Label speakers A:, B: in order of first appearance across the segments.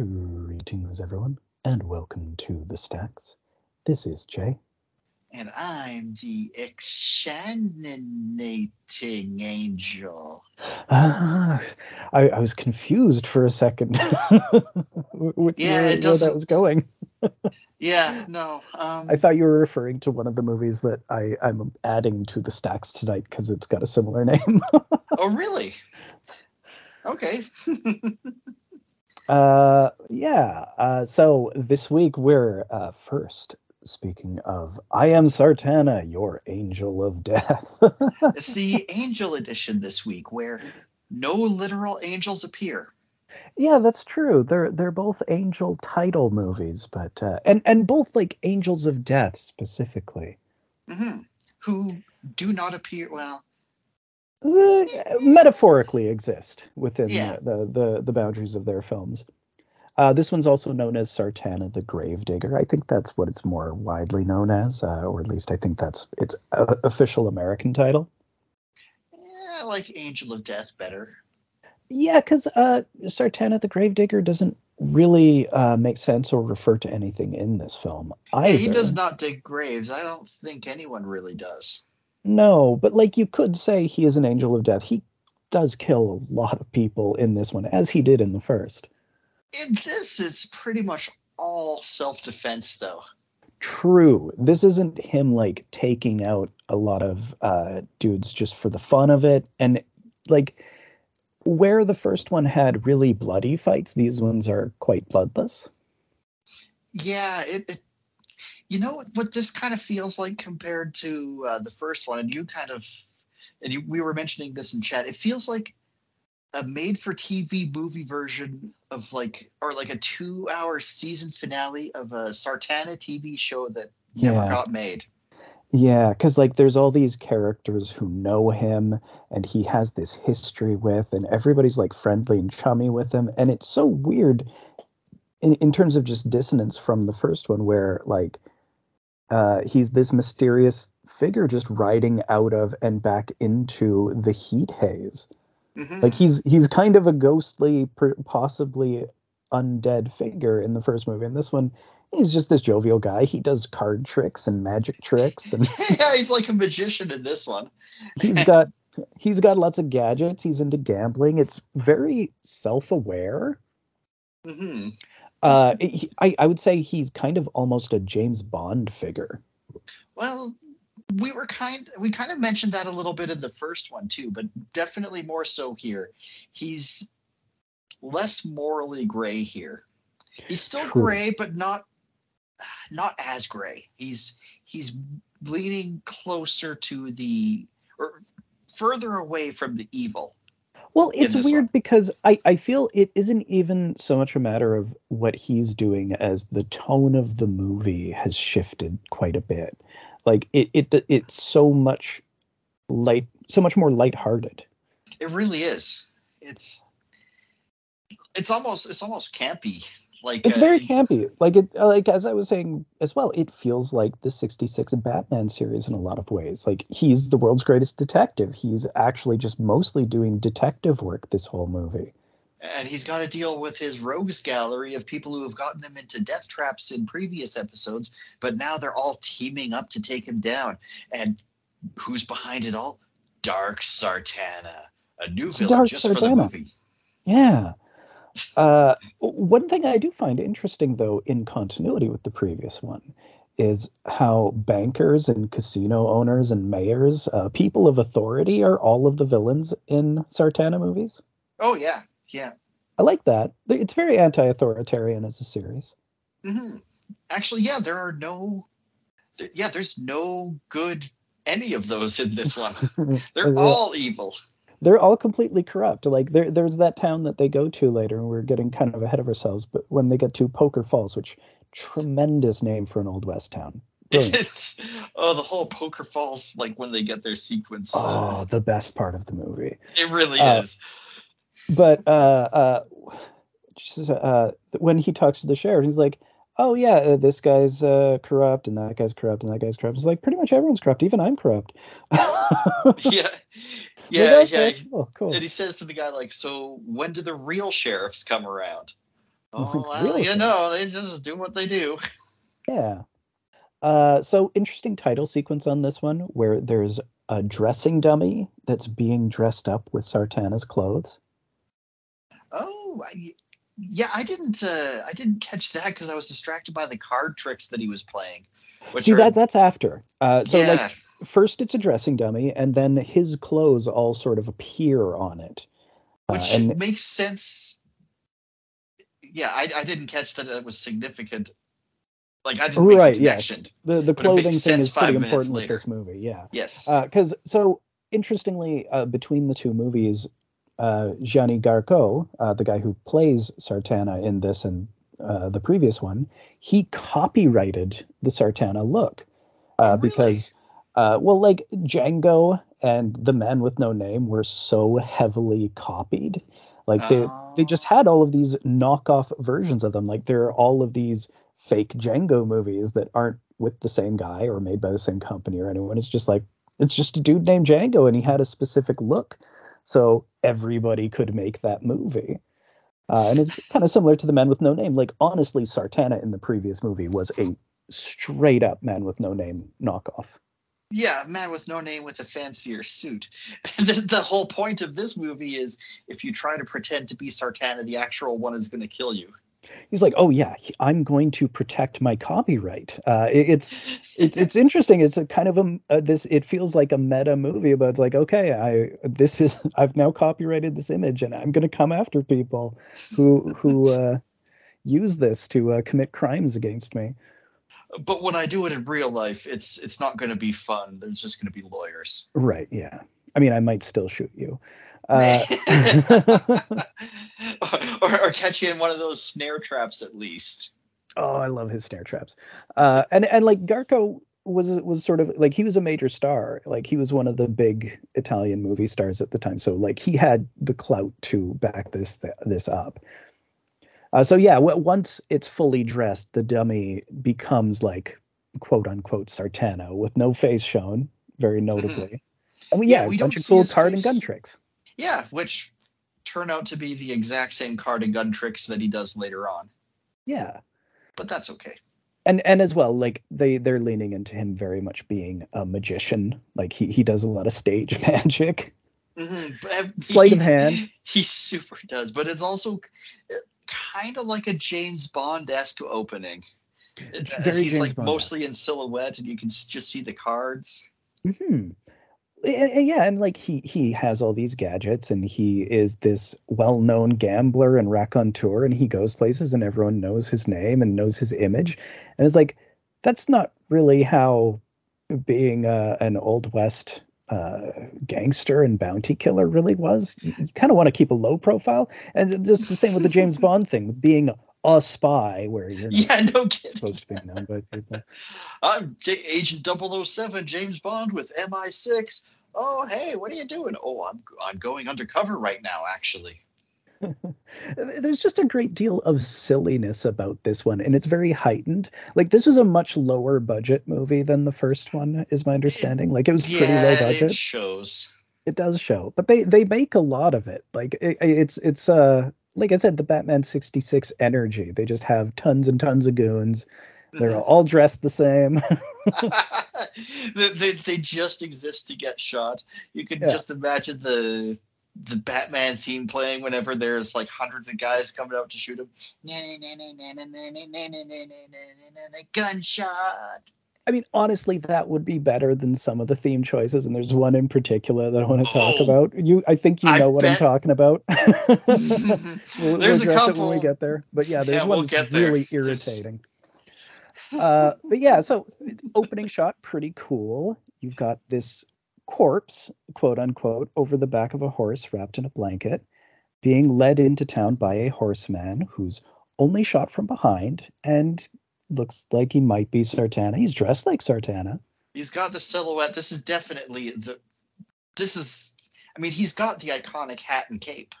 A: Greetings, everyone, and welcome to the Stacks. This is Jay.
B: And I'm the exsaninating angel.
A: Ah, I, I was confused for a second. Which
B: Yeah, it doesn't-
A: that was going.
B: Yeah, no. Um,
A: I thought you were referring to one of the movies that I, I'm adding to the Stacks tonight because it's got a similar name.
B: oh, really? Okay.
A: Uh, yeah. Uh, so this week we're uh, first speaking of I am Sartana, your angel of death.
B: it's the angel edition this week where no literal angels appear.
A: yeah, that's true. They're they're both angel title movies, but uh, and and both like angels of death specifically.
B: hmm Who do not appear. Well,
A: metaphorically exist within
B: Yeah.
A: the, the, the boundaries of their films. Uh, this one's also known as Sartana the Gravedigger. I think that's what it's more widely known as, uh, or at least I think that's its uh, official American title.
B: yeah, I like Angel of Death better.
A: Yeah, because uh, Sartana the Gravedigger doesn't really uh, make sense or refer to anything in this film either.
B: Yeah, he does not dig graves. I don't think anyone really does.
A: No, but like you could say he is an angel of death. He does kill a lot of people in this one, as he did in the first.
B: In this, it's pretty much all self defense, though.
A: True. This isn't him like taking out a lot of uh, dudes just for the fun of it. And like where the first one had really bloody fights, these ones are quite bloodless.
B: Yeah, it, it you know what- what this kind of feels like compared to uh, the first one, and you kind of and you, we were mentioning this in chat. It feels like a made-for-TV movie version of like, or like a two-hour season finale of a Sartana TV show that never
A: Yeah.
B: got made.
A: Yeah, because like there's all these characters who know him and he has this history with, and everybody's like friendly and chummy with him. And it's so weird in, in terms of just dissonance from the first one, where like uh, he's this mysterious figure just riding out of and back into the heat haze.
B: Mhm.
A: Like he's he's kind of a ghostly, possibly undead figure in the first movie. In this one, he's just this jovial guy. He does card tricks and magic tricks and
B: yeah, he's like a magician in this one.
A: he's got he's got lots of gadgets he's into gambling it's very self-aware
B: hmm
A: uh he, I, I would say he's kind of almost a james bond figure
B: Well, we were kind we kind of mentioned that a little bit in the first one too, but definitely more so here. He's less morally gray here. He's still
A: True.
B: gray, but not not as gray. He's he's leaning closer to the or further away from the evil.
A: Well it's weird
B: one.
A: because I, I feel it isn't even so much a matter of what he's doing as the tone of the movie has shifted quite a bit like it, it it's so much light so much more lighthearted
B: It really is. It's it's almost it's almost campy. Like
A: It's
B: uh,
A: very campy. Like it, uh, like as I was saying as well, it feels like the '66 Batman series in a lot of ways. Like he's the world's greatest detective. He's actually just mostly doing detective work this whole movie.
B: and he's got to deal with his rogues gallery of people who have gotten him into death traps in previous episodes, but now they're all teaming up to take him down. And who's behind it all? Dark Sartana, a new
A: It's
B: villain
A: Dark
B: just for the movie.
A: Yeah. Uh, one thing I do find interesting, though, in continuity with the previous one, is how bankers and casino owners and mayors, uh, people of authority, are all of the villains in Sartana movies.
B: Oh yeah, yeah.
A: I like that. It's very anti-authoritarian as a series.
B: hmm Actually, yeah, there are no. Yeah, there's no good any of those in this one. They're all evil.
A: They're all completely corrupt. Like there, there's that town that they go to later, and we're getting kind of ahead of ourselves. But when they get to Poker Falls, which tremendous name for an old west town. Brilliant.
B: It's oh the whole Poker Falls like when they get their sequence. uh,
A: oh, the best part of the movie.
B: it really
A: uh,
B: is.
A: But uh, uh, just, uh, when he talks to the sheriff, he's like, "Oh yeah, uh, this guy's uh, corrupt, and that guy's corrupt, and that guy's corrupt." It's like pretty much everyone's corrupt. Even I'm corrupt.
B: yeah,
A: Like,
B: yeah,
A: okay,
B: yeah.
A: Cool, cool.
B: And he says to the guy like, "So when do the real sheriffs come around?" Oh well, you know, they just do what they do.
A: Yeah. Uh, so interesting title sequence on this one, where there's a dressing dummy that's being dressed up with Sartana's clothes.
B: Oh, I, yeah, I didn't. Uh, I didn't catch that because I was distracted by the card tricks that he was playing. Which
A: See
B: are,
A: that that's after. Uh, so
B: yeah,
A: like first it's a dressing dummy, and then his clothes all sort of appear on it. Uh,
B: which
A: and
B: makes sense. Yeah, I, I didn't catch that it was significant. Like I didn't
A: Right,
B: the
A: yeah. the the clothing thing is pretty important with this movie. Yeah.
B: Yes.
A: because so interestingly, uh, between the two movies, uh, Gianni Garko, uh, the guy who plays Sartana in this and uh, the previous one, he copyrighted the Sartana look uh,
B: Oh, really?
A: because, uh, well, like Django and The Man with No Name were so heavily copied. Like they they just
B: Oh.
A: had all of these knockoff versions of them. Like there are all of these fake Django movies that aren't with the same guy or made by the same company or anyone. It's just like it's just a dude named Django and he had a specific look. So everybody could make that movie. Uh, and it's kind of similar to the Man with No Name. Like honestly, Sartana in the previous movie was a straight up Man with No Name knockoff.
B: Yeah, man with no name with a fancier suit. the, the whole point of this movie is if you try to pretend to be Sartana, the actual one is going to kill you.
A: He's like, "Oh yeah, I'm going to protect my copyright." Uh, it- it's it's it's interesting. It's a kind of a, a this. It feels like a meta movie, but it's like, okay, I this is I've now copyrighted this image, and I'm going to come after people who who uh, use this to uh, commit crimes against me.
B: But when I do it in real life, it's it's not going to be fun. There's just going to be lawyers.
A: Right? Yeah. I mean, I might still shoot you. Uh,
B: or, or catch you in one of those snare traps at least.
A: Oh, I love his snare traps. Uh, and and like Garko was was sort of like he was a major star. Like he was one of the big Italian movie stars at the time. So like he had the clout to back this this up. Uh, so yeah, w- once it's fully dressed, the dummy becomes like quote unquote Sartana with no face shown, very notably. I mean,
B: Yeah,
A: yeah,
B: we
A: a
B: don't
A: bunch of cool card and gun tricks.
B: Yeah, which turn out to be the exact same card and gun tricks that he does later on.
A: Yeah.
B: But that's okay.
A: and and as well like they they're leaning into him very much being a magician like he he does a lot of stage magic
B: Mm-hmm.
A: Sleight of hand.
B: He super does, but it's also kind of like a James Bond esque opening. As he's
A: James
B: like
A: Bond-esque.
B: mostly in silhouette, and you can just see the cards.
A: hmm yeah and like he he has all these gadgets and he is this well-known gambler and raconteur and he goes places and everyone knows his name and knows his image and it's like that's not really how being uh, an old west uh, gangster and bounty killer really was you, you kind of want to keep a low profile and just the same with the james bond thing being a spy where you're not
B: Yeah, no kidding.
A: supposed to be known by people
B: I'm J- Agent 007, James Bond with MI6. Oh, hey, what are you doing? Oh, I'm I'm going undercover right now, actually.
A: there's just a great deal of silliness about this one and it's very heightened. Like this was a much lower budget movie than the first one is my understanding. Like it was pretty
B: yeah,
A: low
B: it shows.
A: it does show but they they make a lot of it. Like it, it's it's uh like i said the batman 66 energy. They just have tons and tons of goons. They're all dressed the same.
B: They, they, they just exist to get shot. You can
A: Yeah.
B: just imagine the the Batman theme playing whenever there's like hundreds of guys coming out to shoot him. Gunshot.
A: i mean honestly that would be better than some of the theme choices and there's one in particular that i want to talk
B: Oh.
A: about you i think you
B: I
A: know what i'm talking about We'll,
B: There's
A: we'll
B: a
A: it when we get there. But yeah, there's
B: Yeah,
A: one
B: we'll
A: that's
B: get there.
A: really irritating. Uh, but yeah, so opening shot, pretty cool. You've got this corpse, quote unquote, over the back of a horse wrapped in a blanket, being led into town by a horseman who's only shot from behind and looks like he might be Sartana. He's dressed like Sartana.
B: He's got the silhouette. This is definitely the. This is. I mean, he's got the iconic hat and cape.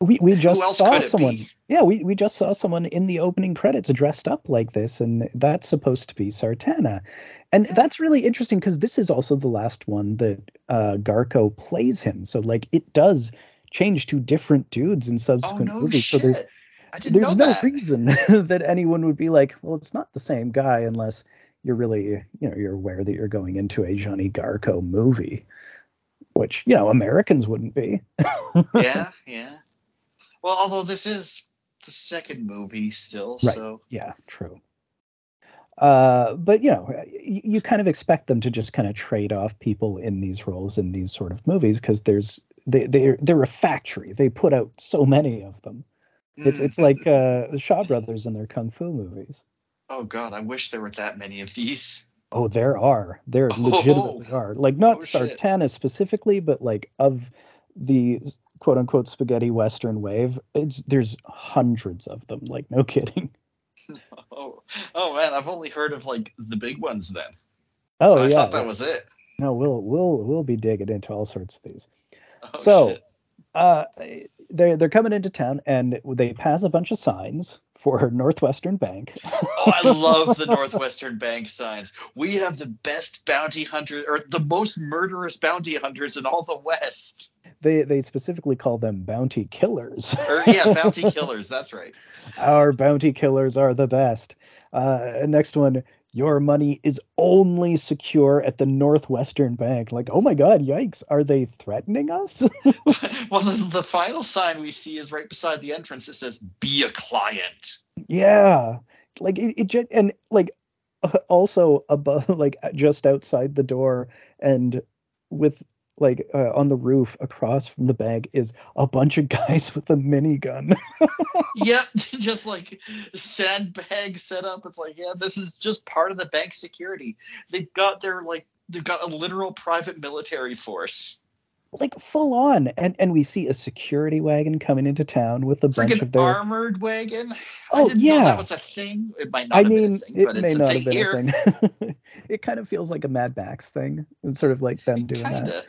A: We we just saw someone. Yeah, we, we just saw someone in the opening credits dressed up like this, and that's supposed to be Sartana. And
B: Yeah.
A: that's really interesting because this is also the last one that uh, Garko plays him. So like it does change to different dudes in
B: Oh
A: subsequent
B: no
A: movies. So there's There's no
B: that.
A: reason that anyone would be like, well, it's not the same guy unless you're really, you know, you're aware that you're going into a Johnny Garko movie, which, you know, Americans wouldn't be.
B: yeah, yeah. Well, although this is the second movie still,
A: Right.
B: so
A: Yeah, true. Uh, but you know, you, you kind of expect them to just kind of trade off people in these roles in these sort of movies because there's they they're they're a factory. They put out so many of them. It's
B: Mm.
A: it's like uh, the Shaw Brothers and their kung fu movies.
B: Oh God, I wish there were that many of these.
A: Oh, there are. There
B: Oh.
A: legitimately are. Like not
B: Oh.
A: Sartana specifically, but like of the quote unquote spaghetti western wave, it's there's hundreds of them. Like no kidding.
B: Oh, oh man, I've only heard of like the big ones then.
A: Oh
B: I
A: yeah.
B: thought that was it.
A: No, we'll we'll we'll be digging into all sorts of these.
B: Oh,
A: so
B: shit.
A: uh they're they're coming into town and they pass a bunch of signs for Northwestern Bank.
B: Oh, I love the Northwestern Bank signs. We have the best bounty hunter, or the most murderous bounty hunters in all the West.
A: they they specifically call them bounty killers.
B: Or yeah, bounty killers. That's right.
A: Our bounty killers are the best. Uh, next one, your money is only secure at the Northwestern Bank. Like, oh my God, yikes! Are they threatening us?
B: well, the, the final sign we see is right beside the entrance. It says "Be a client."
A: yeah, like it, it and like also above, like just outside the door, and with like uh, on the roof across from the bank is a bunch of guys with a minigun.
B: yep, just like sandbag set up. It's like, yeah, this is just part of the bank security. They've got their like, they've got a literal private military force.
A: like full on and and we see a security wagon coming into town with a bunch
B: Freaking
A: of their
B: armored wagon.
A: Oh,
B: I didn't
A: yeah.
B: know that was a thing. It might not
A: I
B: have been a
A: mean,
B: thing,
A: it
B: but
A: may
B: it's a
A: not
B: thing
A: have been
B: here.
A: a thing. it kind of feels like a Mad Max thing. It's sort of like them doing that.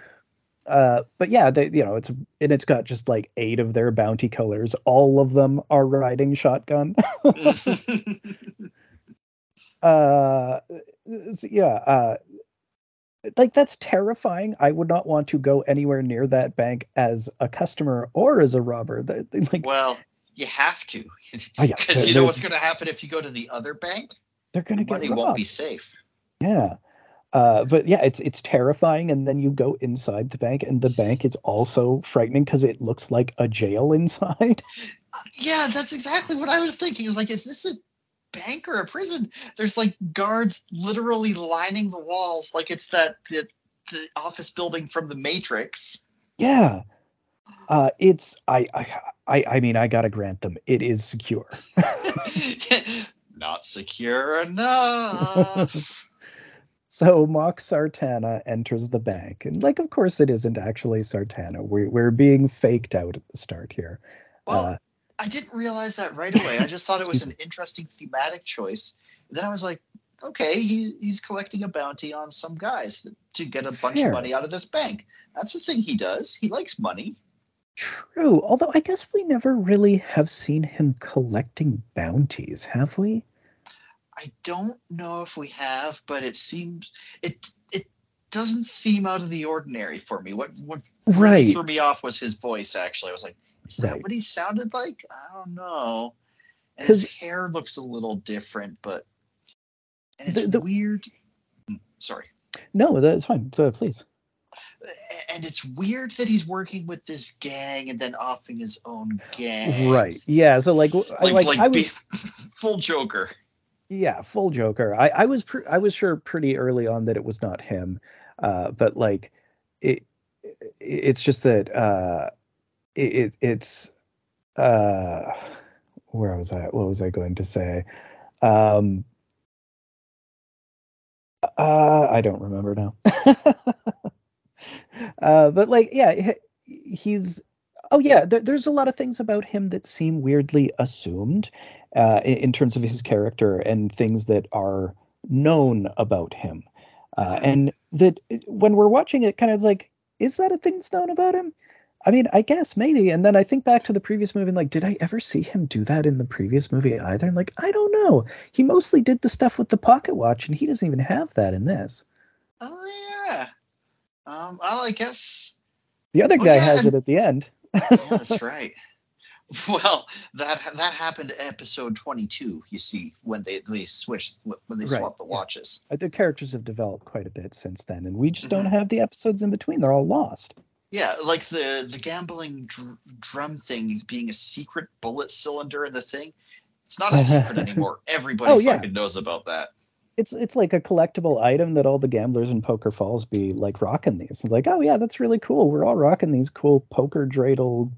A: Uh, but yeah, they, you know, it's and it's got just like eight of their bounty colors. All of them are riding shotgun. uh, yeah. Uh, like that's terrifying. I would not want to go anywhere near that bank as a customer or as a robber. That like,
B: well, you have to,
A: oh, yeah,
B: because you know what's going to happen if you go to the other bank.
A: they're gonna get
B: Money won't be safe.
A: Yeah. Uh, but yeah, it's it's terrifying, and then you go inside the bank, and the bank is also frightening because it looks like a jail inside.
B: Yeah, that's exactly what I was thinking. Is like, is this a bank or a prison? There's like guards literally lining the walls, like it's that the, the office building from the Matrix.
A: yeah, uh, it's I, I I I mean I gotta grant them it is secure.
B: Not secure enough.
A: So Mock Sartana enters the bank, and like of course it isn't actually Sartana. We're we're being faked out at the start here.
B: Well,
A: Uh,
B: I didn't realize that right away. I just thought it was an interesting thematic choice. then I was like, okay, he, he's collecting a bounty on some guys to get a bunch
A: Fair.
B: of money out of this bank. That's the thing he does. He likes money.
A: True, although I guess we never really have seen him collecting bounties, have we?
B: I don't know if we have, but it seems it it doesn't seem out of the ordinary for me. What what
A: Right.
B: threw me off was his voice. Actually, I was like, is that
A: Right.
B: what he sounded like? I don't know. And his hair looks a little different, but and
A: The-
B: it's
A: the-
B: weird. Mm, Sorry.
A: No, that's fine. Uh, please.
B: And it's weird that he's working with this gang and then offing his own gang.
A: Right. Yeah. So like,
B: Like
A: like,
B: like,
A: I
B: be-
A: was,
B: full Joker.
A: Yeah, full Joker. I, I was, I was sure pretty early on that it was not him. Uh, but like, it, it it's just that, uh, it it's, uh, where was I? What was I going to say? Um, uh, I don't remember now. uh, but like, yeah, he's. Oh yeah, there, there's a lot of things about him that seem weirdly assumed, uh, in, in terms of his character and things that are known about him, uh, and that when we're watching it, kind of like, is that a thing that's known about him? I mean, I guess maybe. And then I think back to the previous movie and like, did I ever see him do that in the previous movie either? And like, I don't know. He mostly did the stuff with the pocket watch, and he doesn't even have that in this.
B: Oh yeah. Um. Well, I guess.
A: The other
B: Oh,
A: guy
B: yeah,
A: has
B: and-
A: it at the end.
B: Yeah, that's right. Well, that that happened episode 22. You see, when they they switched when they swapped right, the watches.
A: Yeah. Uh, the characters have developed quite a bit since then, and we just mm-hmm. don't have the episodes in between. They're all lost.
B: Yeah, like the the gambling dr- drum thing being a secret bullet cylinder in the thing. It's not a secret anymore. Everybody oh, fucking knows about that.
A: It's it's like a collectible item that all the gamblers in Poker Falls be like rocking these. It's like, oh yeah, that's really cool. We're all rocking these cool poker dreidel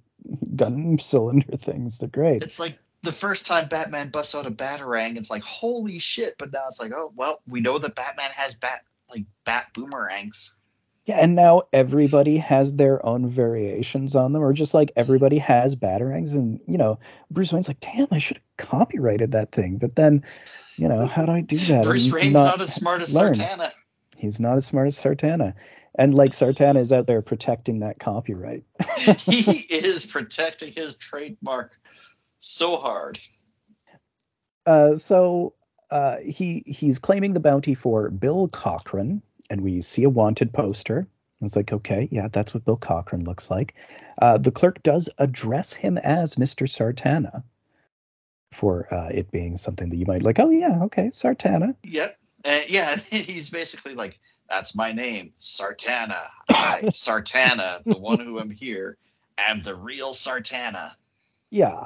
A: gun cylinder things. They're great.
B: It's like the first time Batman busts out a batarang, it's like holy shit. But now it's like, oh well, we know that Batman has bat like bat boomerangs.
A: Yeah, and now everybody has their own variations on them, or just like everybody has batarangs, and you know, Bruce Wayne's like, damn, I should have copyrighted that thing. But then, you know, how do I do that?
B: Bruce Wayne's not, not, as smart as learn. Sartana.
A: He's not as smart as Sartana and like Sartana is out there protecting that copyright.
B: he is protecting his trademark so hard.
A: Uh, so uh, he he's claiming the bounty for Bill Cochran, and we see a wanted poster. It's like, okay, yeah, that's what Bill Cochran looks like. Uh, the clerk does address him as Mr. Sartana for uh, it being something that you might like. Oh yeah, okay, Sartana.
B: Yep. Uh, yeah, he's basically like, that's my name, Sartana. I, Sartana, the one who am here, am the real Sartana.
A: Yeah.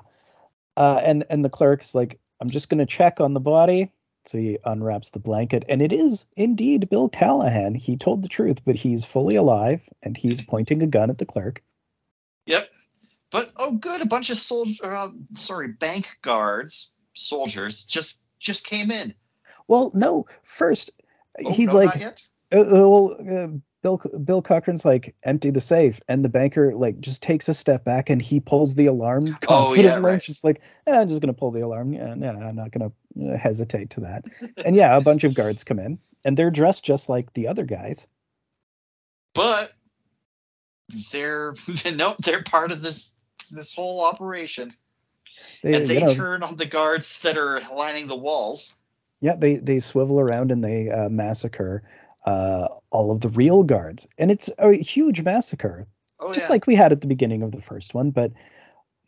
A: Uh, and and the clerk's like, I'm just gonna check on the body. So he unwraps the blanket, and it is indeed Bill Callahan. He told the truth, but he's fully alive, and he's pointing a gun at the clerk.
B: But oh, good, a bunch of soldiers, uh, sorry, bank guards, soldiers, just just came in.
A: Well, no. First, oh, he's no, like, uh, uh, well, uh, Bill Bill Cochran's like empty the safe, and the banker like just takes a step back and he pulls the alarm
B: Oh yeah, right.
A: Just like eh, I'm just gonna pull the alarm. Yeah, yeah, I'm not gonna uh, hesitate to that. and yeah, a bunch of guards come in, and they're dressed just like the other guys.
B: But they're nope, they're part of this this whole operation. They, and they you know, turn on the guards that are lining the walls.
A: Yeah, they they swivel around and they uh, massacre uh, all of the real guards, and it's a huge massacre, oh, just yeah. like we had at the beginning of the first one, but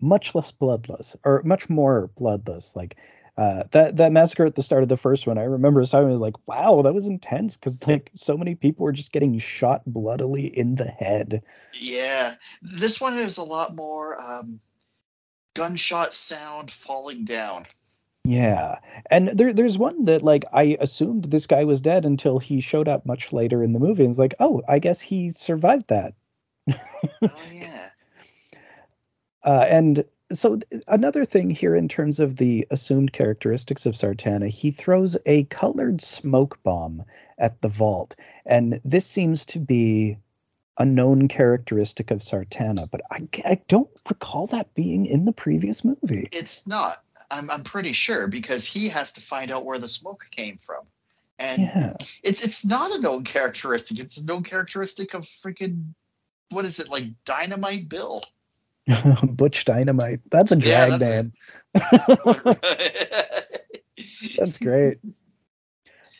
A: much less bloodless, or much more bloodless. Like uh, that that massacre at the start of the first one, I remember was like, wow, that was intense because like so many people were just getting shot bloodily in the head.
B: Yeah, this one is a lot more um, gunshot sound falling down.
A: Yeah, and there, there's one that like I assumed this guy was dead until he showed up much later in the movie, and it's like, oh, I guess he survived that.
B: oh yeah.
A: Uh, and so th- another thing here in terms of the assumed characteristics of Sartana, he throws a colored smoke bomb at the vault, and this seems to be a known characteristic of Sartana, but I, I don't recall that being in the previous movie.
B: It's not. I'm I'm pretty sure because he has to find out where the smoke came from. And yeah. it's it's not a known characteristic. It's a known characteristic of freaking what is it like Dynamite Bill?
A: Butch Dynamite. That's a drag yeah, that's name. that's great.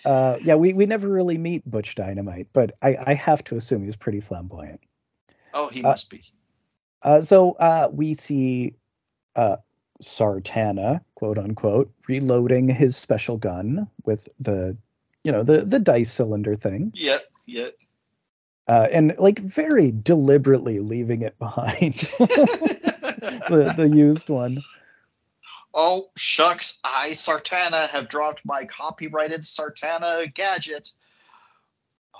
A: Uh, yeah, we, we never really meet Butch Dynamite, but I, I have to assume he's pretty flamboyant.
B: Oh, he uh, must be.
A: Uh, so uh, we see uh, Sartana, quote unquote, reloading his special gun with the, you know, the the dice cylinder thing.
B: Yep, yep.
A: Uh, and like very deliberately leaving it behind, the the used one.
B: Oh shucks! I Sartana have dropped my copyrighted Sartana gadget.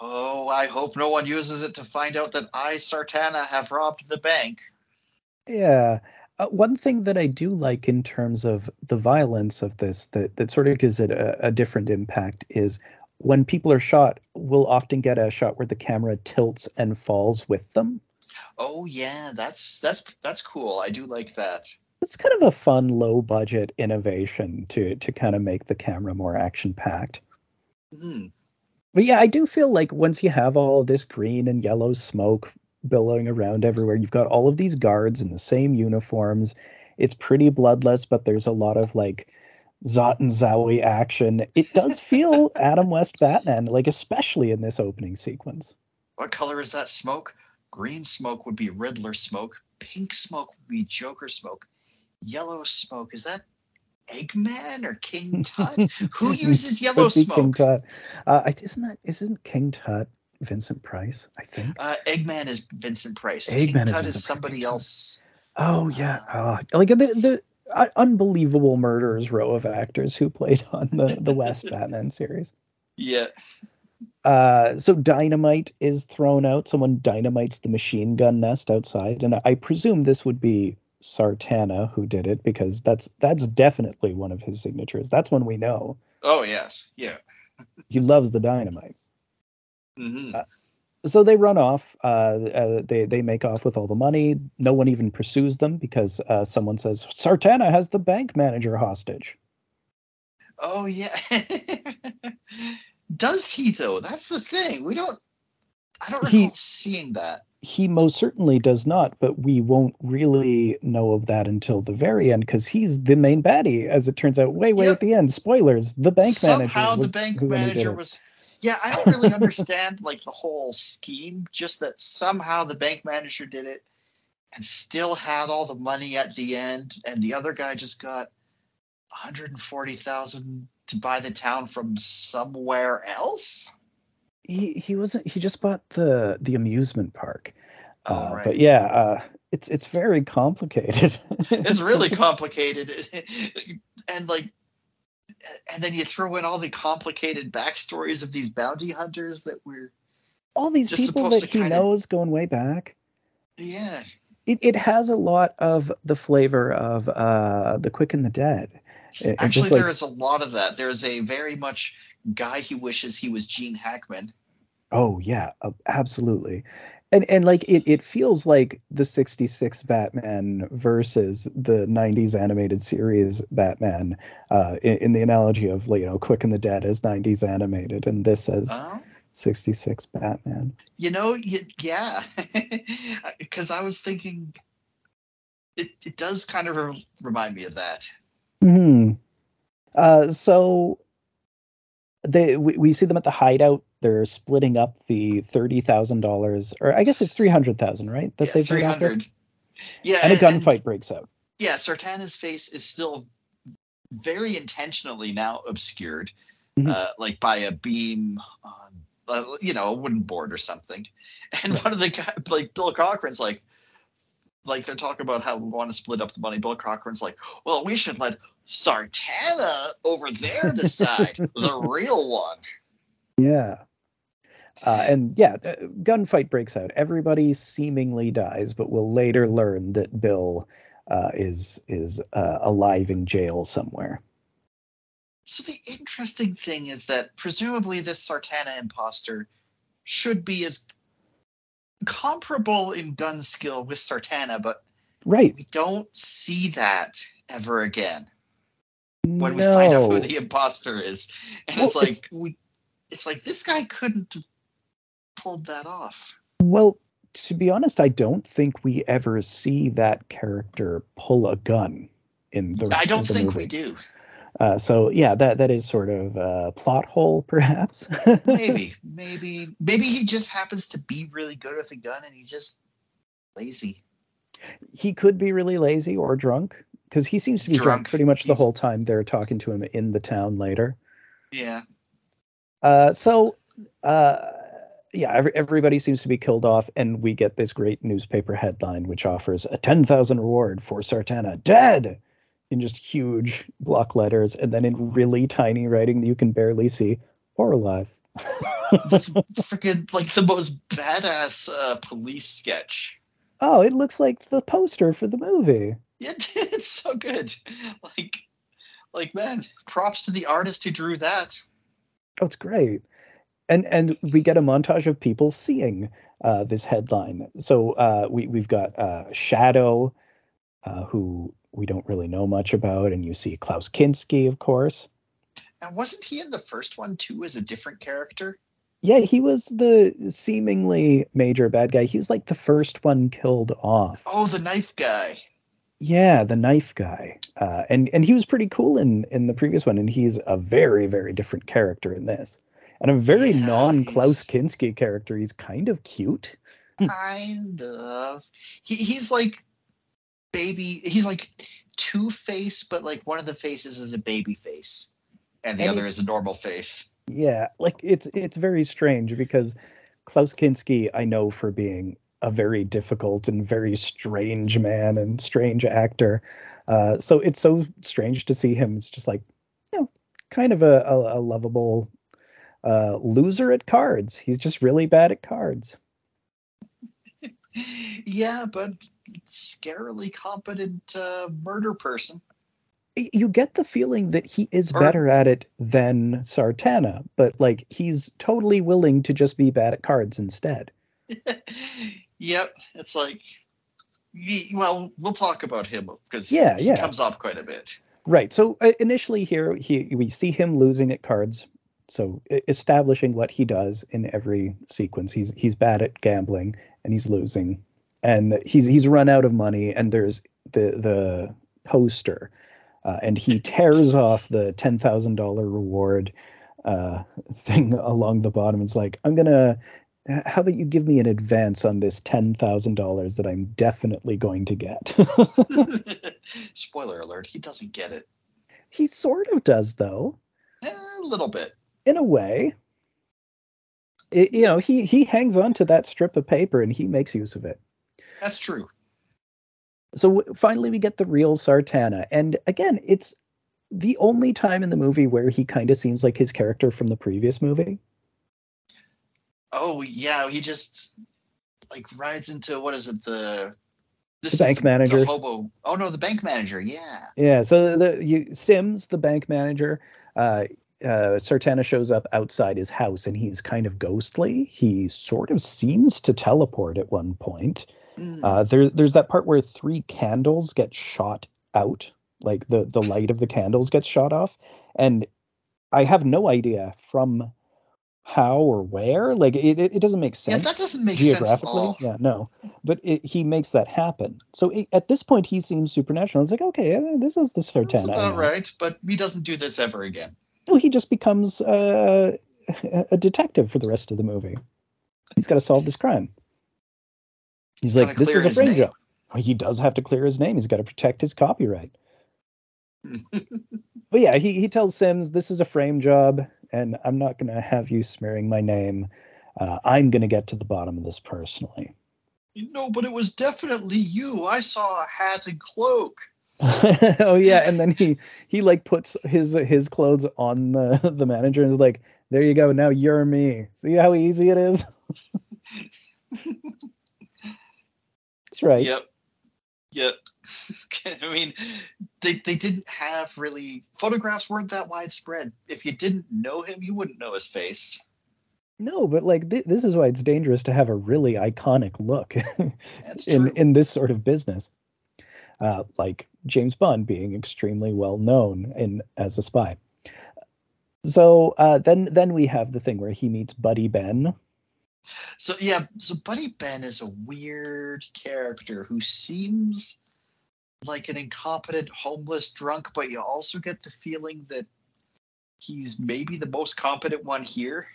B: Oh, I hope no one uses it to find out that I Sartana have robbed the bank.
A: Yeah, uh, one thing that I do like in terms of the violence of this that, that sort of gives it a, a different impact is when people are shot, we'll often get a shot where the camera tilts and falls with them.
B: Oh yeah, that's that's that's cool. I do like that.
A: It's kind of a fun low budget innovation to to kind of make the camera more action packed.
B: Mm.
A: But yeah, I do feel like once you have all this green and yellow smoke billowing around everywhere. You've got all of these guards in the same uniforms. It's pretty bloodless, but there's a lot of like Zot and Zowie action. It does feel Adam West Batman, like especially in this opening sequence.
B: What color is that smoke? Green smoke would be Riddler smoke. Pink smoke would be Joker smoke. yellow smoke. Is that Eggman or King Tut? Who uses yellow
A: be King? Tut. Uh, isn't that isn't King Tut Vincent Price? I think.
B: Uh, Eggman is Vincent Price.
A: Eggman
B: King
A: is
B: Tut
A: Vincent
B: is
A: Price.
B: somebody else.
A: Oh yeah, uh, like the the unbelievable murderers row of actors who played on the the West Batman series.
B: Yeah.
A: Uh, so dynamite is thrown out. Someone dynamites the machine gun nest outside, and I presume this would be Sartana who did it because that's that's definitely one of his signatures. That's one we know.
B: Oh yes. Yeah.
A: He loves the dynamite.
B: hmm
A: Uh, So they run off. Uh, uh, they they make off with all the money. No one even pursues them because uh, someone says Sartana has the bank manager hostage.
B: Oh yeah. Does he though? That's the thing. We don't. I don't
A: He-
B: recall seeing that.
A: he most certainly does not, but we won't really know of that until the very end because he's the main baddie, as it turns out. Way, way
B: Yep.
A: at the end. Spoilers: the bank manager.
B: Somehow the bank manager was. Yeah, I don't really understand like the whole scheme. Just that somehow the bank manager did it, and still had all the money at the end, and the other guy just got one hundred and forty thousand to buy the town from somewhere else.
A: He he wasn't. He just bought the the amusement park.
B: Oh,
A: Uh,
B: right.
A: But yeah, uh, it's it's very complicated.
B: it's really complicated and like and then you throw in all the complicated backstories of these bounty hunters that we're
A: all these people that he
B: kinda-
A: knows going way back.
B: yeah
A: It it has a lot of the flavor of uh the Quick and the Dead. It-
B: actually
A: just like-
B: there is a lot of that there's a very much guy he wishes he was gene hackman
A: Oh yeah, uh, absolutely. And and like it it feels like the 66 Batman versus the 90s animated series Batman uh in, in the analogy of you know Quick and the Dead as 90s animated and this as
B: oh
A: 66 Batman.
B: you know yeah because i was thinking it, it does kind of re- remind me of that
A: Hmm. Uh so they we, we see them at the hideout. They're splitting up the thirty thousand dollars, or I guess it's three hundred thousand, right? That
B: yeah,
A: they've made
B: 300 yeah
A: And a
B: and-
A: gunfight breaks out.
B: yeah, Sartana's face is still very intentionally now obscured,
A: Mhm.
B: uh, like by a beam on, uh, you know, a wooden board or something. And one of the guys, like Bill Cochran's like, like they're talking about how we want to split up the money. Bill Cochran's like, well, we should let Sartana over there decide, the real one.
A: Yeah. Uh, and yeah, gunfight breaks out. Everybody seemingly dies, but we'll later learn that Bill uh, is is uh, alive in jail somewhere.
B: So the interesting thing is that presumably this Sartana imposter should be as comparable in gun skill with Sartana, but
A: Right.
B: we don't see that ever again when we find out who the imposter is. And it's
A: Well, it's-
B: like we it's like this guy couldn't have pulled that off.
A: Well, to be honest, I don't think we ever see that character pull a gun in the.
B: I don't
A: the
B: think
A: movie.
B: we do.
A: Uh, so yeah, that that is sort of a plot hole, perhaps.
B: Maybe, maybe, maybe he just happens to be really good with a gun and he's just lazy.
A: he could be really lazy or drunk because he seems to be drunk,
B: Drunk.
A: pretty much the whole time they're talking to him in the town later.
B: Yeah.
A: Uh, so, uh, yeah, every, everybody seems to be killed off, and we get this great newspaper headline which offers a 10,000 reward for Sartana dead in just huge block letters, and then in really tiny writing that you can barely see, or alive.
B: Freaking like the most badass uh, police sketch.
A: oh, it looks like the poster for the movie.
B: Yeah, it's so good. Like, like man, props to the artist who drew that.
A: Oh, it's great. And and we get a montage of people seeing uh, this headline. So uh, we we've got uh, Shadow, uh, who we don't really know much about, and you see Klaus Kinski, of course.
B: And wasn't he in the first one too as a different character?
A: Yeah, he was the seemingly major bad guy. He was like the first one killed off.
B: Oh, the knife guy.
A: Yeah, the knife guy. Uh, and and he was pretty cool in in the previous one, and he's a very very different character in this, and a very
B: Yeah,
A: non Klaus Kinski character. He's kind of cute.
B: kind of. He he's like baby. He's like two face, but like one of the faces is a baby face, and the
A: And
B: other is a normal face.
A: Yeah, like it's it's very strange because Klaus Kinski I know for being a very difficult and very strange man and strange actor. Uh, so it's so strange to see him. It's just like, you know, kind of a, a, a lovable uh, loser at cards. He's just really bad at cards.
B: Yeah, but scarily competent uh, murder person.
A: You get the feeling that he is
B: Or-
A: better at it than Sartana, but like he's totally willing to just be bad at cards instead.
B: yep, it's like, well, we'll talk about him because
A: Yeah,
B: he
A: yeah.
B: comes up quite a bit.
A: Right. So uh, initially here, he we see him losing at cards. So establishing what he does in every sequence. He's he's bad at gambling and he's losing, and he's he's run out of money. And there's the the poster, uh, and he tears off the ten thousand dollar reward uh, thing along the bottom. It's like I'm gonna. How about you give me an advance on this ten thousand dollars that I'm definitely going to get?
B: Spoiler alert: he doesn't get it.
A: he sort of does though.
B: Eh, a little bit.
A: In a way it, you know he he hangs on to that strip of paper and he makes use of it
B: That's true.
A: so w- finally we get the real sartana and again it's the only time in the movie where he kind of seems like his character from the previous movie
B: Oh yeah, he just like rides into what is it the this
A: The bank manager.
B: the hobo. Oh no, the bank manager. Yeah.
A: yeah so the you sims the bank manager uh uh, Sartana shows up outside his house and he's kind of ghostly. He sort of seems to teleport at one point.
B: Mm.
A: Uh, there, there's that part where three candles get shot out, like the the light of the candles gets shot off, and I have no idea from how or where. Like it, it, it doesn't make sense.
B: yeah, that doesn't make sense at
A: geographically.
B: all.
A: Yeah, no, but it, he makes that happen. So it, at this point, he seems supernatural. It's like, okay, this is the Sartana.
B: That's about right, but he doesn't do this ever again.
A: No, he just becomes uh, a detective for the rest of the movie. He's got to solve this crime. He's like, this is a frame job. Well, He does have to clear his name. He's got to protect his copyright. but yeah, he, he tells Sims, this is a frame job, and I'm not going to have you smearing my name. Uh, I'm going to get to the bottom of this personally.
B: No, but it was definitely you. I saw a hat and cloak.
A: oh yeah, and then he he like puts his his clothes on the the manager and is like, "There you go. Now you're me. See how easy it is." That's right.
B: Yep. Yep. I mean, they they didn't have really photographs weren't that widespread. If you didn't know him, you wouldn't know his face.
A: No, but like th- this is why it's dangerous to have a really iconic look in in this sort of business. Uh, like James Bond being extremely well known in as a spy. So uh, then then we have the thing where he meets Buddy Ben.
B: So yeah, so Buddy Ben is a weird character who seems like an incompetent homeless drunk, but you also get the feeling that he's maybe the most competent one here.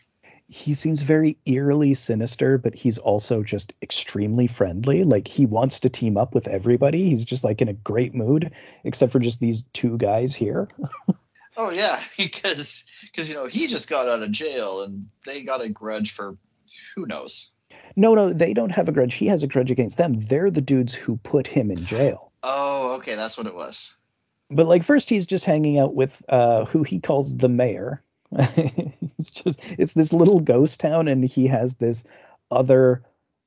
A: He seems very eerily sinister, but he's also just extremely friendly. Like he wants to team up with everybody. He's just like in a great mood, except for just these two guys here.
B: Oh yeah, because because you know he just got out of jail and they got a grudge for who knows.
A: No, no, they don't have a grudge. He has a grudge against them. They're the dudes who put him in jail.
B: Oh, okay, that's what it was.
A: But like first he's just hanging out with uh who he calls the mayor. it's just it's this little ghost town and he has this other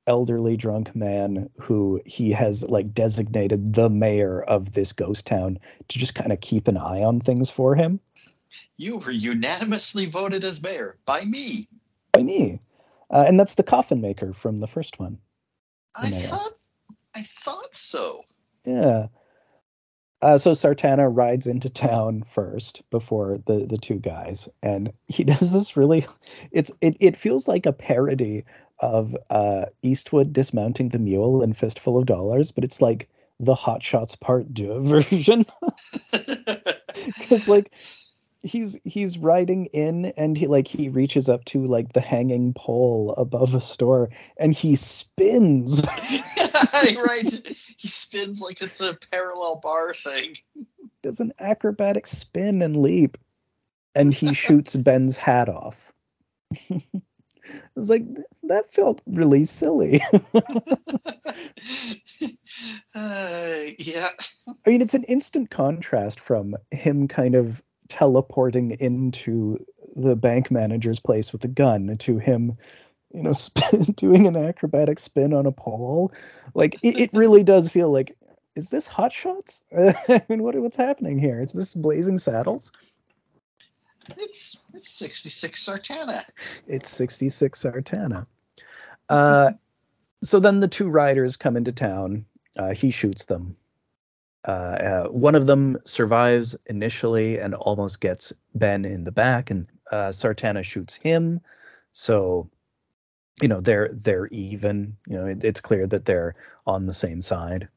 A: elderly drunk man who he has like designated the mayor of this ghost town to just kind of keep an eye on things for him
B: You were unanimously voted as mayor by me.
A: by me uh, and that's the coffin maker from the first one
B: I
A: mayor.
B: thought I thought so.
A: yeah uh, so Sartana rides into town first before the the two guys, and he does this really. It's it it feels like a parody of uh, Eastwood dismounting the mule in Fistful of Dollars, but it's like the Hot Shots Part Deux version. Because like he's he's riding in, and he like he reaches up to like the hanging pole above a store, and he spins.
B: right. He spins like it's a parallel bar thing.
A: Does an acrobatic spin and leap, and he shoots Ben's hat off. I was like, that felt really silly.
B: uh, yeah.
A: I mean, it's an instant contrast from him kind of teleporting into the bank manager's place with a gun to him, you know, spin, doing an acrobatic spin on a pole. Like, it, it really does feel like, is this Hot Shots? I mean, what, what's happening here? Is this Blazing Saddles?
B: It's it's 66 Sartana.
A: It's 66 Sartana. Uh, so then the two riders come into town. Uh, he shoots them. Uh, uh, one of them survives initially and almost gets Ben in the back, and uh, Sartana shoots him. So, you know, they're they're even. You know, it, it's clear that they're on the same side.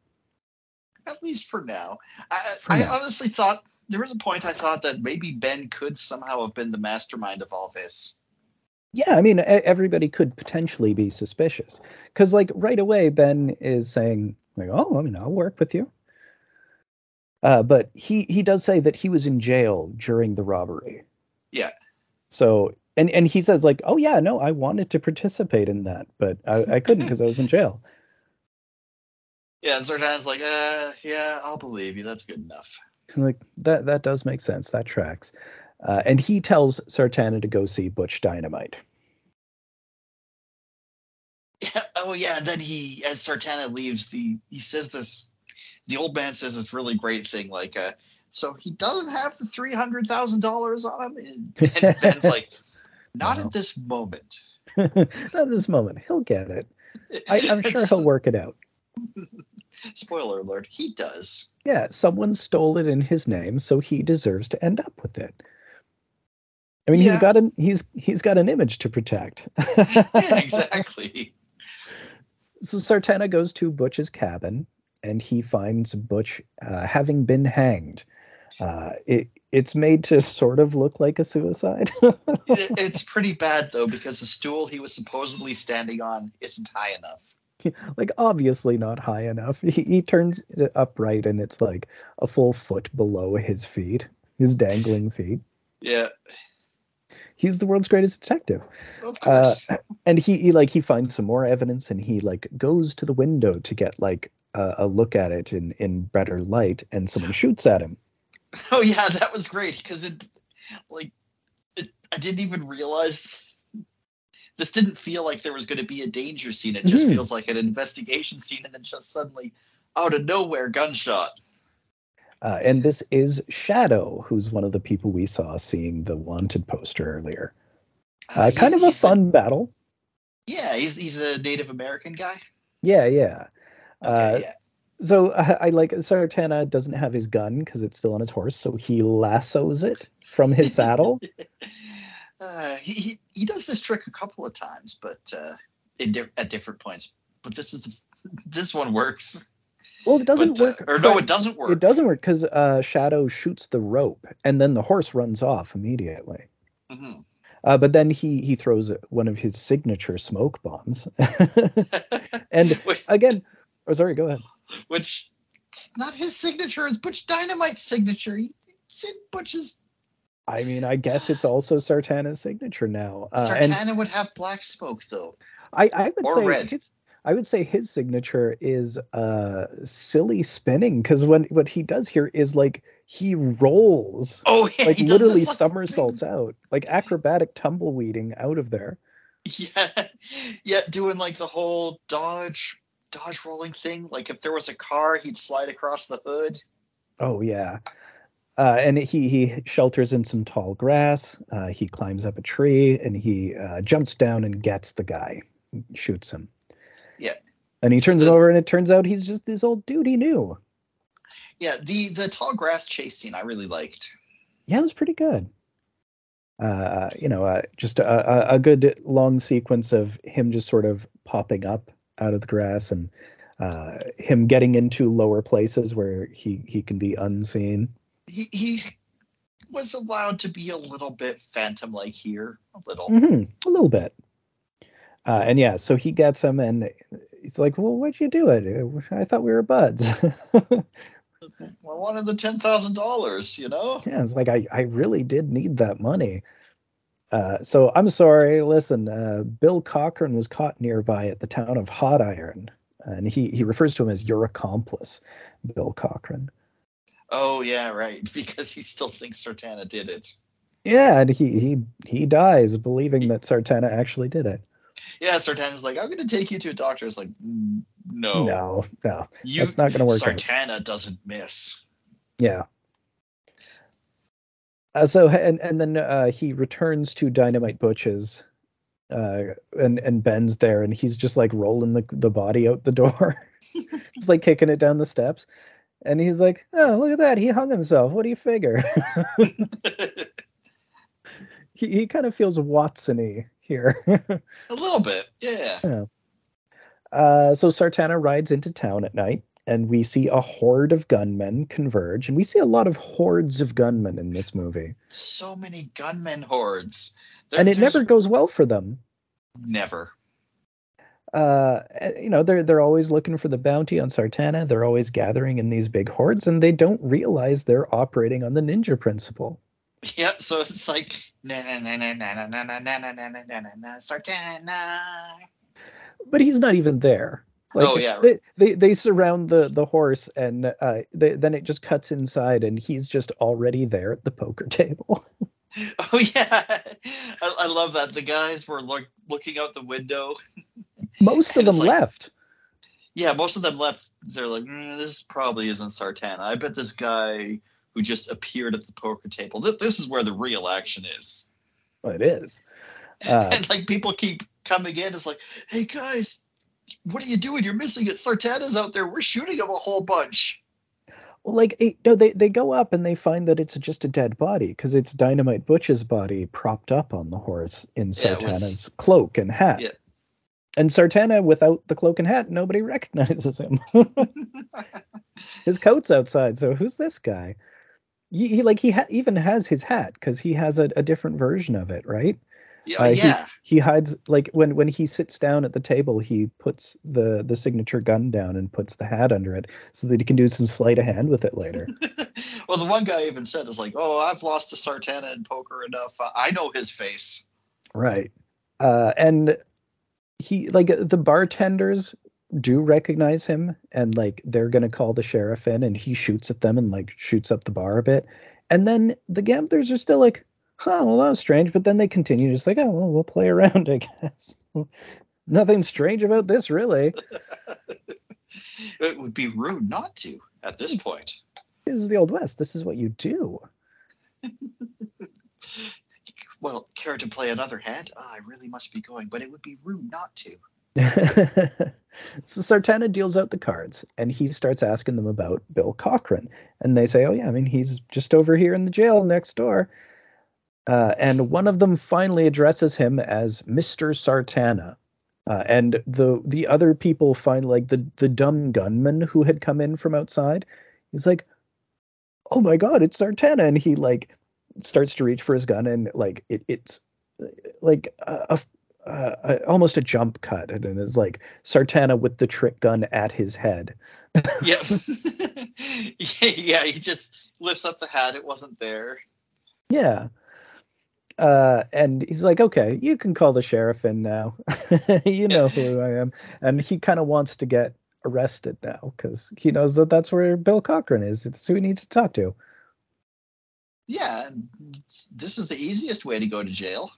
B: At least for now. I,
A: For
B: I
A: now.
B: honestly thought there was a point I thought that maybe Ben could somehow have been the mastermind of all this.
A: Yeah, I mean, everybody could potentially be suspicious because, like, right away, Ben is saying, like, "Oh, I mean, I'll work with you." Uh, but he he does say that he was in jail during the robbery.
B: Yeah.
A: So, and and he says, like, "Oh yeah, no, I wanted to participate in that, but I, I couldn't because I was in jail."
B: Yeah, and Sartana's like, uh, yeah, I'll believe you. That's good enough.
A: like that that does make sense. That tracks. Uh, and he tells Sartana to go see Butch Dynamite.
B: Yeah, oh yeah, and then he, as Sartana leaves, the he says this. The old man says this really great thing, like, uh, so he doesn't have the three hundred thousand dollars on him. And, and Ben's like, not
A: No.
B: at this moment.
A: Not at this moment. He'll get it. I, I'm sure he'll work it out.
B: Spoiler alert: he does.
A: Yeah, someone stole it in his name, so he deserves to end up with it. I mean,
B: Yeah.
A: he's got an he's he's got an image to protect.
B: Yeah, exactly.
A: so Sartana goes to Butch's cabin, and he finds Butch uh, having been hanged. Uh, it it's made to sort of look like a suicide.
B: It- it's pretty bad though because the stool he was supposedly standing on isn't high enough.
A: like obviously not high enough. He, he turns it upright, and it's like a full foot below his feet, his dangling feet.
B: Yeah,
A: He's the world's greatest detective.
B: of
A: Uh,
B: course.
A: and he, he like he finds some more evidence and he like goes to the window to get like a, a look at it in in better light and someone shoots at him
B: oh yeah, that was great because it, like, it, I didn't even realize. This didn't feel like there was going to be a danger scene. It just
A: Mhm.
B: feels like an investigation scene, and then just suddenly, out of nowhere, gunshot.
A: uh, and this is shadow who's one of the people we saw seeing the wanted poster earlier uh,
B: he's-
A: kind of a fun battle
B: yeah, he's he's a Native American guy.
A: yeah yeah
B: Okay,
A: uh,
B: yeah.
A: So uh, I like Sartana doesn't have his gun because it's still on his horse, so he lassos it from his saddle.
B: Uh, he, he he does this trick a couple of times, but uh, in di- at different points. But this is the, this one works.
A: well, it doesn't
B: but, uh,
A: work.
B: or no, it doesn't work.
A: It doesn't work because uh, Shadow shoots the rope, and then the horse runs off immediately.
B: Mhm.
A: Uh, but then he he throws one of his signature smoke bombs, and again, oh sorry, go ahead.
B: Which it's not his signature. It's Butch Dynamite's signature. He, it's in Butch's.
A: I mean, I guess it's also Sartana's signature now, uh, and
B: Sartana would have black smoke though.
A: I I would
B: or
A: say
B: red.
A: his I would say his signature is uh silly spinning because when what he does here is like he rolls
B: Oh yeah,
A: like literally
B: this, like,
A: somersaults out like acrobatic tumbleweeding out of there.
B: Yeah, yeah, doing like the whole dodge dodge rolling thing. Like if there was a car, he'd slide across the hood.
A: Oh yeah. Uh, and he he shelters in some tall grass. Uh, he climbs up a tree and he uh, jumps down and gets the guy, shoots him.
B: Yeah.
A: And he turns it over and it turns out he's just this old dude he knew.
B: Yeah, the the tall grass chase scene I really liked.
A: Yeah, it was pretty good. Uh, you know, uh, just a, a, a good long sequence of him just sort of popping up out of the grass and uh, him getting into lower places where he he can be unseen.
B: He he was allowed to be a little bit phantom like here, a little.
A: hmm a little bit. Uh, and yeah, so he gets him, and he's like, well, why'd you do it? I thought we were buds.
B: Well, I wanted the ten thousand dollars, you know.
A: Yeah, it's like I, I really did need that money. Uh, so I'm sorry. Listen, uh, Bill Cochran was caught nearby at the town of Hot Iron, and he he refers to him as your accomplice, Bill Cochran.
B: Oh yeah, right. Because he still thinks Sartana did it.
A: Yeah, and he he he dies believing that Sartana actually did it.
B: Yeah, Sartana's like, I'm gonna take you to a doctor. It's like, "Mm, no,
A: No, no,
B: you,
A: that's not going to work. out.
B: Sartana doesn't miss.
A: Yeah. Uh, so and and then uh, he returns to Dynamite Butch's, uh, and and Ben's there, and he's just like rolling the the body out the door, just like kicking it down the steps, and he's like, "Oh, look at that! He hung himself. What do you figure?" he he kind of feels Watson-y here.
B: a little bit, yeah.
A: Uh, so Sartana rides into town at night, and we see a horde of gunmen converge, and we see a lot of hordes of gunmen in this movie,
B: So many gunmen hordes. There-
A: and it never goes well for them.
B: never.
A: Uh, you know, they're they're always looking for the bounty on Sartana. They're always gathering in these big hordes, and they don't realize they're operating on the ninja principle.
B: Yep. So it's like na na na na na na na na na na na na na na Sartana.
A: But he's not even there. Like,
B: Oh, yeah,
A: They, they they surround the the horse, and uh, they, then it just cuts inside, and he's just already there at the poker table.
B: Oh yeah, I, I love that. The guys were look, looking out the window.
A: Most of them
B: like-
A: left.
B: Yeah, most of them left. They're like, mm, this probably isn't Sartana. I bet this guy who just appeared at the poker table. Th- this is where the real action is.
A: Well, it is. Uh,
B: and like people keep coming in. It's like, hey guys, what are you doing? You're missing it. Sartana's out there. We're shooting him a whole bunch.
A: Well, like it, no, they they go up and they find that it's just a dead body because it's Dynamite Butch's body propped up on the horse in
B: Yeah, with-
A: Sartana's cloak and hat.
B: Yeah.
A: And Sartana, without the cloak and hat, nobody recognizes him. his coat's outside, so who's this guy? He, he like he ha- even has his hat because he has a, a different version of it, right?
B: Yeah,
A: Uh, he- He hides like when when he sits down at the table, he puts the the signature gun down and puts the hat under it so that he can do some sleight of hand with it later.
B: well, the one guy even said, "Is like, oh, I've lost to Sartana in poker enough. Uh, I know his face."
A: Right. Uh, and he like the bartenders do recognize him and like they're gonna call the sheriff in and he shoots at them and like shoots up the bar a bit. And then the gamblers are still like, huh, well that was strange, but then they continue just like, oh well we'll play around, I guess. Nothing strange about this really.
B: It would be rude not to at this point.
A: This is the old west. This is what you do.
B: Well, care to play another hand? Ah, I really must be going, but it would be rude not to.
A: so Sartana deals out the cards and he starts asking them about Bill Cochran. And they say, Oh, yeah, I mean, he's just over here in the jail next door. Uh, and one of them finally addresses him as Mr. Sartana. Uh, and the the other people find like the the dumb gunman who had come in from outside. He's like, "Oh my God, it's Sartana!" And he like starts to reach for his gun, and like it, it's like a, a, a almost a jump cut, and it's like Sartana with the trick gun at his head.
B: Yep. yeah, he just lifts up the hat. It wasn't there.
A: Yeah. Uh, and he's like, okay, you can call the sheriff in now. you know who I am. And he kind of wants to get arrested now because he knows that that's where Bill Cochran is. It's who he needs to talk to.
B: Yeah, this is the easiest way to go to jail.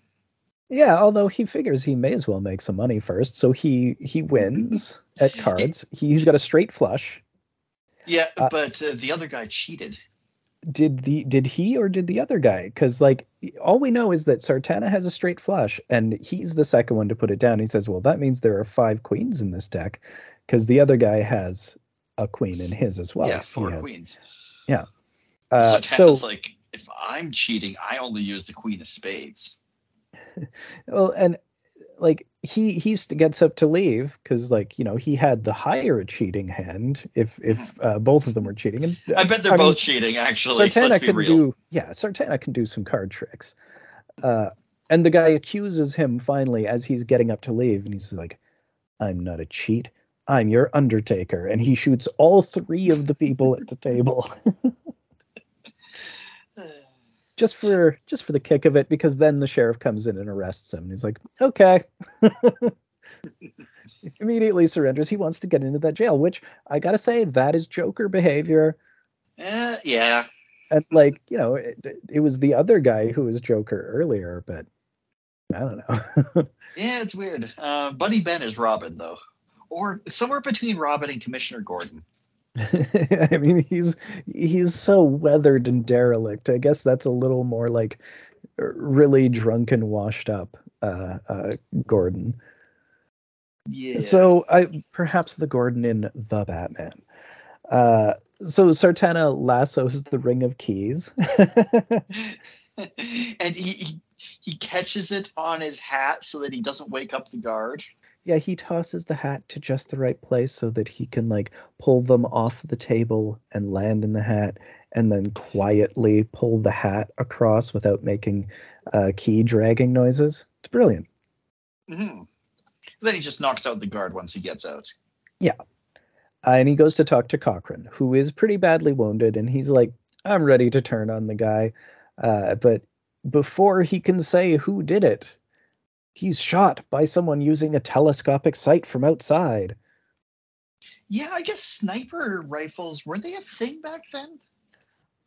A: Yeah, although he figures he may as well make some money first, so he he wins at cards. He's got a straight flush.
B: Yeah,
A: Uh,
B: but uh, the other guy cheated.
A: Did the did he or did the other guy? Because like all we know is that Sartana has a straight flush, and he's the second one to put it down. He says, "Well, that means there are five queens in this deck, because the other guy has a queen in his as well."
B: yeah, four
A: had-
B: queens.
A: Uh,
B: so
A: so
B: like, if I'm cheating, I only use the queen of spades.
A: well, and like he he gets up to leave because like you know he had the higher cheating hand if if uh, both of them were cheating. And
B: I bet they're
A: I mean,
B: both cheating, actually.
A: Sartana can
B: real.
A: do yeah, Sartana can do some card tricks. Uh, and the guy accuses him finally as he's getting up to leave, and he's like, "I'm not a cheat. I'm your Undertaker, and he shoots all three of the people at the table. just for just for the kick of it, because then the sheriff comes in and arrests him. And he's like, okay. Immediately surrenders. He wants to get into that jail, which I gotta say, that is Joker behavior.
B: Uh, yeah.
A: And like, you know, it, it was the other guy who was Joker earlier, but I don't know.
B: yeah, it's weird. Uh, Buddy Ben is Robin though, or somewhere between Robin and Commissioner Gordon.
A: I mean, he's he's so weathered and derelict. I guess that's a little more like really drunk and washed up uh, uh, Gordon.
B: Yeah.
A: So I perhaps the Gordon in the Batman. Uh, so Sartana lassos the Ring of Keys.
B: and he, he he catches it on his hat so that he doesn't wake up the guard.
A: Yeah, he tosses the hat to just the right place so that he can like pull them off the table and land in the hat and then quietly pull the hat across without making uh, key dragging noises. It's brilliant.
B: Mm-hmm. Then he just knocks out the guard once he gets out.
A: Yeah. Uh, and he goes to talk to Cochran, who is pretty badly wounded, and he's like, I'm ready to turn on the guy. Uh, but before he can say who did it, he's shot by someone using a telescopic sight from outside.
B: Yeah, I guess sniper rifles were they a thing back then?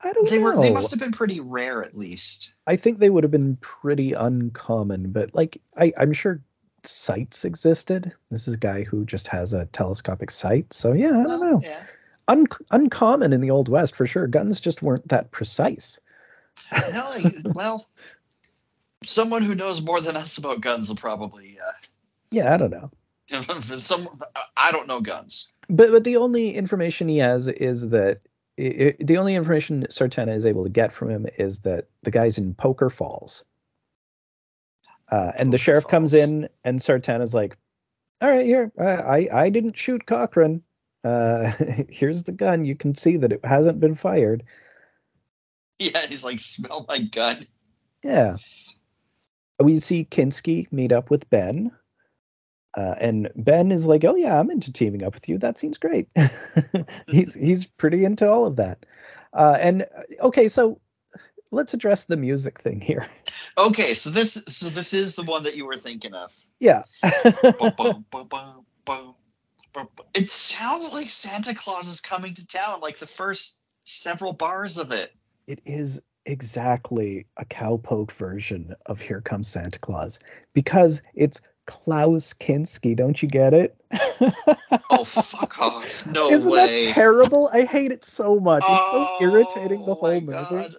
A: I don't
B: they
A: know.
B: were they must have been pretty rare at least.
A: I think they would have been pretty uncommon, but like I, I'm sure sights existed. This is a guy who just has a telescopic sight, so yeah, I don't
B: Well,
A: know.
B: Yeah.
A: Un- uncommon in the old west for sure. Guns just weren't that precise.
B: No, well, someone who knows more than us about guns will probably.
A: Yeah, I don't know.
B: Uh, some I don't know guns.
A: But but the only information he has is that i i the only information Sartana is able to get from him is that the guy's in Poker Falls. Uh, and the
B: Poker
A: sheriff comes in, and Sartana's like, "All right, here, I I, I didn't shoot Cochran. Uh, here's the gun. You can see that it hasn't been fired.
B: Yeah, he's like, smell my gun.
A: Yeah. We see Kinski meet up with Ben. Uh, and Ben is like, "Oh yeah, I'm into teaming up with you. That seems great." he's he's pretty into all of that. Uh, and uh, okay, so let's address the music thing here.
B: Okay, so this so this is the one that you were thinking of.
A: Yeah.
B: It sounds like Santa Claus is coming to town, like the first several bars of it.
A: it is exactly a cowpoke version of Here Comes Santa Claus because it's Klaus Kinski. Don't you get it?
B: Oh fuck off! No
A: Isn't
B: way.
A: that terrible? I hate it so much. It's so oh irritating the
B: Oh
A: whole movie.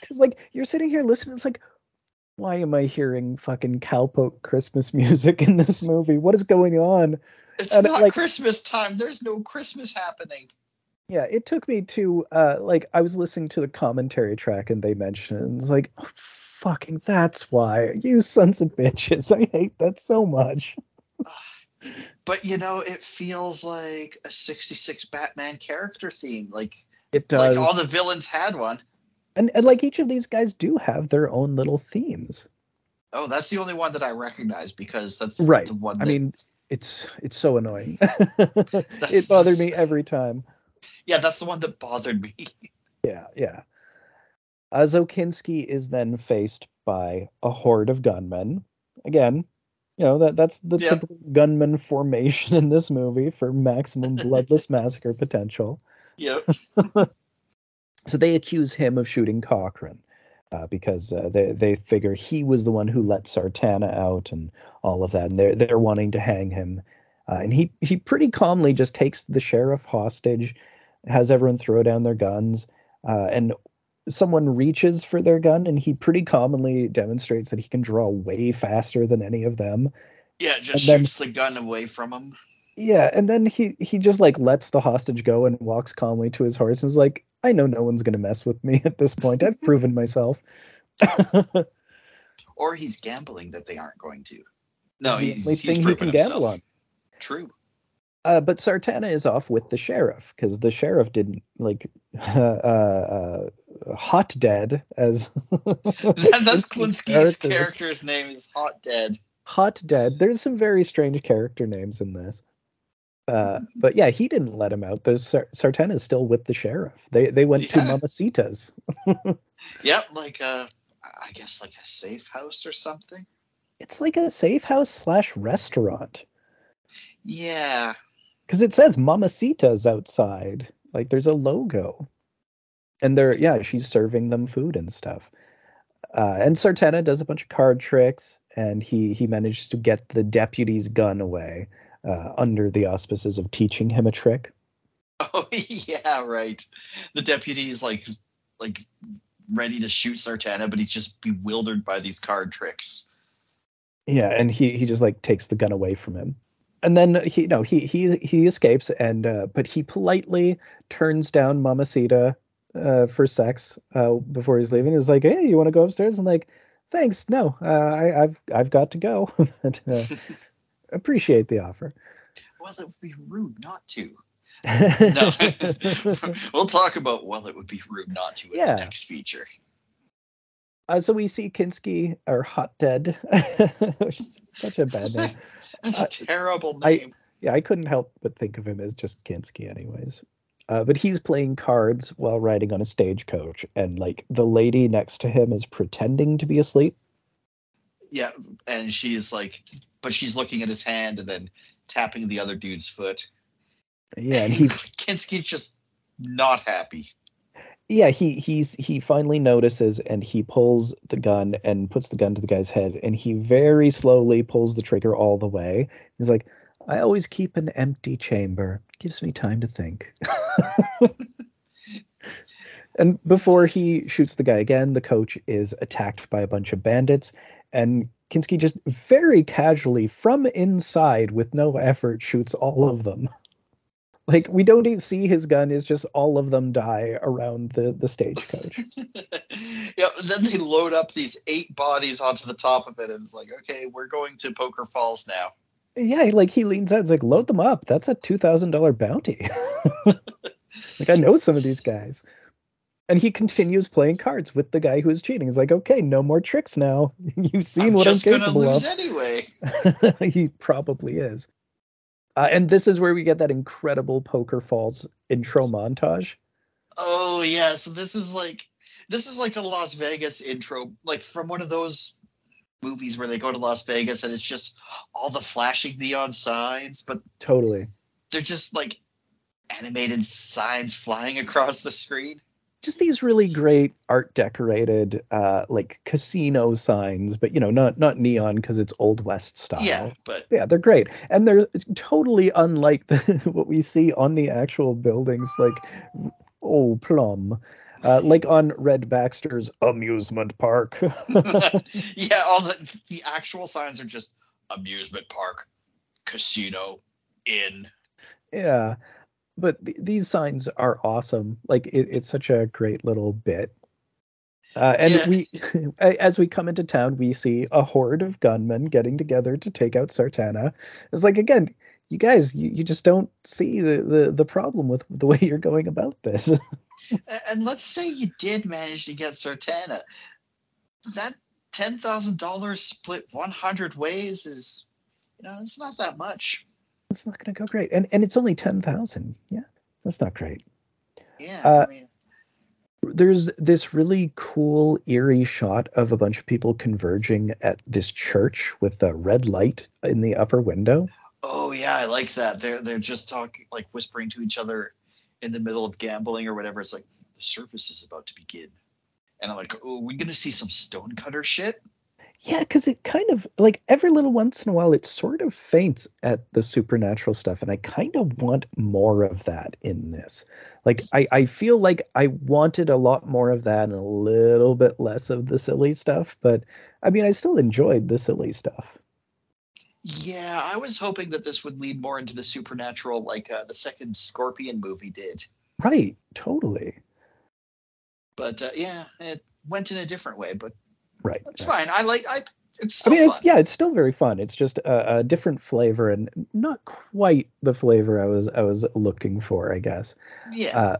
A: Because like you're sitting here listening, it's like, why am I hearing fucking cowpoke Christmas music in this movie? What is going on?
B: it's
A: And,
B: not
A: like-
B: Christmas time. There's no Christmas happening.
A: Yeah, it took me to uh like I was listening to the commentary track and they mentioned it and it's like, oh, fucking that's why. You sons of bitches. I hate that so much.
B: But you know, it feels like a '66 Batman character theme. Like,
A: It does.
B: like all the villains had one.
A: and, and like each of these guys do have their own little themes.
B: Oh, that's the only one that I recognize because that's
A: Right.
B: the one.
A: I mean, it's it's so annoying. it bothered me every time.
B: Yeah, that's the one that bothered me.
A: Yeah, yeah. Uh, So Kinski is then faced by a horde of gunmen. Again, you know that that's the
B: Yeah.
A: typical gunman formation in this movie for maximum bloodless massacre potential.
B: yep.
A: So they accuse him of shooting Cochrane uh, because uh, they they figure he was the one who let Sartana out and all of that, and they're they're wanting to hang him. Uh, and he he pretty calmly just takes the sheriff hostage, has everyone throw down their guns, uh, and someone reaches for their gun, and he pretty commonly demonstrates that he can draw way faster than any of them.
B: Yeah, just
A: And then-
B: the gun away from him.
A: Yeah, and then he he just like lets the hostage go and walks calmly to his horse and is like, I know no one's gonna mess with me at this point. I've proven myself.
B: Or he's gambling that they aren't going to. No,
A: It's the
B: he's,
A: only
B: he's
A: thing he
B: proven
A: can gamble
B: himself.
A: on.
B: True.
A: Uh, but Sartana is off with the sheriff because the sheriff didn't like uh, uh, hot dead as
B: That, that's Kinski's
A: characters.
B: name is Hot Dead.
A: hot dead. There's some very strange character names in this. Uh, but yeah, he didn't let him out. The Sar- still with the sheriff. They they went to
B: Yeah.
A: Mamacita's.
B: Yep, like a, I guess like a safe house or something.
A: It's like a safe house slash restaurant
B: Yeah.
A: Because it says Mamacita's outside. Like there's a logo, and they're yeah, she's serving them food and stuff. Uh, and Sartana does a bunch of card tricks, and he he manages to get the deputy's gun away uh, under the auspices of teaching him a trick.
B: Oh yeah, right. The deputy's like like ready to shoot Sartana, but he's just bewildered by these card tricks.
A: Yeah, and he he just like takes the gun away from him. And then he no he he he escapes and uh, but he politely turns down Mamacita uh, for sex uh, before he's leaving. He's like, "Hey, you want to go upstairs?" And like, "Thanks, no, uh, I, I've I've got to go." but, uh, appreciate the offer.
B: Well, it would be rude not to. No. we'll talk about well, it would be rude not to in
A: Yeah.
B: the next feature.
A: Uh, so we see Kinski or Hot Dead, which is such a bad name.
B: That's a
A: Uh,
B: terrible
A: I-
B: name.
A: Yeah, I couldn't help but think of him as just Kinski, anyways. Uh, but he's playing cards while riding on a stagecoach, and like the lady next to him is pretending to be asleep.
B: yeah, and she's like, but she's looking at his hand and then tapping the other dude's foot.
A: Yeah, and he,
B: Kinski's just not happy.
A: Yeah, he he's he finally notices, and he pulls the gun and puts the gun to the guy's head, and he very slowly pulls the trigger all the way. He's like, "I always keep an empty chamber. Gives me time to think." And before he shoots the guy again, the coach is attacked by a bunch of bandits, and Kinski just very casually from inside, with no effort, shoots all of them. Like we don't even see his gun; is just all of them die around the the stagecoach.
B: yeah, then they load up these eight bodies onto the top of it, and it's like, okay, we're going to Poker Falls now.
A: yeah, like he leans out, it's like load them up. That's a two thousand dollar bounty. like I know some of these guys. And he continues playing cards with the guy who is cheating. He's like, okay, no more tricks now. You've seen
B: I'm
A: what
B: just
A: I'm
B: gonna
A: capable of.
B: lose anyway.
A: he probably is. Uh, and this is where we get that incredible Poker Falls intro montage.
B: Oh yeah, so this is like this is like a Las Vegas intro, like from one of those movies where they go to Las Vegas and it's just all the flashing neon signs, but
A: Totally.
B: they're just like animated signs flying across the screen.
A: Just these really great art decorated uh like casino signs, but you know, not not neon because it's old west style.
B: Yeah, but
A: Yeah, they're great. And they're totally unlike the, what we see on the actual buildings like oh plum. Uh, like on Red Baxter's amusement park.
B: yeah, all the the actual signs are just amusement park, casino, inn.
A: Yeah, but th- these signs are awesome. Like it, it's such a great little bit. Uh, and
B: Yeah.
A: we, as we come into town, we see a horde of gunmen getting together to take out Sartana. It's like again, you guys, you, you just don't see the, the the problem with the way you're going about this.
B: And let's say you did manage to get Sartana. That ten thousand dollars split one hundred ways is, you know, it's not that much.
A: It's not going to go great, and and it's only ten thousand. Yeah, that's not great.
B: Yeah,
A: Uh,
B: I mean,
A: there's this really cool eerie shot of a bunch of people converging at this church with a red light in the upper window.
B: oh yeah, I like that. They're they're just talking, like whispering to each other in the middle of gambling or whatever. It's like the service is about to begin, and I'm like, oh, we're gonna see some stonecutter shit.
A: Yeah, because it kind of like every little once in a while it sort of feints at the supernatural stuff, and I kind of want more of that in this. Like I, I feel like I wanted a lot more of that and a little bit less of the silly stuff, but I mean I still enjoyed the silly stuff.
B: Yeah, I was hoping that this would lead more into the supernatural, like uh, the second Scorpion movie did.
A: Right, totally.
B: But uh, yeah, it went in a different way. But
A: Right.
B: that's
A: right.
B: fine. I like. I it's
A: I
B: still
A: mean, it's
B: fun.
A: yeah, it's still very fun. It's just a, a different flavor and not quite the flavor I was I was looking for, I guess.
B: yeah.
A: Uh,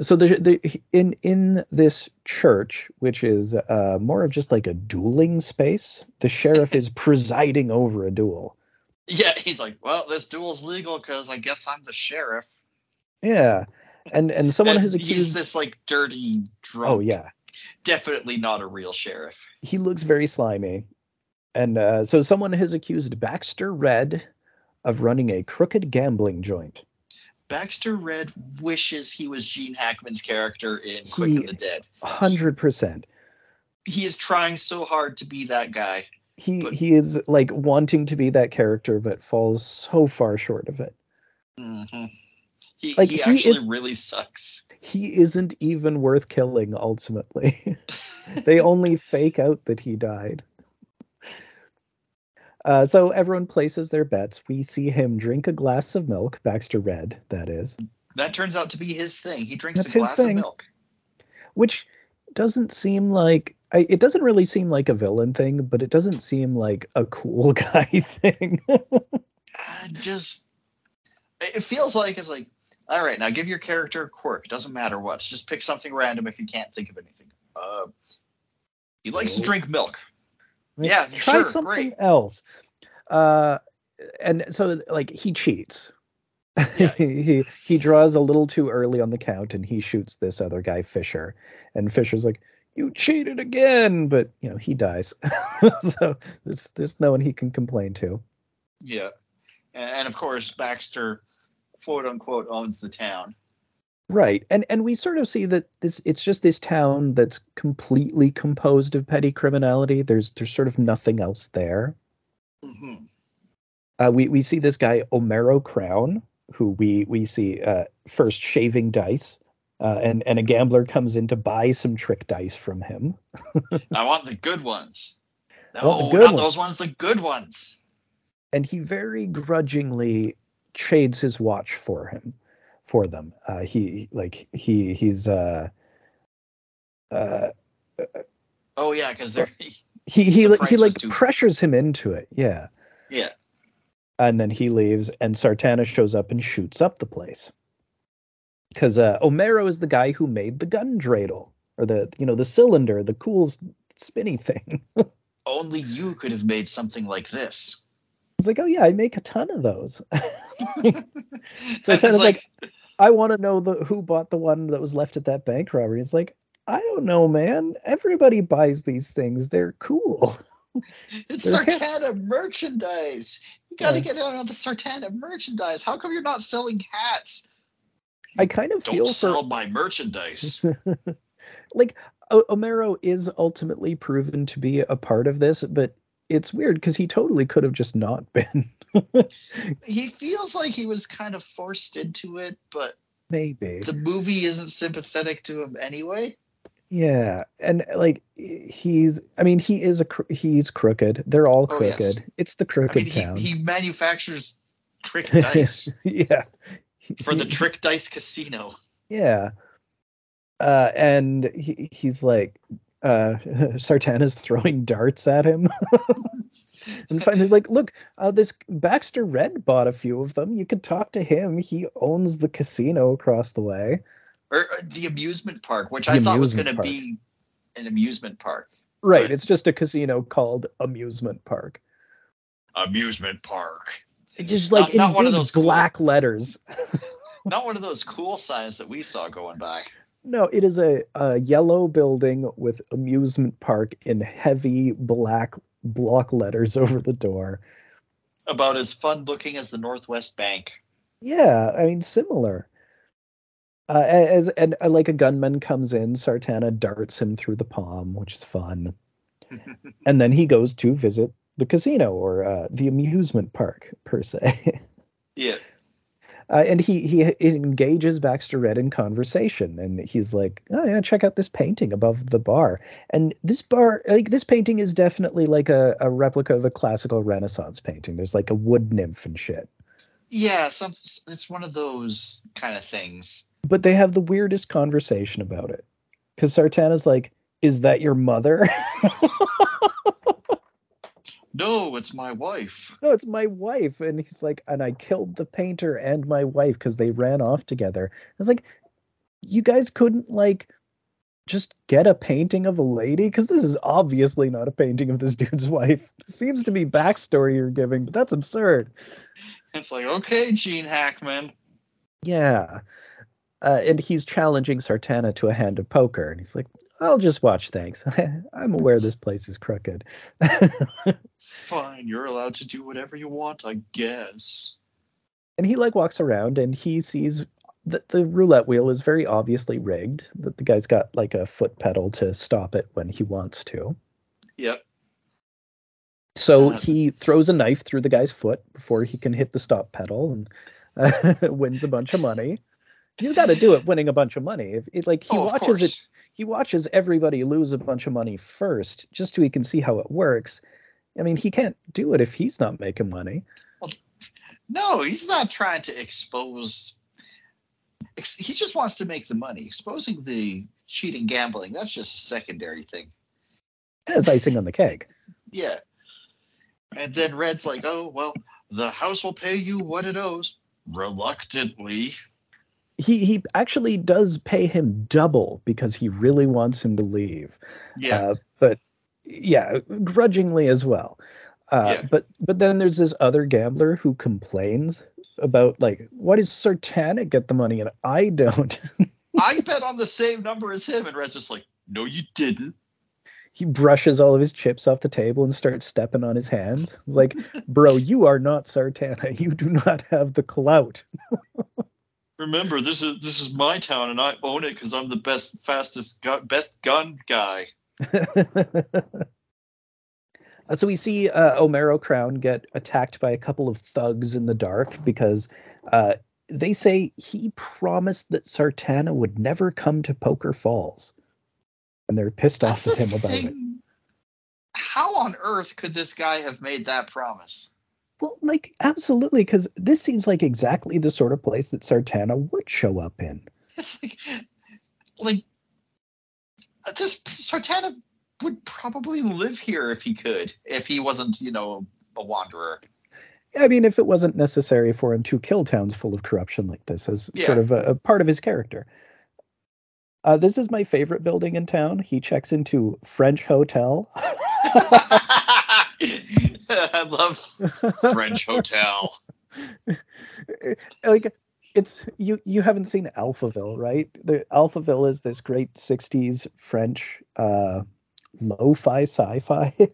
A: so the, the in in this church, which is uh, more of just like a dueling space, the sheriff is presiding over a duel.
B: Yeah, he's like, well, this duel's legal because I guess I'm the sheriff.
A: Yeah, and and someone
B: And
A: has accused he's
B: this like dirty drunk.
A: Oh yeah,
B: definitely not a real sheriff.
A: he looks very slimy, and uh, so someone has accused Baxter Red of running a crooked gambling joint.
B: Baxter Red wishes he was Gene Hackman's character in Quick
A: He-
B: of the Dead.
A: Hundred percent.
B: He is trying so hard to be that guy.
A: He
B: But-
A: he is like wanting to be that character, but falls so far short of it.
B: hmm He,
A: Like,
B: he
A: he
B: actually
A: is-
B: really sucks.
A: He isn't even worth killing ultimately. they only fake out that he died. Uh, so everyone places their bets. We see him drink a glass of milk, Baxter Red, that is,
B: That turns out to be his thing. He drinks
A: That's
B: a glass of milk.
A: which doesn't seem like I, it doesn't really seem like a villain thing, but it doesn't seem like a cool guy thing.
B: Uh, just it feels like it's like, all right, now give your character a quirk. Doesn't matter what. Just pick something random if you can't think of anything. Uh, he likes to drink milk.
A: Like,
B: Yeah,
A: try
B: sure,
A: something
B: great.
A: else. Uh, and so like he cheats.
B: Yeah.
A: he, he draws a little too early on the count, and he shoots this other guy Fisher. And Fisher's like, "You cheated again!" But you know he dies, so there's there's no one he can complain to.
B: Yeah, and of course Baxter, quote unquote, owns the town.
A: Right. And and we sort of see that this it's just this town that's completely composed of petty criminality. There's there's sort of nothing else there.
B: hmm
A: Uh, we we see this guy Omero Crown, who we we see uh, first shaving dice, uh, and and a gambler comes in to buy some trick dice from him.
B: I want the good ones. No,
A: good
B: not
A: ones.
B: those ones. The good ones.
A: and he very grudgingly trades his watch for him for them uh he like he he's uh uh
B: Oh yeah, because they're
A: he he
B: The
A: he like pressures him into it yeah
B: yeah.
A: and then he leaves and sartana shows up and shoots up the place because uh omero is the guy who made the gun dreidel or the you know the cylinder the cool spinny thing
B: Only you could have made something like this.
A: It's like oh yeah i make a ton of those
B: So
A: it's like, I want to know the who bought the one that was left at that bank robbery. It's like, I don't know, man. Everybody buys these things. They're cool.
B: it's
A: they're.
B: Sartana merchandise. You got to
A: Yeah.
B: get out on the Sartana merchandise. How come you're not selling hats?
A: I kind of
B: Don't
A: feel
B: sell
A: for
B: my merchandise.
A: like o- Omero is ultimately proven to be a part of this, but it's weird because he totally could have just not been.
B: he feels like he was kind of forced into it, but
A: Maybe.
B: the movie isn't sympathetic to him anyway.
A: Yeah, and like he's I mean he is a he's crooked. They're all
B: Oh,
A: crooked.
B: yes.
A: It's the
B: I
A: crooked
B: mean, he,
A: town.
B: he manufactures trick dice
A: yeah.
B: for the trick dice casino.
A: Yeah. Uh, and he, he's like, uh, Sartana's throwing darts at him. and finally, like, look, uh, this Baxter Red bought a few of them. You could talk to him. He owns the casino across the way.
B: Or uh, the amusement park, which
A: The
B: I thought was going to be an amusement park.
A: Right.
B: Right.
A: It's just a casino called Amusement Park.
B: Amusement park.
A: It's just like
B: Not-
A: in
B: not one of those cool-
A: black letters.
B: Not one of those cool signs that we saw going by.
A: No, it is a, a yellow building with amusement park in heavy black block letters over the door.
B: About as fun looking as the Northwest Bank.
A: Yeah, I mean similar. Uh, as and uh, like a gunman comes in, Sartana darts him through the palm, which is fun, and then he goes to visit the casino or uh, the amusement park per se.
B: Yeah.
A: Uh, and he he engages Baxter Red in conversation, and he's like, "Oh yeah, check out this painting above the bar." And this bar, like this painting, is definitely like a, a replica of a classical Renaissance painting. There's like a wood nymph and shit.
B: Yeah, some it's one of those kind of things.
A: But they have the weirdest conversation about it, because Sartana's like, "Is that your mother?"
B: No, it's my wife.
A: no, it's my wife. And he's like, "And I killed the painter and my wife because they ran off together." I was like, "You guys couldn't like." just get a painting of a lady? Because this is obviously not a painting of this dude's wife. seems to be backstory you're giving, but that's absurd.
B: It's like, okay, Gene Hackman.
A: Yeah. Uh, and he's challenging Sartana to a hand of poker, and he's like, "I'll just watch, thanks. I'm aware this place is crooked."
B: Fine, you're allowed to do whatever you want, I guess.
A: And he like walks around, and he sees that the roulette wheel is very obviously rigged. That the guy's got like a foot pedal to stop it when he wants to.
B: Yep.
A: So
B: Uh,
A: he throws a knife through the guy's foot before he can hit the stop pedal and uh, wins a bunch of money. He's got to do it winning a bunch of money. If it, like he
B: oh,
A: watches it, he watches everybody lose a bunch of money first, just so he can see how it works. I mean, he can't do it if he's not making money.
B: No, he's not trying to expose. ex- He just wants to make the money. Exposing the cheating gambling, that's just a secondary thing.
A: That's icing on the cake.
B: Yeah. And then Red's like, oh, well, the house will pay you what it owes. Reluctantly.
A: He he actually does pay him double because he really wants him to leave.
B: Yeah.
A: Uh, but yeah, grudgingly as well. Uh,
B: Yeah.
A: But but then there's this other gambler who complains about like, why does Sartana get the money and I don't?
B: I bet on the same number as him. And Red's just like, no, you didn't.
A: he brushes all of his chips off the table and starts stepping on his hands. It's like, bro, you are not Sartana. You do not have the clout.
B: Remember, this is this is my town, and I own it because I'm the best, fastest, gu- best gun guy.
A: Uh, so we see uh, Omero Crown get attacked by a couple of thugs in the dark because uh, they say he promised that Sartana would never come to Poker Falls, and they're pissed off
B: That's
A: at
B: the
A: him about it.
B: How on earth could this guy have made that promise?
A: Well, like absolutely, because this seems like exactly the sort of place that Sartana would show up in.
B: It's like, like this Sartana would probably live here if he could, if he wasn't, you know, a wanderer.
A: I mean, if it wasn't necessary for him to kill towns full of corruption like this as
B: Yeah.
A: sort of a, a part of his character. Uh, this is my favorite building in town. He checks into French Hotel.
B: I love French Hotel.
A: like it's you you haven't seen Alphaville, right? The Alphaville is this great 60s French uh lo-fi sci-fi.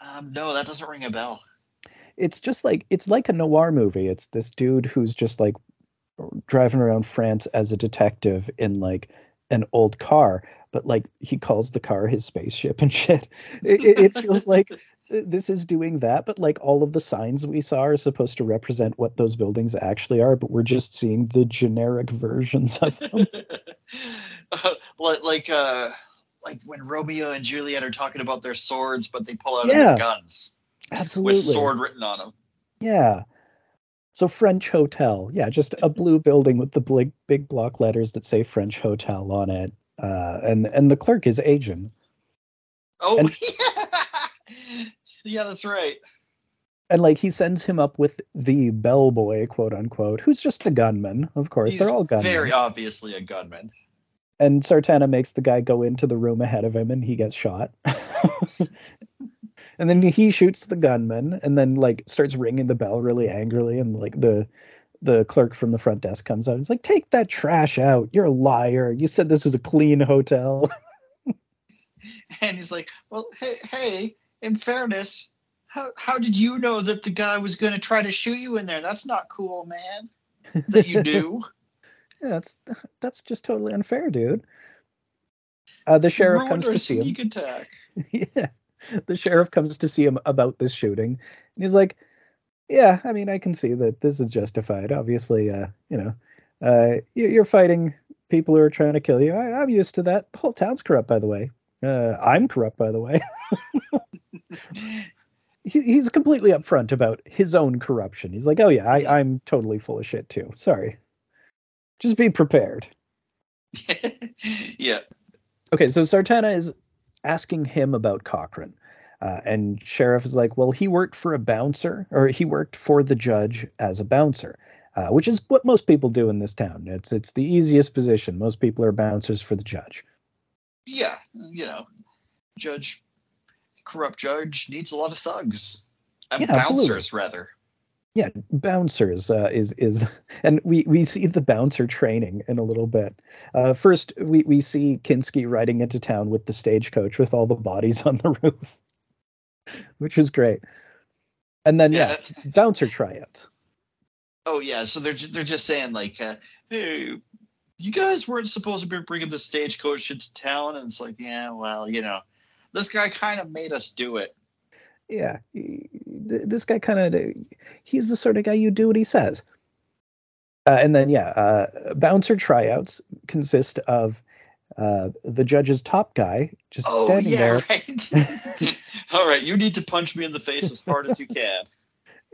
B: Um, no, that doesn't ring a bell.
A: it's just like it's like a noir movie. It's this dude who's just like driving around France as a detective in like an old car, but like he calls the car his spaceship and shit. It, it, it feels like this is doing that, but like all of the signs we saw are supposed to represent what those buildings actually are, but we're just seeing the generic versions of them.
B: Uh, like like uh like when Romeo and Juliet are talking about their swords, but they pull out
A: Yeah.
B: their guns
A: Absolutely.
B: with sword written on them.
A: Yeah. So French Hotel, yeah, just a blue building with the big big block letters that say French Hotel on it, uh, and and the clerk is Asian,
B: Oh
A: And-
B: yeah, yeah, that's right.
A: and like he sends him up with the bellboy, quote unquote, who's just a gunman. Of course,
B: He's
A: they're all gunmen.
B: very obviously a gunman.
A: and Sartana makes the guy go into the room ahead of him, and he gets shot. and then he shoots the gunman, and then like starts ringing the bell really angrily, and like the the clerk from the front desk comes out. He's like, "Take that trash out! You're a liar! You said this was a clean hotel."
B: And he's like, "Well, hey, hey, in fairness, how how did you know that the guy was going to try to shoot you in there? That's not cool, man. That you do."
A: Yeah, that's that's just totally unfair, dude. Uh, the sheriff
B: Ruined
A: comes to see him.
B: attack.
A: yeah, the sheriff comes to see him about this shooting, and he's like, "Yeah, I mean, I can see that this is justified. Obviously, uh, you know, uh, you- you're fighting people who are trying to kill you. I, I'm used to that. The whole town's corrupt, by the way. Uh, I'm corrupt, by the way. he, he's completely upfront about his own corruption. He's like, "Oh yeah, I, I'm totally full of shit too. Sorry. Just be prepared."
B: yeah.
A: Okay, so Sartana is asking him about Cochrane. Uh, and Sheriff is like, well, he worked for a bouncer, or he worked for the judge as a bouncer, uh, which is what most people do in this town. It's it's the easiest position. Most people are bouncers for the judge.
B: Yeah, you know, judge, corrupt judge needs a lot of thugs. And
A: Yeah,
B: bouncers,
A: absolutely.
B: rather.
A: Yeah, bouncers uh, is is, and we we see the bouncer training in a little bit. Uh, first, we we see Kinski riding into town with the stagecoach with all the bodies on the roof, which is great. And then yeah,
B: Yeah.
A: bouncer tryouts.
B: Oh yeah, so they're they're just saying like, uh, hey, you guys weren't supposed to be bringing the stagecoach into town, and it's like, yeah, well, you know, this guy kind of made us do it.
A: Yeah, this guy kind of he's the sort of guy you do what he says. Uh, and then yeah, uh, bouncer tryouts consist of uh, the judge's top guy just
B: Oh
A: standing
B: yeah,
A: there.
B: right. All right, you need to punch me in the face as hard as you can.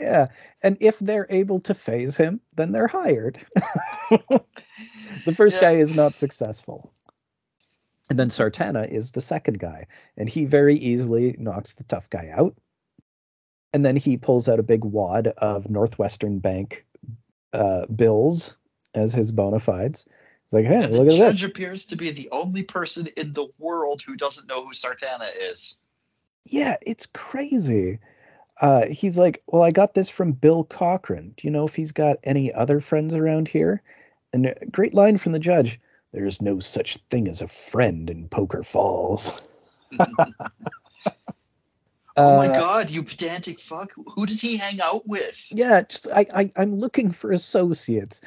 A: Yeah, and if they're able to faze him, then they're hired. the first
B: Yeah.
A: guy is not successful. And then Sartana is the second guy, and he very easily knocks the tough guy out. And then he pulls out a big wad of Northwestern Bank uh, bills as his bona fides. He's like, hey, look at
B: judge appears to be the only person in the world who doesn't know who Sartana is.
A: Yeah, it's crazy. Uh, he's like, well, I got this from Bill Cochran. Do you know if he's got any other friends around here? And a great line from the judge. There is no such thing as a friend in Poker Falls.
B: oh my
A: Uh,
B: god, you pedantic fuck! Who does he hang out with?
A: Yeah, just I, I I'm looking for associates.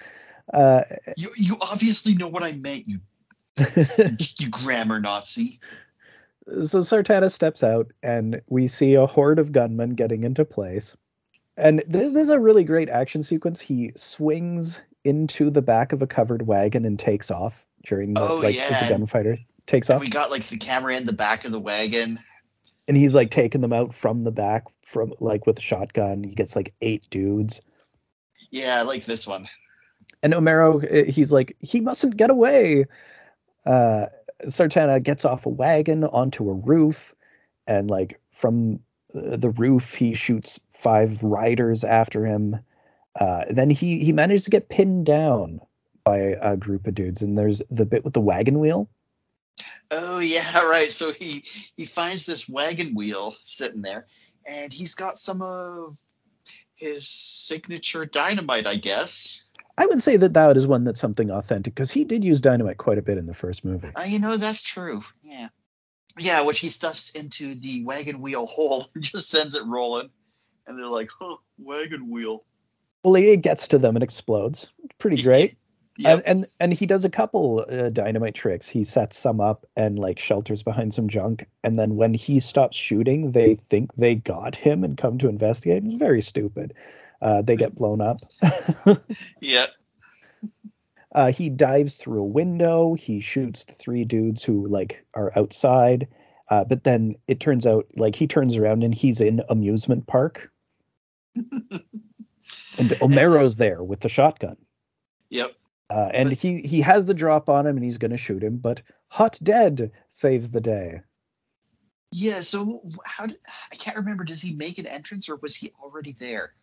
A: Uh,
B: You you obviously know what I meant. You you grammar Nazi.
A: So Sartana steps out, and we see a horde of gunmen getting into place. And this, this is a really great action sequence. He swings into the back of a covered wagon and takes off during the
B: Oh,
A: like as the gunfighter takes
B: And
A: off,
B: we got like the camera in the back of the wagon.
A: and he's like taking them out from the back from like with a shotgun. He gets like eight dudes.
B: Yeah, I like this one.
A: And Omero, uh, he's like, he mustn't get away. Uh, Sartana gets off a wagon onto a roof, and like from the roof, he shoots five riders after him. Uh, then he he managed to get pinned down by a group of dudes, and there's the bit with the wagon wheel.
B: Oh yeah, right. So he he finds this wagon wheel sitting there, and he's got some of his signature dynamite, I guess.
A: I would say that that is one that's something authentic because he did use dynamite quite a bit in the first movie.
B: Uh, you know that's true. Yeah, yeah. Which he stuffs into the wagon wheel hole and just sends it rolling, and they're like, "Huh, wagon wheel."
A: Well, it gets to them and explodes. Pretty great.
B: Yep.
A: And, and and he does a couple uh, dynamite tricks. He sets some up and like shelters behind some junk, and then when he stops shooting, they think they got him and come to investigate. It's very stupid. Uh, they get blown up.
B: Yep.
A: uh, he dives through a window. He shoots the three dudes who like are outside. Uh, but then it turns out like he turns around and he's in amusement park. and Omero's there with the shotgun.
B: Yep.
A: Uh, and
B: But-
A: he he has the drop on him and he's going to shoot him, but Hot Dead saves the day.
B: Yeah. So how did I can't remember? Does he make an entrance or was he already there?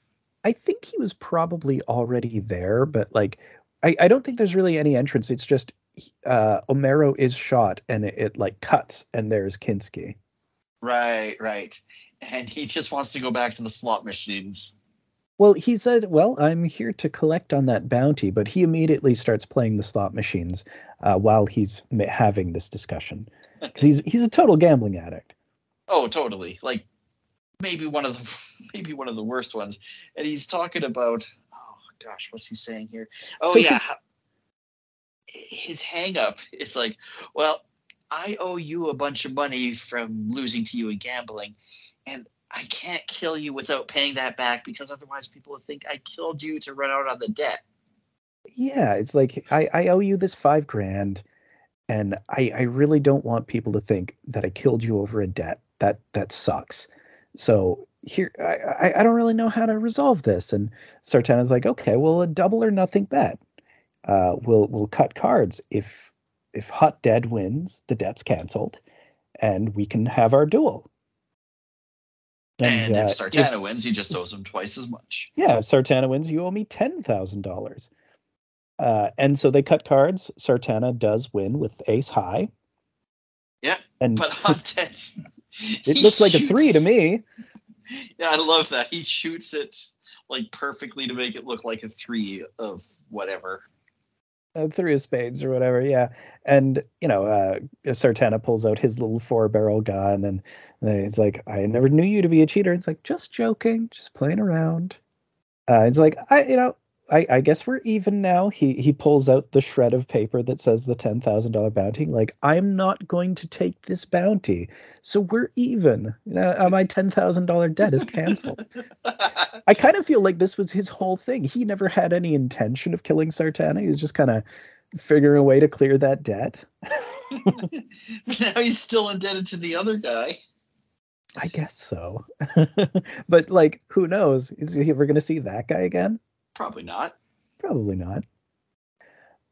A: I think he was probably already there, but like I, I don't think there's really any entrance. It's just uh, Omero is shot and it, it like cuts and there's Kinski.
B: Right. Right. And he just wants to go back to the slot machines.
A: Well, he said, "Well, I'm here to collect on that bounty," but he immediately starts playing the slot machines uh, while he's having this discussion 'Cause he's he's a total gambling addict.
B: Oh, totally. Like maybe one of the maybe one of the worst ones. And he's talking about oh gosh, what's he saying here? Oh yeah. His hang up is like, well, I owe you a bunch of money from losing to you in gambling, and I can't kill you without paying that back because otherwise people will think I killed you to run out on the debt.
A: Yeah, it's like I, I owe you this five grand, and I, I really don't want people to think that I killed you over a debt. That that sucks. So here I, I, don't really know how to resolve this. And Sartana's like, okay, well a double or nothing bet. Uh, we'll we'll cut cards. If if Hot Dead wins, the debt's canceled, and we can have our duel.
B: And,
A: uh,
B: if Sartana wins, he just owes him twice as much.
A: yeah, if Sartana wins, you owe me ten thousand dollars. Uh, and so they cut cards. Sartana does win with ace high. And
B: but
A: it looks like a three to me.
B: Yeah, I love that. He shoots it like perfectly to make it look like a three of whatever.
A: Uh, three of spades or whatever, yeah. And you know, uh, Sartana pulls out his little four barrel gun, and, and it's like, "I never knew you to be a cheater." It's like, just joking, just playing around. Uh, it's like, I, you know, I, I guess we're even now. He he pulls out the shred of paper that says the ten thousand dollar bounty. Like, I'm not going to take this bounty, so we're even. Uh, my ten thousand dollar debt is canceled. I kind of feel like this was his whole thing. He never had any intention of killing Sartana. He was just kind of figuring a way to clear that debt.
B: but now he's still indebted to the other guy.
A: I guess so. but like, who knows? Is he ever going to see that guy again?
B: Probably not.
A: Probably not.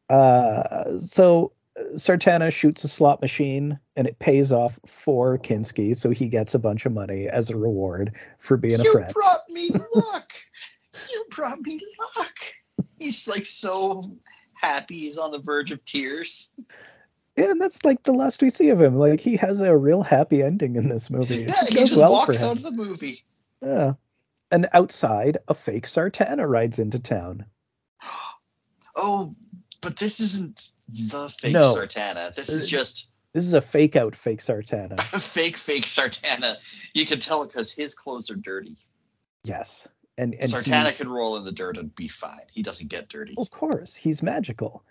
A: Uh, so Sartana shoots a slot machine and it pays off for Kinski, so he gets a bunch of money as a reward for being
B: you
A: a friend.
B: You brought me luck. you brought me luck. He's like so happy. He's on the verge of tears.
A: Yeah, and that's like the last we see of him. Like he has a real happy ending in this movie.
B: Yeah, he just well walks out of the movie.
A: Yeah. And outside, a fake Sartana rides into town.
B: Oh, but this isn't the fake no. Sartana. This is just.
A: This is a fake out fake Sartana.
B: A fake fake Sartana. You can tell because his clothes are dirty.
A: Yes. And, and
B: Sartana he, can roll in the dirt and be fine. He doesn't get dirty.
A: Of course, he's magical.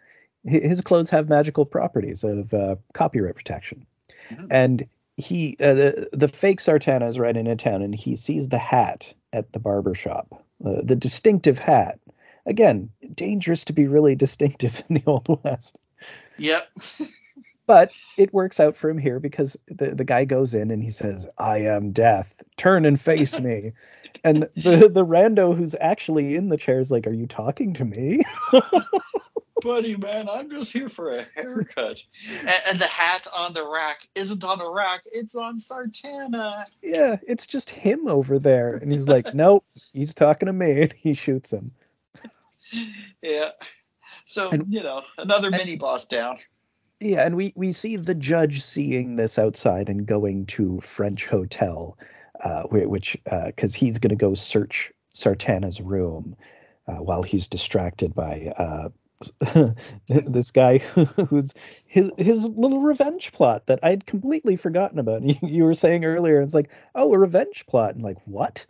A: His clothes have magical properties of uh, copyright protection, mm-hmm. and he uh, the the fake Sartana is right into town, and he sees the hat at the barber shop, uh, the distinctive hat. Again, dangerous to be really distinctive in the old west.
B: Yep.
A: but it works out for him here because the, the guy goes in and he says, I am death. Turn and face me. and the, the rando who's actually in the chair is like, Are you talking to me?
B: Buddy, man, I'm just here for a haircut. and, and, the hat on the rack isn't on a rack, it's on Sartana.
A: Yeah, it's just him over there. And he's like, Nope, he's talking to me. And he shoots him.
B: Yeah. So and, you know, another and, mini boss down.
A: Yeah, and we we see the judge seeing this outside and going to French Hotel, uh, which because uh, he's going to go search Sartana's room uh, while he's distracted by uh, this guy who's his his little revenge plot that I'd completely forgotten about. You, you were saying earlier, it's like, oh, a revenge plot, and like what?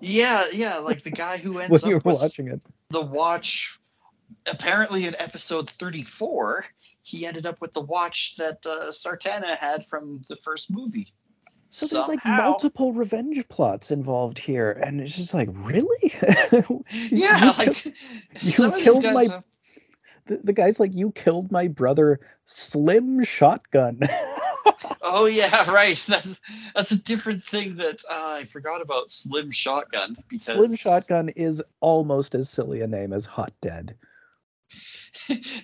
B: yeah, yeah, like the guy who ends up
A: with watching it.
B: the watch. Apparently, in episode 34, he ended up with the watch that uh, Sartana had from the first movie.
A: So Somehow. there's like multiple revenge plots involved here, and it's just like, really?
B: yeah, you like
A: ki- you killed my. Have... The, the guy's like, you killed my brother, Slim Shotgun.
B: oh yeah, right. That's that's a different thing that uh, I forgot about. Slim Shotgun. Because...
A: Slim Shotgun is almost as silly a name as Hot Dead.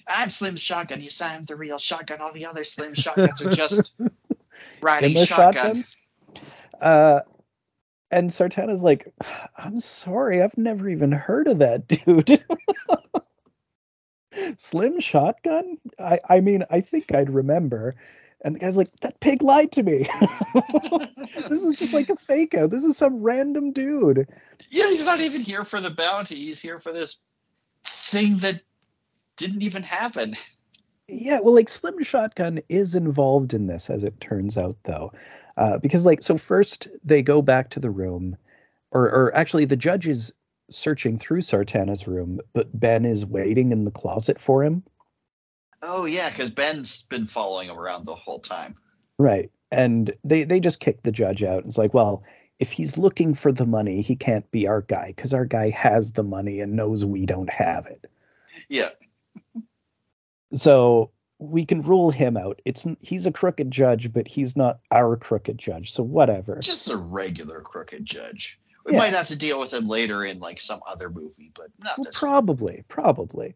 B: I'm Slim Shotgun. Yes, I'm the real shotgun. All the other Slim Shotguns are just riding shotgun. shotguns.
A: Uh, and Sartana's like, I'm sorry, I've never even heard of that dude. Slim Shotgun? I, I mean, I think I'd remember. And the guy's like, that pig lied to me. this is just like a fake out. This is some random dude.
B: Yeah, he's not even here for the bounty. He's here for this thing that didn't even happen.
A: Yeah, well, like Slim Shotgun is involved in this, as it turns out, though. Uh, because, like, so first they go back to the room, or, or actually, the judge is searching through Sartana's room, but Ben is waiting in the closet for him.
B: Oh yeah, because Ben's been following him around the whole time.
A: Right, and they they just kick the judge out. It's like, well, if he's looking for the money, he can't be our guy because our guy has the money and knows we don't have it.
B: Yeah.
A: So we can rule him out. It's he's a crooked judge, but he's not our crooked judge. So whatever.
B: Just a regular crooked judge. We yeah. might have to deal with him later in like some other movie, but not well,
A: probably, one. probably.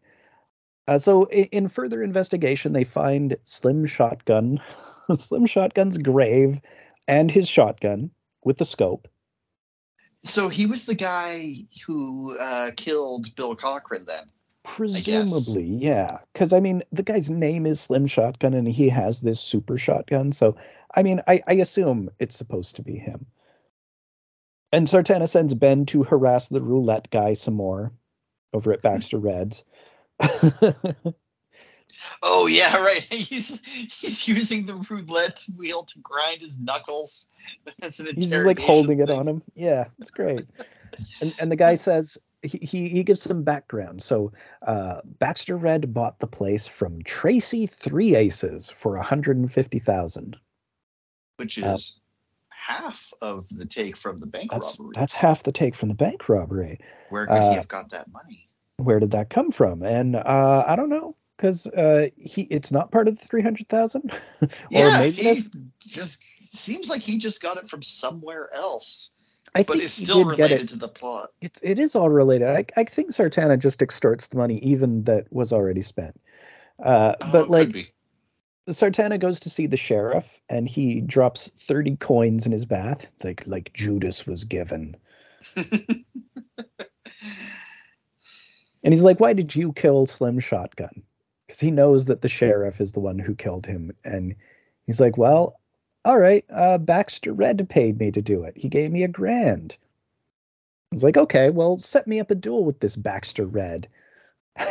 A: Uh, so in, in, further investigation, they find Slim Shotgun, Slim Shotgun's grave, and his shotgun with the scope.
B: So he was the guy who uh, killed Bill Cochran then.
A: Presumably, yeah. Because I mean, the guy's name is Slim Shotgun, and he has this super shotgun. So, I mean, I, I assume it's supposed to be him. And Sartana sends Ben to harass the roulette guy some more over at Baxter Reds.
B: oh yeah, right. He's he's using the roulette wheel to grind his knuckles. That's an
A: He's just like holding it on him. Yeah, it's great. and and the guy says he, he he gives some background. So uh, Baxter Red bought the place from Tracy Three Aces for a hundred and fifty thousand.
B: which
A: Uh,
B: is half of the take from the bank
A: That's
B: robbery.
A: that's half the take from the bank robbery.
B: Where could
A: uh,
B: he have got that money?
A: Where did that come from? And uh, I don't know because uh, he it's not part of the three hundred thousand. or
B: yeah,
A: maybe
B: he just seems like he just got it from somewhere else,
A: I
B: but
A: think
B: it's
A: he
B: still
A: did get
B: related
A: it.
B: to the plot.
A: It's it is all related. I I think Sartana just extorts the money even that was already spent. Uh,
B: Oh,
A: but like
B: could be.
A: Sartana goes to see the sheriff and he drops 30 coins in his bath. It's like like Judas was given. And he's like, "Why did you kill Slim Shotgun?" Cuz he knows that the sheriff is the one who killed him and he's like, "Well, all right, uh Baxter Red paid me to do it. He gave me a grand." I was like, "Okay, well, set me up a duel with this Baxter Red."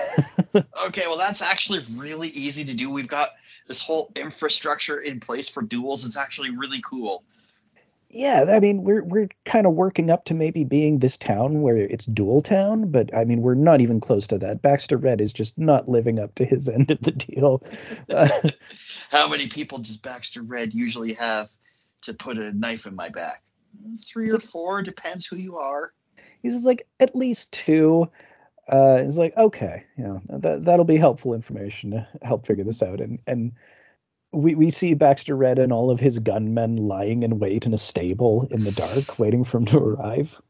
B: Okay, well that's actually really easy to do. We've got this whole infrastructure in place for duels. It's actually really cool.
A: Yeah, I mean, we're we're kind of working up to maybe being this town where it's dual town, but I mean, we're not even close to that. Baxter Red is just not living up to his end of the deal. Uh,
B: How many people does Baxter Red usually have to put a knife in my back? Three or four, depends who you are.
A: he's like at least two. Uh, he's like, okay, you know, that that'll be helpful information to help figure this out. And and we we see Baxter Red and all of his gunmen lying in wait in a stable in the dark, waiting for him to arrive.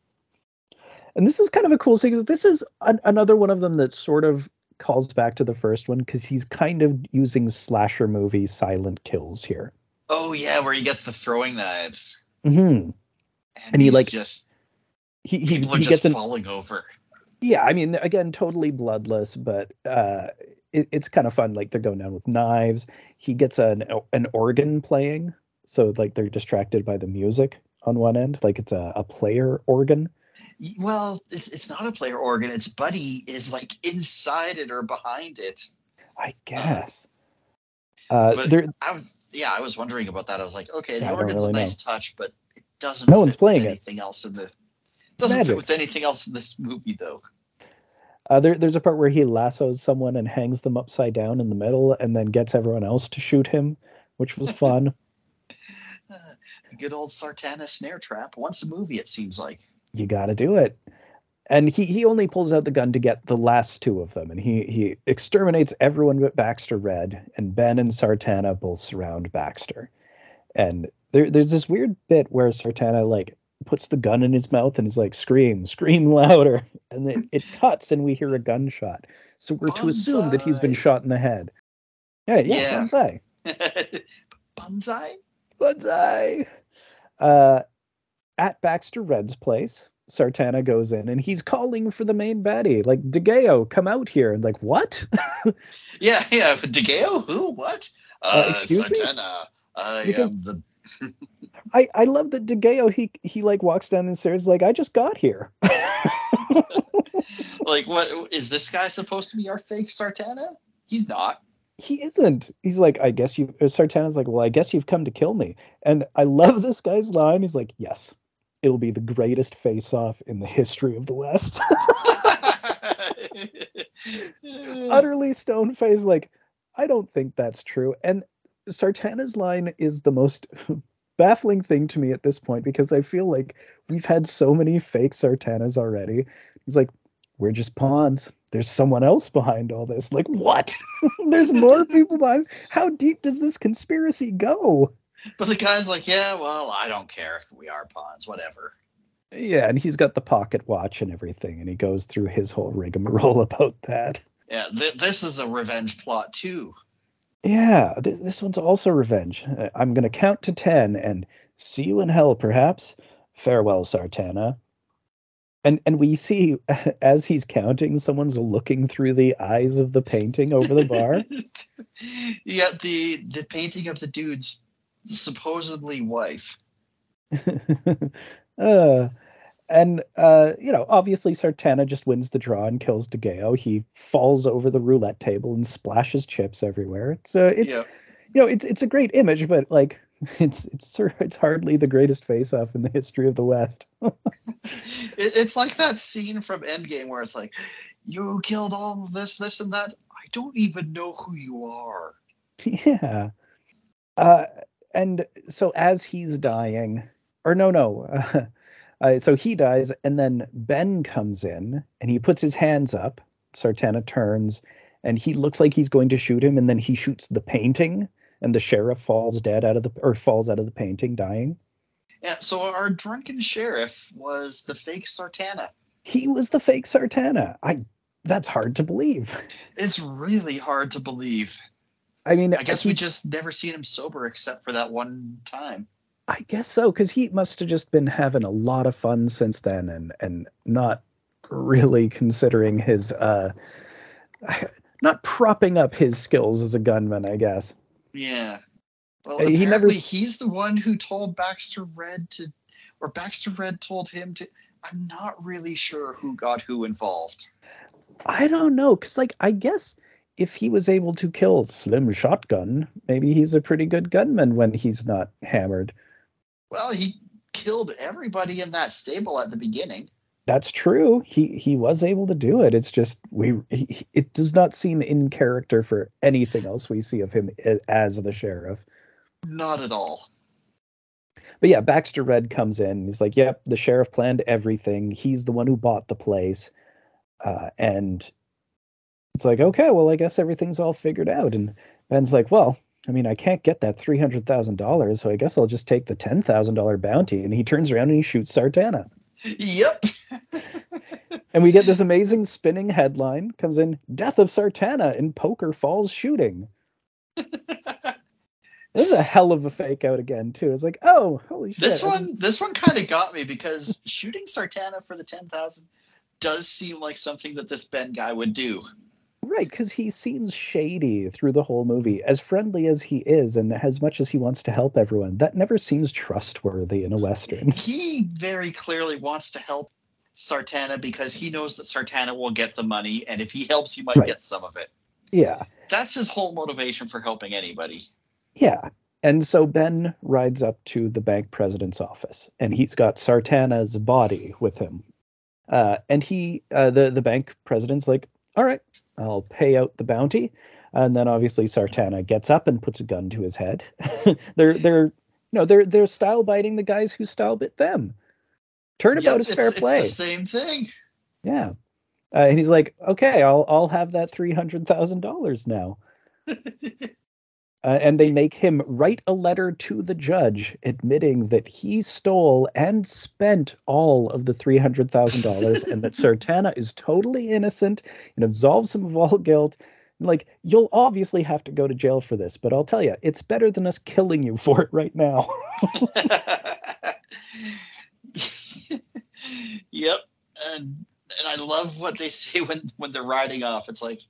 A: And this is kind of a cool scene because this is an, another one of them that sort of calls back to the first one because he's kind of using slasher movie silent kills here.
B: Oh yeah, where he gets the throwing knives.
A: hmm
B: And,
A: And he, like,
B: just
A: He he,
B: people are
A: he
B: just
A: gets an
B: falling over.
A: yeah i mean again totally bloodless but uh it, it's kind of fun like they're going down with knives he gets an an organ playing so like they're distracted by the music on one end like it's a, a player organ
B: Well, it's it's not a player organ. It's Buddy is like inside it or behind it.
A: i guess uh
B: But
A: there
B: I was yeah, I was wondering about that. I was like, okay,
A: Yeah, I
B: the organ's
A: really
B: a
A: know.
B: nice touch, but it doesn't
A: No
B: fit
A: one's
B: with
A: playing it.
B: anything else in the doesn't
A: Magic.
B: fit with anything else in this movie though.
A: uh there, there's a part where he lassos someone and hangs them upside down in the middle and then gets everyone else to shoot him which was fun
B: Uh, good old Sartana snare trap. Once a movie, it seems like.
A: You got to do it. And he he only pulls out the gun to get the last two of them, and he he exterminates everyone but Baxter Red, and Ben and Sartana both surround Baxter. And there there's this weird bit where Sartana like puts the gun in his mouth and is like scream scream louder, and then it cuts and we hear a gunshot. So we're to assume that he's been shot in the head. Yeah, yeah,
B: Yeah.
A: bonsai.
B: Bonsai?
A: Bonsai. Uh, at Baxter Red's place, Sartana goes in and he's calling for the main baddie, like DeGeo, come out here. And like, what?
B: Yeah, yeah. DeGeo? Who? What?
A: Uh, excuse me?
B: Sartana. I
A: You
B: am
A: can-
B: the.
A: I I love that DeGeo he he like walks down the stairs like I just got here.
B: Like, what? Is this guy supposed to be our fake Sartana? He's not.
A: he isn't. He's like, I guess you. uh, Sartana's like, well, I guess you've come to kill me. And I love this guy's line. He's like, yes, it'll be the greatest face-off in the history of the West. utterly stone faced like i don't think that's true. And sartana's line is the most baffling thing to me at this point because i feel like we've had so many fake sartanas already. He's like we're just pawns. There's someone else behind all this. Like what? There's more people behind. How deep does this conspiracy go
B: But the guy's like, yeah, well, I don't care if we are pawns, whatever.
A: yeah and he's got the pocket watch and everything and he goes through his whole rigmarole about that
B: Yeah, th- this is a revenge plot too.
A: Yeah, th- this one's also revenge. Uh, I'm going to count to 10 and see you in hell, perhaps. Farewell, Sartana. and and we see as he's counting, someone's looking through the eyes of the painting over the bar.
B: yeah, the the painting of the dude's supposedly wife.
A: uh, and uh, you know, obviously Sartana just wins the draw and kills DeGeo. He falls over the roulette table and splashes chips everywhere. It's uh, it's yeah. you know, it's it's a great image, but like it's it's it's hardly the greatest face-off in the history of the West.
B: it, it's like that scene from Endgame where it's like, you killed all of this, this, and that. I don't even know who you are.
A: Yeah. Uh, and so as he's dying, or no, no. Uh, uh, so he dies, and then Ben comes in and he puts his hands up. Sartana turns, and he looks like he's going to shoot him, and then he shoots the painting, and the sheriff falls dead out of the or falls out of the painting, dying.
B: Yeah. So our drunken sheriff was the fake Sartana.
A: He was the fake Sartana. I. That's hard to believe.
B: It's really hard to believe.
A: I mean,
B: I guess he, we just never seen him sober except for that one time.
A: I guess so, because he must have just been having a lot of fun since then, and and not really considering his uh, not propping up his skills as a gunman, I guess.
B: Yeah. Well, he never. He's the one who told Baxter Red to, or Baxter Red told him to. I'm not really sure who got who involved.
A: I don't know, cause like I guess if he was able to kill Slim Shotgun, maybe he's a pretty good gunman when he's not hammered.
B: Well, he killed everybody in that stable at the beginning.
A: That's true. He he was able to do it. It's just we he, it does not seem in character for anything else we see of him as the sheriff.
B: Not at all.
A: But yeah, Baxter Red comes in. He's like, "Yep, the sheriff planned everything. He's the one who bought the place." Uh, and it's like, okay, well, I guess everything's all figured out. And Ben's like, well, I mean, I can't get that three hundred thousand dollars, so I guess I'll just take the ten thousand dollar bounty. And he turns around and he shoots Sartana.
B: Yep.
A: and we get this amazing spinning headline comes in: "Death of Sartana in Poker Falls shooting." this is a hell of a fake out again too. It's like, oh, holy shit!
B: This one, this one kind of got me because shooting Sartana for the ten thousand does seem like something that this Ben guy would do.
A: Right, because he seems shady through the whole movie. As friendly as he is, and as much as he wants to help everyone, that never seems trustworthy in a western.
B: He very clearly wants to help Sartana because he knows that Sartana will get the money, and if he helps, he might right. get some of it.
A: Yeah,
B: that's his whole motivation for helping anybody.
A: Yeah, and so Ben rides up to the bank president's office, and he's got Sartana's body with him. Uh, and he, uh, the the bank president's like, "All right, I'll pay out the bounty. And then obviously Sartana gets up and puts a gun to his head. they're they're you know they're they're style biting the guys who style bit them. Turnabout is fair play.
B: It's the same thing.
A: Yeah. Uh, and he's like, okay, I'll I'll have that three hundred thousand dollars now. Uh, and they make him write a letter to the judge admitting that he stole and spent all of the $300,000 and that Sartana is totally innocent and absolves him of all guilt. Like, you'll obviously have to go to jail for this, but I'll tell you, it's better than us killing you for it right now.
B: yep. And, and I love what they say when, when they're riding off. It's like,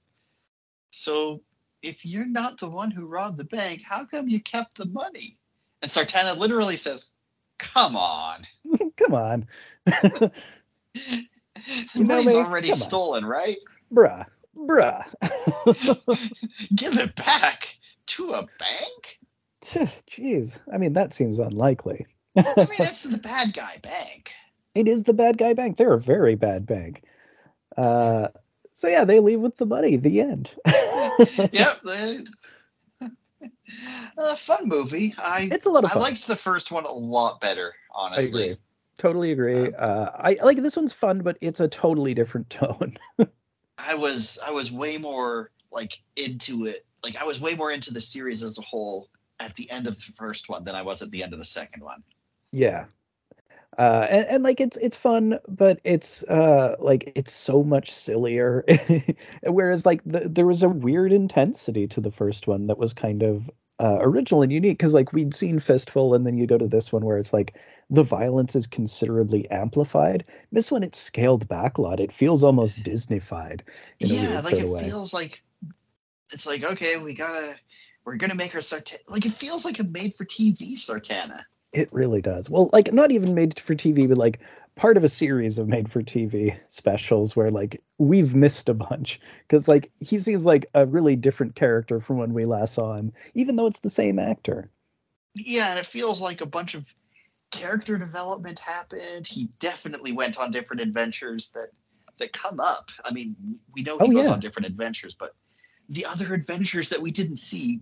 B: so if you're not the one who robbed the bank, how come you kept the money? And Sartana literally says, Come on.
A: come on.
B: the money's me? already stolen, on. right?
A: Bruh. Bruh.
B: Give it back to a bank?
A: Jeez. I mean, that seems unlikely.
B: I mean, that's the bad guy bank.
A: It is the bad guy bank. They're a very bad bank. Uh, so yeah, they leave with the money. The end.
B: Yep. a fun movie. I
A: it's a lot of fun.
B: I liked the first one a lot better, honestly.
A: I agree. Totally agree. Uh, I like this one's fun, but it's a totally different tone.
B: I was I was way more like into it. Like I was way more into the series as a whole at the end of the first one than I was at the end of the second one.
A: Yeah, uh, and, and, like it's it's fun, but it's uh like it's so much sillier. Whereas like the, there was a weird intensity to the first one that was kind of uh, original and unique because like we'd seen Fistful, and then you go to this one where it's like the violence is considerably amplified. This one it's scaled back a lot. It feels almost Disneyfied in
B: yeah,
A: a weird
B: like
A: sort
B: it
A: way.
B: feels like it's like okay, we gotta we're gonna make her Sartana. Like it feels like a made for TV Sartana.
A: It really does. Well, like not even made for TV, but like part of a series of made for TV specials where like we've missed a bunch because like he seems like a really different character from when we last saw him, even though it's the same actor.
B: Yeah, and it feels like a bunch of character development happened. He definitely went on different adventures that that come up. I mean, we know he
A: Oh,
B: goes
A: yeah.
B: on different adventures, but the other adventures that we didn't see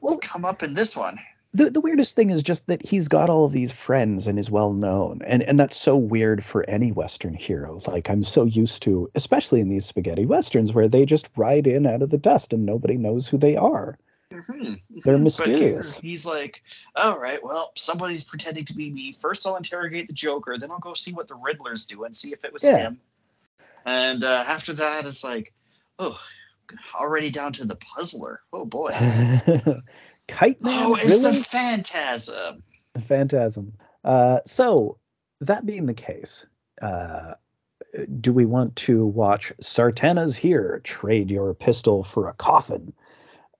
A: Well-
B: come up in this one.
A: The the weirdest thing is just that he's got all of these friends and is well known, and and that's so weird for any Western hero. Like I'm so used to, especially in these spaghetti westerns, where they just ride in out of the dust and nobody knows who they are.
B: Mhm.
A: They're
B: But
A: mysterious.
B: here he's like, all right, well, somebody's pretending to be me. First, I'll interrogate the Joker. Then I'll go see what the Riddler's doing, see if it was
A: Yeah.
B: him. And uh, after that, it's like, oh, already down to the puzzler. Oh boy.
A: Kite Man,
B: Oh, it's
A: really?
B: the Phantasm.
A: The Phantasm. Uh, so that being the case, uh, do we want to watch Sartana's here? Trade your pistol for a coffin.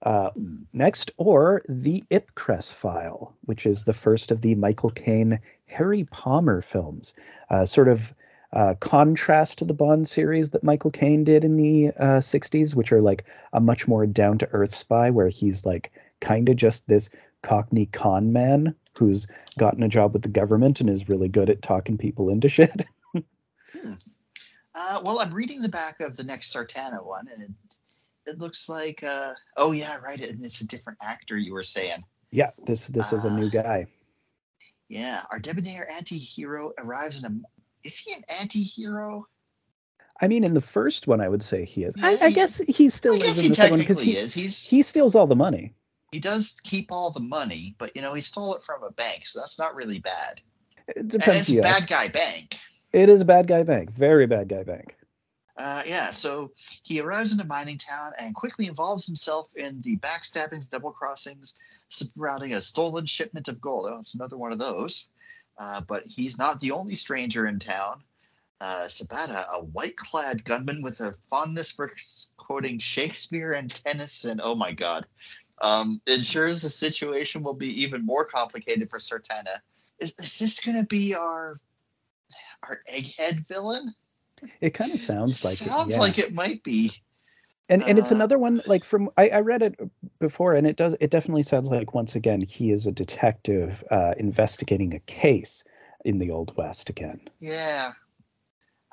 A: Uh,
B: Hmm.
A: next, or the Ipcress file, which is the first of the Michael Caine Harry Palmer films, uh, sort of uh, contrast to the Bond series that Michael Caine did in the uh, 60s, which are like a much more down to earth spy where he's like kind of just this cockney con man who's gotten a job with the government and is really good at talking people into shit.
B: Uh, well, I'm reading the back of the next Sartana one, and it, it looks like, uh, oh yeah, right, and it's a different actor. You were saying,
A: yeah, this this is a new guy.
B: yeah, our debonair anti-hero arrives in a. Is he an anti-hero?
A: I mean, in the first one, I would say he is.
B: Yeah,
A: I, I
B: he-
A: guess he still
B: I
A: is
B: guess
A: in
B: he
A: the second one because
B: technically
A: he,
B: is. He's
A: he steals all the money.
B: He does keep all the money, but you know he stole it from a bank, so that's not really bad.
A: It
B: And
A: depends.
B: it's a
A: yeah.
B: bad guy bank.
A: It is a bad guy bank. Very bad guy bank.
B: Uh, yeah, so he arrives in a mining town and quickly involves himself in the backstabbings, double crossings surrounding a stolen shipment of gold. Oh, it's another one of those. Uh, but he's not the only stranger in town. Uh, Sabata, a white clad gunman with a fondness for quoting Shakespeare and Tennyson, oh my god, um, ensures the situation will be even more complicated for Sartana. Is, is this going to be our our egghead villain?
A: It kind of sounds like
B: Sounds
A: it. yeah.
B: like it might be.
A: and and it's
B: uh,
A: another one like from I, I read it before and it does it definitely sounds like once again he is a detective uh, investigating a case in the old west again.
B: Yeah.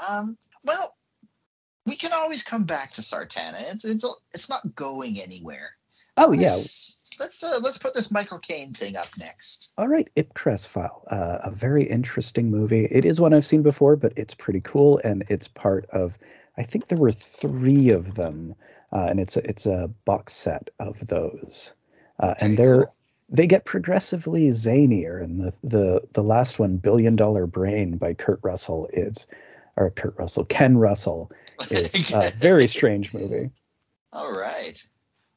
B: Um. Well, we can always come back to Sartana. It's it's it's not going anywhere.
A: Oh yeah.
B: Let's let's, uh, let's put this Michael Caine thing up next.
A: All right, Ipcress file. Uh, a very interesting movie. It is one I've seen before, but it's pretty cool, and it's part of. I think there were three of them, uh, and it's a it's a box set of those, uh, and they're
B: cool.
A: they get progressively zanier. And the the the last one, Billion Dollar Brain by Kurt Russell, is or Kurt Russell, Ken Russell, is a very strange movie.
B: All right.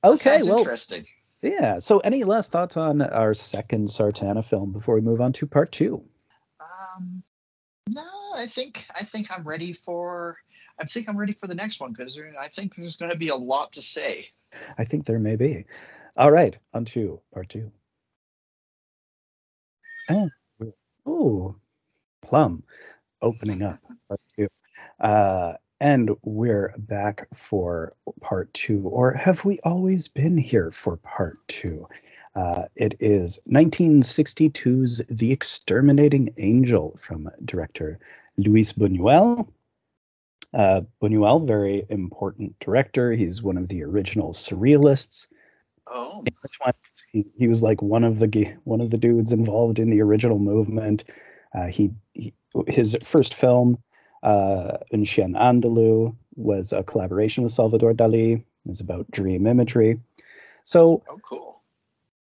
A: Okay,
B: sounds
A: well,
B: interesting.
A: yeah. So, any last thoughts on our second Sartana film before we move on to part two?
B: Um. No, I think I think I'm ready for. I think I'm ready for the next one because I think there's going to be a lot to say.
A: I think there may be. All right, on to part two. Oh, ooh, plum opening up part two. Uh, and we're back for part two, or have we always been here for part two? Uh, it is 1962's The Exterminating Angel from director Luis Buñuel. Uh, Buñuel, very important director. He's one of the original surrealists.
B: Oh.
A: In this one, he, he was like one of the one of the dudes involved in the original movement. Uh, he, he his first film, uh, Un Chien Andalou, was a collaboration with Salvador Dali. It's about dream imagery. So
B: Oh, cool.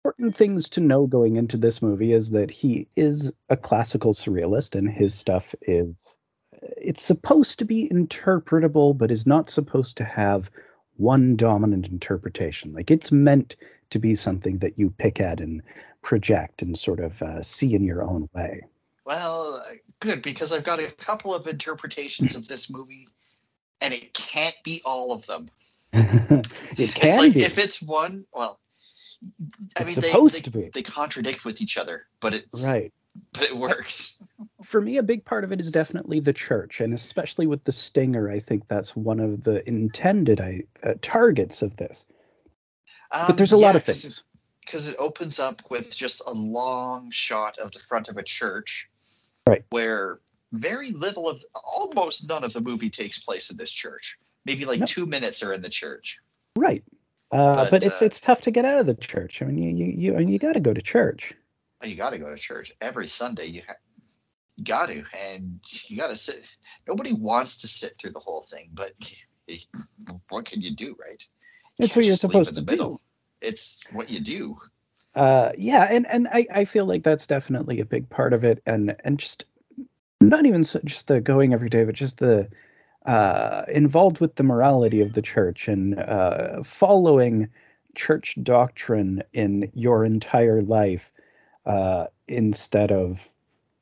A: important things to know going into this movie is that he is a classical surrealist and his stuff is it's supposed to be interpretable but is not supposed to have one dominant interpretation like it's meant to be something that you pick at and project and sort of uh, see in your own way.
B: Well, good because I've got a couple of interpretations of this movie, and it can't be all of them.
A: it can
B: it's like
A: be.
B: if it's one, well, I
A: It's
B: mean,
A: supposed
B: they,
A: to be.
B: they contradict with each other, but it's
A: right.
B: but it works.
A: For me, a big part of it is definitely the church, and especially with the stinger, I think that's one of the intended uh, targets of this. But there's a lot of things.
B: because it opens up with just a long shot of the front of a church,
A: Right.
B: Where very little of, almost none of the movie takes place in this church. Maybe like
A: No.
B: two minutes are in the church.
A: Right. Uh, but,
B: But,
A: it's
B: uh,
A: it's tough to get out of the church. I mean, you you you, and you got to go to church.
B: Oh, you got to go to church every Sunday. You, ha- you got to, and you got to sit. Nobody wants to sit through the whole thing, but what can you do, right? You
A: It's what you're supposed
B: in
A: to
B: middle.
A: do.
B: It's what you do.
A: Uh, yeah, and and I, I feel like that's definitely a big part of it, and and just not even so, just the going every day, but just the uh, involved with the morality of the church and uh, following church doctrine in your entire life uh, instead of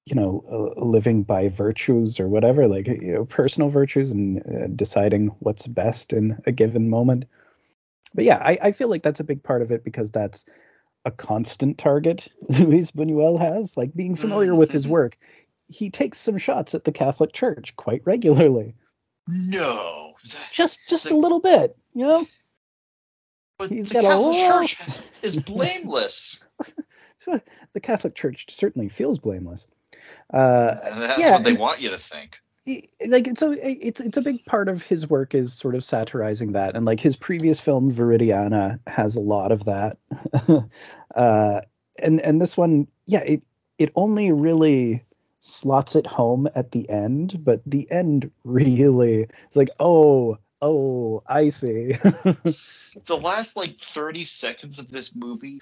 A: you know uh, living by virtues or whatever, like you know personal virtues and uh, deciding what's best in a given moment. But yeah, I, I feel like that's a big part of it because that's a constant target Luis Buñuel has. Like being familiar with his
B: Mhm.
A: work, he takes some shots at the Catholic Church quite regularly.
B: No,
A: Just just
B: The-
A: a little bit, you know.
B: but
A: He's
B: the Catholic
A: whole-
B: Church is blameless.
A: The Catholic Church certainly feels blameless. Uh,
B: That's
A: yeah,
B: what they want you to think.
A: Like it's a it's it's a big part of his work is sort of satirizing that. And like his previous film Viridiana has a lot of that. Uh and and this one yeah it it only really slots it home at the end but the end really it's like oh oh i see.
B: The last like 30 seconds of this movie,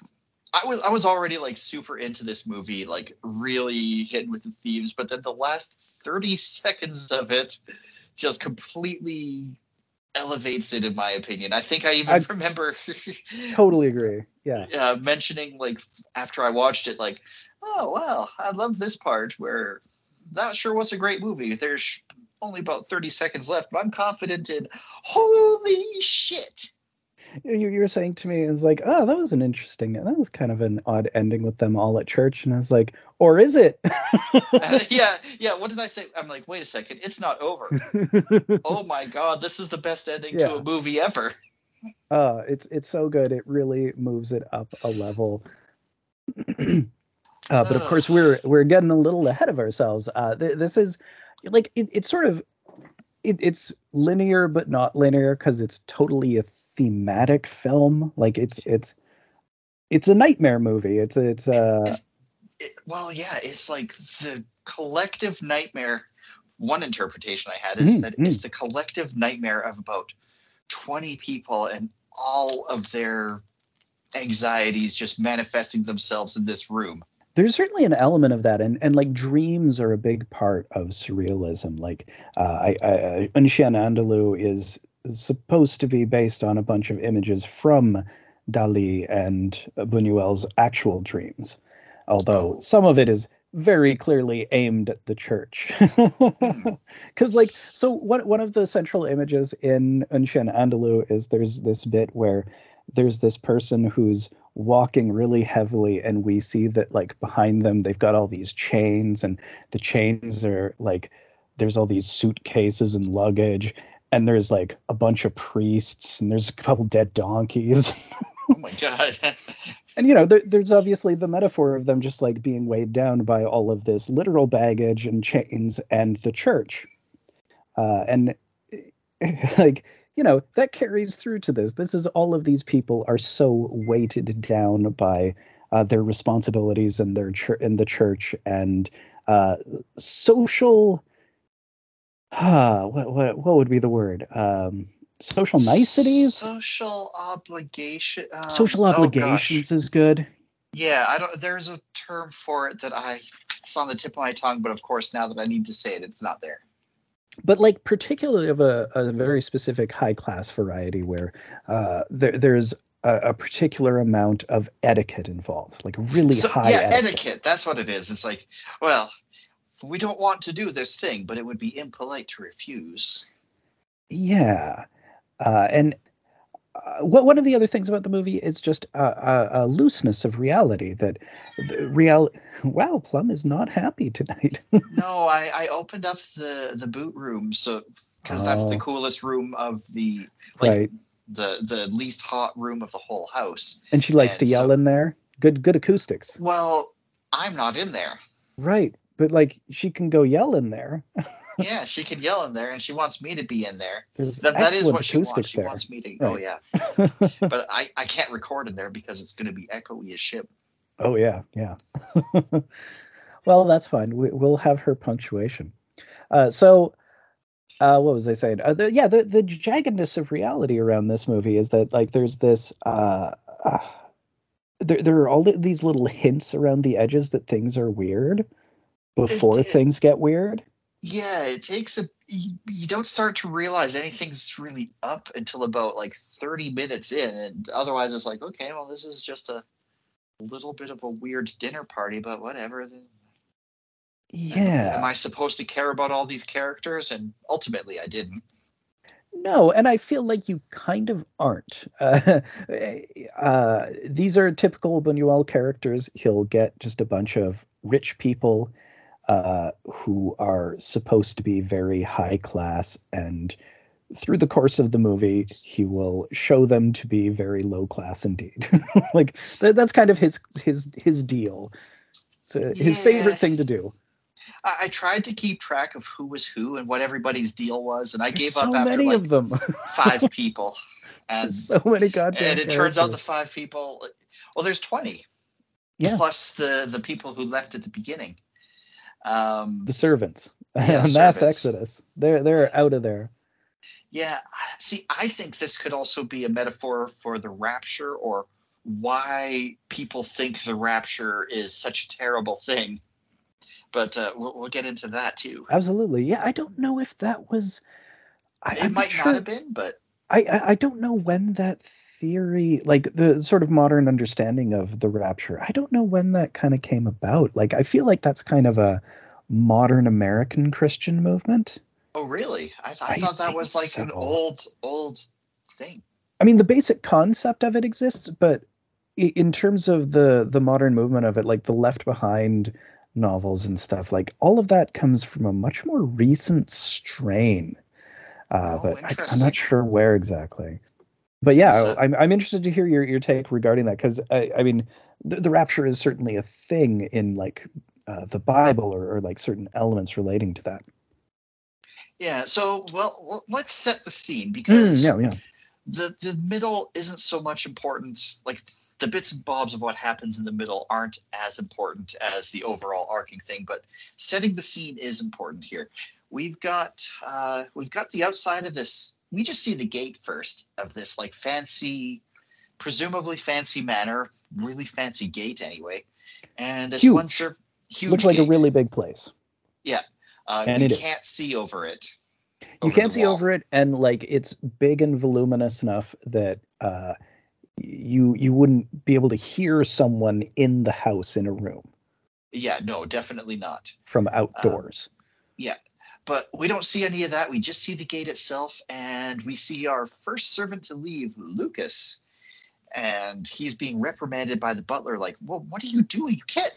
B: I was I was already like super into this movie, like really hit with the themes, but then the last 30 seconds of it just completely elevates it in my opinion. I think I even
A: I-
B: remember
A: totally agree yeah
B: uh, mentioning like after I watched it, like, oh well, I love this part where that sure was a great movie. There's only about 30 seconds left, but I'm confident in holy shit.
A: You, you were saying to me it's like oh that was an interesting that was kind of an odd ending with them all at church and i was like or is it
B: yeah, yeah. What did I say? I'm like, wait a second, it's not over. oh my god, this is the best ending
A: Yeah.
B: to a movie ever.
A: uh it's it's so good it really moves it up a level uh, but of course we're we're getting a little ahead of ourselves uh th- this is like it, it's sort of it, it's linear but not linear because it's totally a thematic film like it's it's it's a nightmare movie it's it's uh
B: It, well, yeah, it's like the collective nightmare. One interpretation I had is
A: Mm,
B: that
A: mm.
B: it's the collective nightmare of about 20 people and all of their anxieties just manifesting themselves in this room.
A: there's certainly an element of that and and like dreams are a big part of surrealism like uh i i Un Chien Andalou is supposed to be based on a bunch of images from dali and buñuel's actual dreams although
B: Oh.
A: some of it is very clearly aimed at the church because like so one, one of the central images in Un Andalou is there's this bit where there's this person who's walking really heavily and we see that like behind them they've got all these chains and the chains are like there's all these suitcases and luggage and there's like a bunch of priests and there's a couple dead donkeys.
B: Oh my god.
A: and you know there, there's obviously the metaphor of them just like being weighed down by all of this literal baggage and chains and the church. Uh, and like you know that carries through to this. This is all of these people are so weighted down by uh, their responsibilities and their church in the church and uh, social uh, what, what what would be the word um, social niceties
B: Social obligation. um,
A: social
B: oh
A: obligations is good
B: Yeah, I don't. There's a term for it that I. It's on the tip of my tongue, but of course, now that I need to say it, it's not there.
A: but like particularly of a, a very specific high class variety where uh, there, there's a, a particular amount of etiquette involved, like really
B: So,
A: high
B: yeah,
A: etiquette.
B: etiquette. That's what it is. It's like, well, we don't want to do this thing, but it would be impolite to refuse.
A: Yeah, uh, and uh, what one of the other things about the movie is just a, looseness of reality that the real. Wow, Plum is not happy tonight.
B: No, I, I opened up the the boot room so because that's the
A: Oh.
B: coolest room of the like
A: right,
B: the the least hot room of the whole house.
A: and she likes to yell
B: so-
A: in there. Good, good acoustics.
B: Well, I'm not in there.
A: Right, but like she can go yell in there.
B: Yeah, she can yell in there, and she wants me to be in there. That, that is what she wants. She
A: there.
B: wants me to. Oh yeah, but I I can't record in there because it's going to be echoey as shit.
A: Oh yeah, yeah. well, that's fine. We, we'll have her punctuation. Uh, so, uh, what was I saying? Uh, the, yeah, the the jaggedness of reality around this movie is that like there's this. Uh, uh, there there are all these little hints around the edges that things are weird before things get weird.
B: Yeah, it takes a. You, you don't start to realize anything's really up until about like 30 minutes in, and otherwise it's like, okay, well, this is just a little bit of a weird dinner party, but whatever. Then
A: Yeah.
B: Am I supposed to care about all these characters? And ultimately, I didn't.
A: No, and I feel like you kind of aren't. Uh, uh, these are typical Buñuel characters. He'll get just a bunch of rich people uh, who are supposed to be very high class, and through the course of the movie, he will show them to be very low class indeed. like that, that's kind of his his his deal. It's uh, his favorite thing to do.
B: I, I tried to keep track of who was who and what everybody's deal was, and I
A: There's
B: gave
A: so
B: up after
A: many
B: like
A: of them.
B: five people. And
A: so many goddamn.
B: and it turns out the five people well there's 20
A: Yeah.
B: plus the the people who left at the beginning um
A: the servants.
B: Yeah,
A: mass
B: servants.
A: exodus. They're they're out of there.
B: Yeah see i think this could also be a metaphor for the rapture or why people think the rapture is such a terrible thing. But uh, we'll, we'll get into that too.
A: Absolutely. Yeah i don't know if that was I,
B: it
A: I'm
B: might
A: sure,
B: not have been but
A: I, I i don't know when that theory like the sort of modern understanding of the rapture i don't know when that kind of came about. Like i feel like that's kind of a modern american christian movement.
B: Oh really? I, th- I
A: I
B: thought that was like an old old thing.
A: I mean, the basic concept of it exists, but in terms of the the modern movement of it, like the Left Behind novels and stuff, like all of that comes from a much more recent strain. Uh,
B: Oh,
A: but I, I'm not sure where exactly. But yeah, I'm I'm interested to hear your your take regarding that because I, I mean, the, the rapture is certainly a thing in like uh, the Bible or, or like certain elements relating to that.
B: yeah so well let's set the scene because
A: Mm, yeah, yeah.
B: the the middle isn't so much important like the bits and bobs of what happens in the middle aren't as important as the overall arcing thing but setting the scene is important here we've got uh we've got the outside of this we just see the gate first of this like fancy presumably fancy manor really fancy gate anyway. And there's
A: Huge.
B: one serv huge
A: Looks like a really big place.
B: uh,
A: and
B: you can't see over it.
A: You can't see
B: wall.
A: over it and like it's big and voluminous enough that uh you you wouldn't be able to hear someone in the house in a room.
B: Yeah no definitely not.
A: From outdoors
B: but we don't see any of that. We just see the gate itself, and we see our first servant to leave, Lucas, and he's being reprimanded by the butler. Like, well, what are you doing? You can't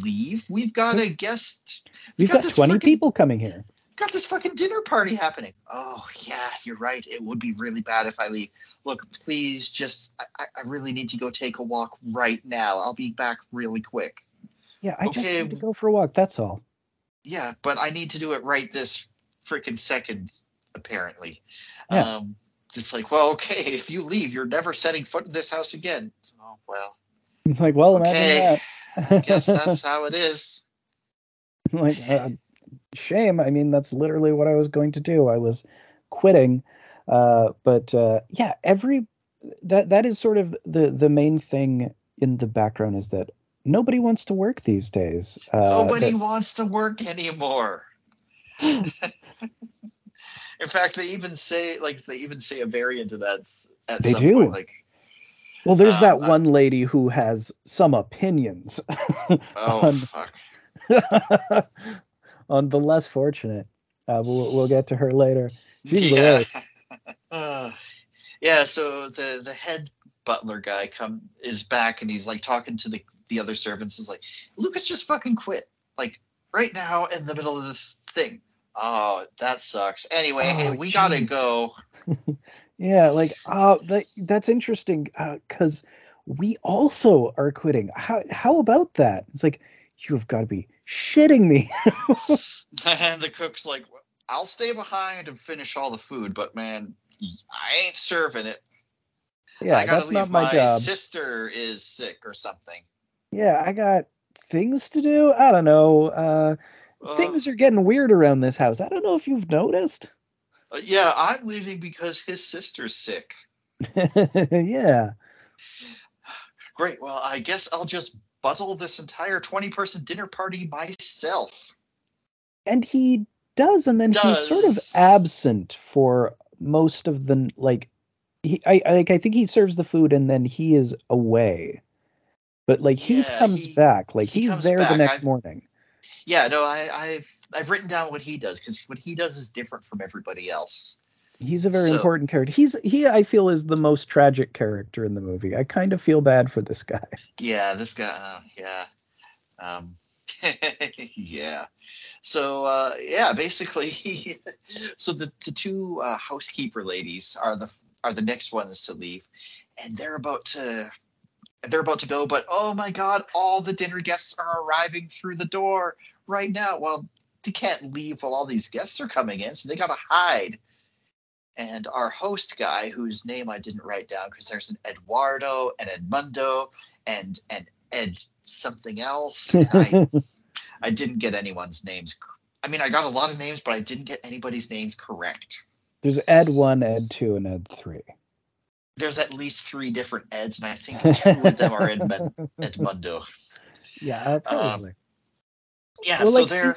B: leave. We've got a guest.
A: we've
B: got
A: got, 20
B: frickin-
A: people coming here
B: Got this fucking dinner party happening. Oh yeah, you're right. It would be really bad if I leave. Look, please, just I, I- really need to go take a walk right now. I'll be back really quick.
A: yeah i just
B: Okay.
A: need to go for a walk that's all
B: Yeah, but I need to do it right this freaking second, apparently.
A: Yeah.
B: Um, it's like, well, okay, if you leave, you're never setting foot in this house again. Oh, well,
A: it's like well
B: Okay. I guess that's how it is.
A: It's like uh, shame i mean that's literally what i was going to do i was quitting uh but uh yeah every that that is sort of the the main thing in the background is that nobody wants to work these days uh
B: Nobody
A: that-
B: wants to work anymore. In fact, they even say like they even say a variant of that at
A: They
B: some
A: do.
B: point. Like
A: Well, there's
B: Um,
A: that one lady who has some opinions
B: Oh
A: on,
B: fuck.
A: on the less fortunate. Uh, we'll we'll get to her later. She's the
B: yeah.
A: worst.
B: Uh, yeah. So the the head butler guy come is back and he's like talking to the the other servants. Is like Lucas just fucking quit. Like right now in the middle of this thing. Oh, that sucks. Anyway, hey,
A: Oh,
B: we gotta go.
A: Yeah, like uh, that, that's interesting because we also are quitting. How how about that? It's like you've got to be shitting me.
B: and the cook's like, I'll stay behind and finish all the food, but man, I ain't serving it.
A: yeah,
B: I gotta
A: that's
B: leave.
A: not my, job.
B: sister is sick or something.
A: Yeah, I got things to do. I don't know. Uh,
B: Uh,
A: things are getting weird around this house. I don't know if you've noticed.
B: Uh, yeah, I'm leaving because his sister's sick.
A: yeah.
B: Great. Well, I guess I'll just buttle this entire 20 person dinner party myself.
A: and he does and then he's sort of absent for most of the like he I, I like I think he serves the food and then he is away. But like he
B: Yeah,
A: comes
B: he-
A: back, like
B: he
A: he's there
B: back.
A: the next
B: I've-
A: morning.
B: Yeah, no, I, I've I've written down what he does because what he does is different from everybody else.
A: He's a very
B: So-
A: important character. He's he I feel is the most tragic character in the movie. I kind of feel bad for this guy.
B: Yeah, this guy. Uh, yeah. Um, yeah. So uh, yeah, basically, so the the two uh, housekeeper ladies are the are the next ones to leave, and they're about to they're about to go, but oh my god, all the dinner guests are arriving through the door right now. Well, they can't leave while all these guests are coming in, so they gotta hide. And our host guy, whose name I didn't write down because there's an Eduardo and Edmundo and and Ed something else. I I didn't get anyone's names. I mean, I got a lot of names, but I didn't get anybody's names correct.
A: There's Ed 1, Ed 2 and Ed 3.
B: There's at least three different Eds, and I think two of them are Edmund, Edmundo.
A: Yeah, uh, probably.
B: Yeah,
A: Well,
B: so
A: like,
B: they're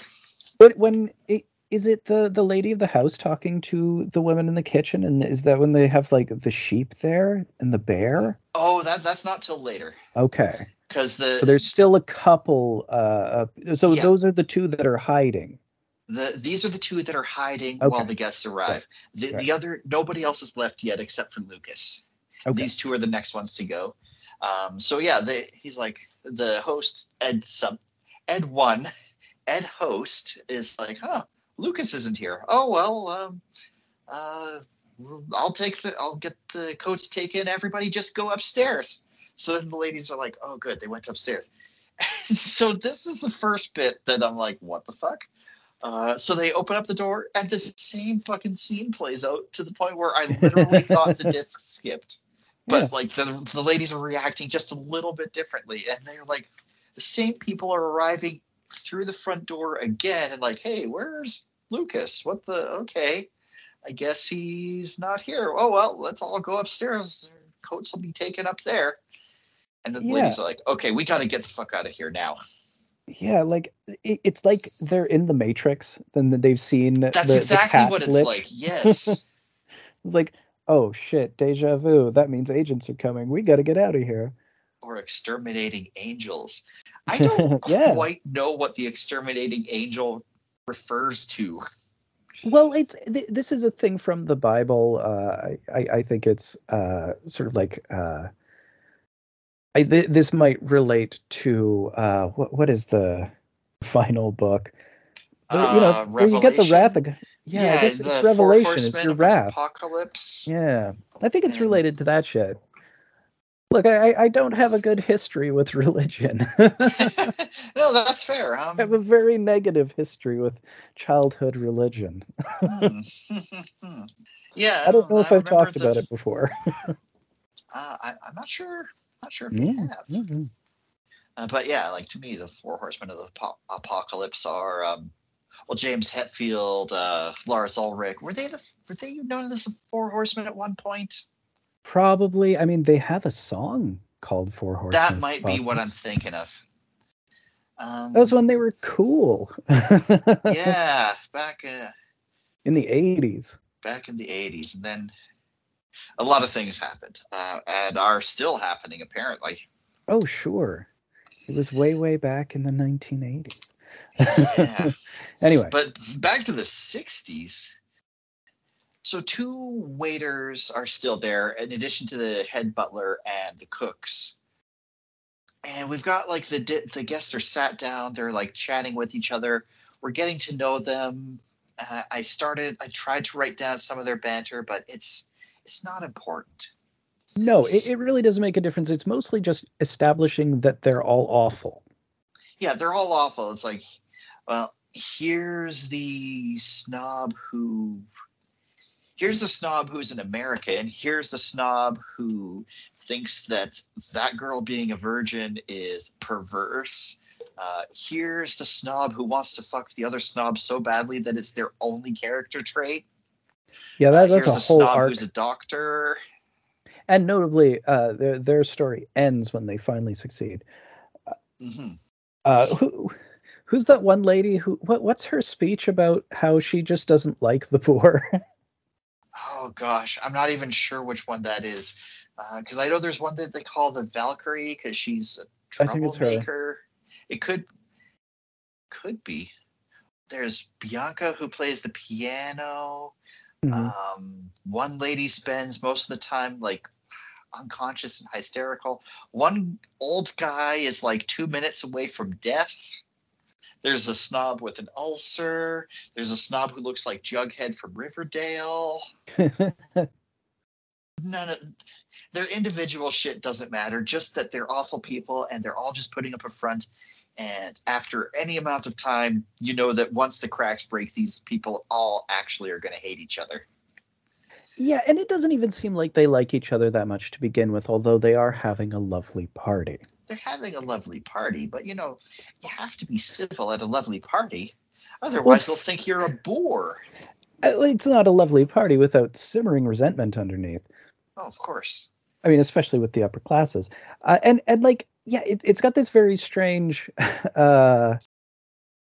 A: But when it, is it the the lady of the house talking to the women in the kitchen, and is that when they have like the sheep there and the bear?
B: oh that that's not till later
A: Okay,
B: because the
A: so there's still a couple. Uh, uh, so
B: Yeah.
A: those are the two that are hiding.
B: the these are the two that are hiding
A: Okay.
B: while the guests arrive. The
A: Right.
B: the other nobody else is left yet except for Lucas.
A: Okay.
B: These two are the next ones to go. Um, so yeah, they, he's like the host Ed some Ed one Ed host is like, huh, Lucas isn't here. Oh well, um, uh, I'll take the I'll get the coats taken. Everybody just go upstairs. So then the ladies are like, oh good, they went upstairs. so this is the first bit that I'm like, what the fuck? Uh, so they open up the door, and the same fucking scene plays out to the point where I literally thought the disc skipped. But
A: Yeah.
B: like the the ladies are reacting just a little bit differently, and they're like, the same people are arriving through the front door again, and like, hey, where's Lucas? What the? Okay, I guess he's not here. Oh well, let's all go upstairs. Coats will be taken up there. And the
A: Yeah.
B: ladies are like, okay, we got to get the fuck out of here now.
A: Yeah, like it, it's like they're in the Matrix. Then they've seen
B: That's
A: the, the
B: exactly
A: cat
B: what it's
A: glitch.
B: like. Yes.
A: It's like, oh shit, deja vu. That means agents are coming. We got to get out of here.
B: or exterminating angels. I don't
A: Yeah.
B: quite know what the exterminating angel refers to.
A: Well, it's th- this is a thing from the Bible. Uh, I, I think it's uh, sort of like uh, I th- this might relate to uh, what what is the final book? You know,
B: Uh,
A: where you get the wrath of Yeah, I guess it's Revelation. It's your wrath.
B: Apocalypse.
A: Yeah, I think it's related to that shit. Look, I I- I don't have a good history with religion. I
B: no, that's fair. Um,
A: have a very negative history with childhood religion.
B: hmm. yeah,
A: I don't know if I've talked
B: the-
A: about it before.
B: Uh, I, I'm not sure. Not sure if we
A: Mm,
B: have.
A: mhm.
B: Uh, but yeah, like to me, the four horsemen of the apo- apocalypse are um, well, James Hetfield, uh, Lars Ulrich. Were they the were they known as the four horsemen at one point?
A: Probably. I mean, they have a song called Four Horsemen.
B: that might be what I'm thinking of. Um,
A: That was when they were cool.
B: yeah, back uh,
A: In the 80s.
B: back in the '80s, and then a lot of things happened uh, and are still happening apparently.
A: Oh, sure. It was way, way back in the 1980s.
B: Yeah.
A: anyway,
B: But back to the 60s. So two waiters are still there, in addition to the head butler and the cooks. And we've got like the di- the guests are sat down. They're like chatting with each other. We're getting to know them. Uh, I started. I tried to write down some of their banter, but it's it's not important.
A: no, it, it really doesn't make a difference. It's mostly just establishing that they're all awful.
B: Yeah, they're all awful. It's like, well, here's the snob who here's the snob who's an American. Here's the snob who thinks that that girl being a virgin is perverse. Uh, here's the snob who wants to fuck the other snob so badly that it's their only character trait.
A: Yeah,
B: Uh,
A: that, that's
B: here's
A: a whole
B: snob
A: arc.
B: who's a doctor.
A: And notably, uh, their their story ends when they finally succeed.
B: hmm
A: Uh, who, who's that one lady who? What, what's her speech about how she just doesn't like the poor?
B: Oh gosh, I'm not even sure which one that is, because I know there's one that they call the Valkyrie because she's a
A: I think it's her.
B: troublemaker. It could could be. There's Bianca who plays the piano.
A: Mhm.
B: Um, one lady spends most of the time like unconscious and hysterical. One old guy is like two minutes away from death. There's a snob with an ulcer. There's a snob who looks like Jughead from Riverdale. None of their individual shit doesn't matter. Just that they're awful people and they're all just putting up a front. And after any amount of time, you know that once the cracks break, these people all actually are going to hate each other.
A: Yeah, and it doesn't even seem like they like each other that much to begin with, although they are having a lovely party.
B: They're having a lovely party, but you know, you have to be civil at a lovely party. Otherwise, they'll think you're a bore.
A: Uh, It's not a lovely party without simmering resentment underneath.
B: Oh, of course.
A: I mean, especially with the upper classes, uh, and and like, yeah, it, it's got this very strange. Uh,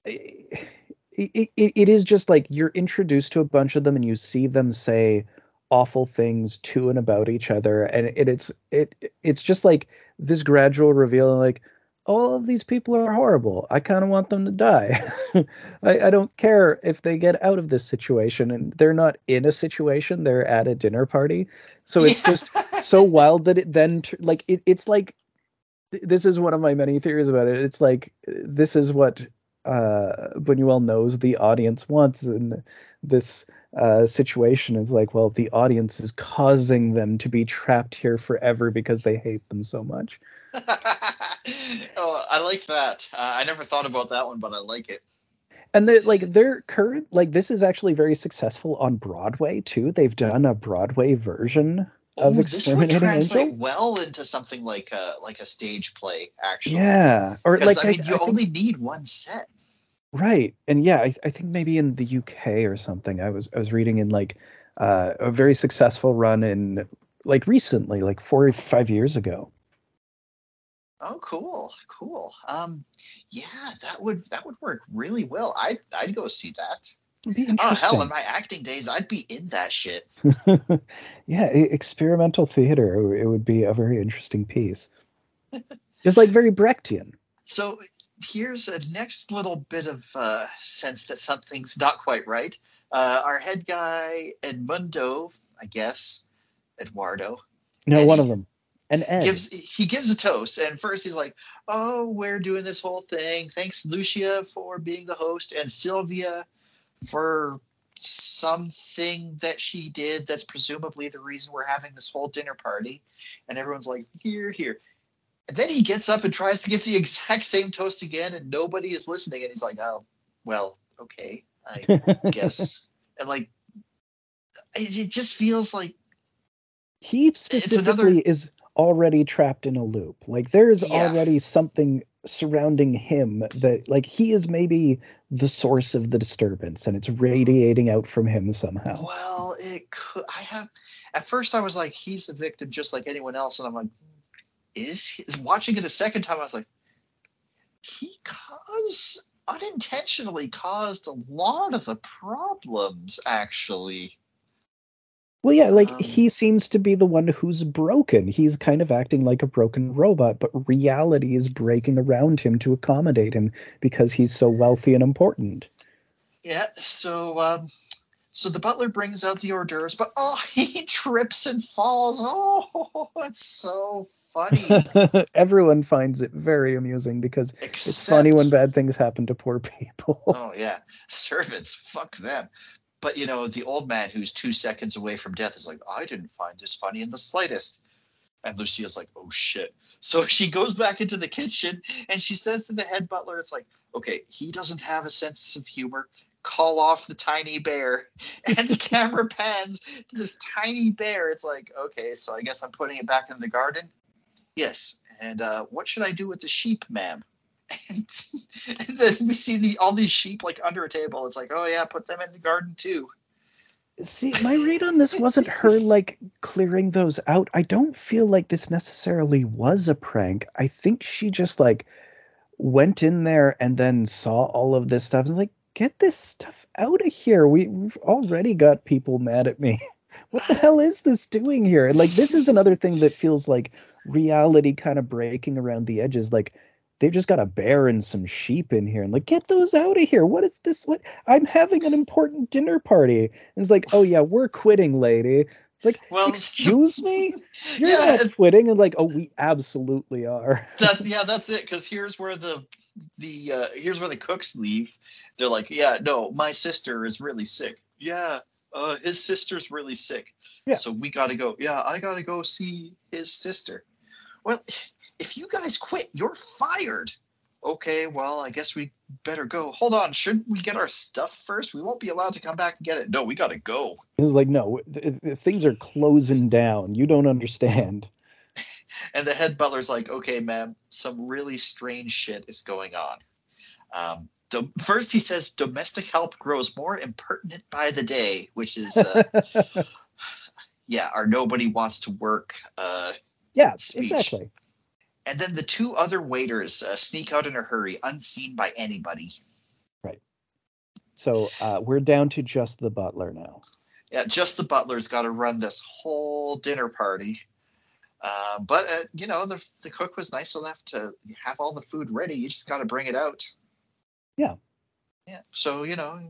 A: it, it, it is just like you're introduced to a bunch of them, and you see them say awful things to and about each other, and it, it's it it's just like this gradual reveal, like all of these people are horrible. I kind of want them to die. I, I don't care if they get out of this situation, and they're not in a situation; they're at a dinner party. So it's
B: Yeah.
A: just so wild that it then like it, it's like this is one of my many theories about it it's like this is what uh buñuel knows the audience wants and this uh situation is like well the audience is causing them to be trapped here forever because they hate them so much
B: oh, I like that. Uh, I never thought about that one, but I like it.
A: and they're like their current like this is actually very successful on broadway too they've done a broadway version of
B: Oh, this would translate
A: angel
B: well into something like a like a stage play, actually.
A: yeah or like
B: I mean, you
A: I think-
B: only need one set.
A: Right. And yeah, I, I think maybe in the UK or something. I was I was reading in like uh, a very successful run in like recently, like four or five years ago.
B: Oh, cool, cool. Um, yeah, that would that would work really well. I I'd go see that. Oh hell, in my acting days, I'd be in that shit.
A: yeah, experimental theater. It would be a very interesting piece. It's like very Brechtian.
B: So here's a next little bit of uh, sense that something's not quite right. Uh, our head guy Edmundo, I guess, Eduardo,
A: No, one of them. And Ed.
B: gives he gives a toast, and first he's like, "Oh, we're doing this whole thing. Thanks, Lucia, for being the host, and Sylvia for something that she did. That's presumably the reason we're having this whole dinner party." And everyone's like, "Here, here." And then he gets up and tries to give the exact same toast again, and nobody is listening. And he's like, "Oh, well, okay, I guess." and like, it, just feels like
A: he
B: another-
A: specifically is already trapped in a loop. Like there is
B: Yeah.
A: already something surrounding him that like he is maybe the source of the disturbance and it's radiating out from him somehow.
B: Well, it could. I have. At first, I was like, he's a victim just like anyone else, and I'm like, is he? Watching it a second time, I was like, he caused unintentionally caused a lot of the problems. Actually,
A: Well, yeah, like
B: Um,
A: he seems to be the one who's broken. He's kind of acting like a broken robot, but reality is breaking around him to accommodate him because he's so wealthy and important.
B: Yeah, so um, so the butler brings out the hors d'oeuvres, but oh, he trips and falls. Oh, it's so funny.
A: Everyone finds it very amusing because
B: Except,
A: it's funny when bad things happen to poor people.
B: Oh yeah, servants, fuck them. But you know, the old man who's two seconds away from death is like, I didn't find this funny in the slightest. And Lucia's like, oh shit. So she goes back into the kitchen and she says to the head butler, it's like, okay, he doesn't have a sense of humor. Call off the tiny bear. And the camera pans to this tiny bear. It's like, okay, so I guess I'm putting it back in the garden. Yes. And uh, what should I do with the sheep, ma'am? And, then we see the all these sheep like under a table. It's like, oh yeah, put them in the garden too.
A: See, my read on this wasn't her like clearing those out. I don't feel like this necessarily was a prank. I think she just like went in there and then saw all of this stuff and like, get this stuff out of here. We, we've already got people mad at me. What the hell is this doing here? Like, this is another thing that feels like reality kind of breaking around the edges. Like, they've just got a bear and some sheep in here and like get those out of here what is this what i'm having an important dinner party and it's like oh yeah we're quitting lady it's like
B: Well,
A: excuse me you're
B: yeah,
A: not quitting and like oh we absolutely are
B: that's yeah, that's it. Because here's where the the uh, here's where the cooks leave. They're like, yeah, no, my sister is really sick. Yeah, uh, his sister's really sick.
A: Yeah.
B: So we got to go. Yeah, I got to go see his sister. Well, if you guys quit, you're fired. Okay, well, I guess we better go. Hold on, shouldn't we get our stuff first? We won't be allowed to come back and get it. No, we got to go.
A: it's like no th- th- things are closing down you don't understand
B: And the head butler's like, okay, ma'am, some really strange shit is going on. Um, do- first, he says domestic help grows more impertinent by the day, which is, uh, yeah, our nobody wants to work. Uh,
A: yeah
B: Speech.
A: exactly
B: and then the two other waiters uh, sneak out in a hurry, unseen by anybody. Right.
A: So uh, we're down to just the butler now
B: Yeah, just the butler's got to run this whole dinner party. Um, but uh, you know, the the cook was nice enough to have all the food ready. You just got to bring it out.
A: Yeah.
B: Yeah. So you know,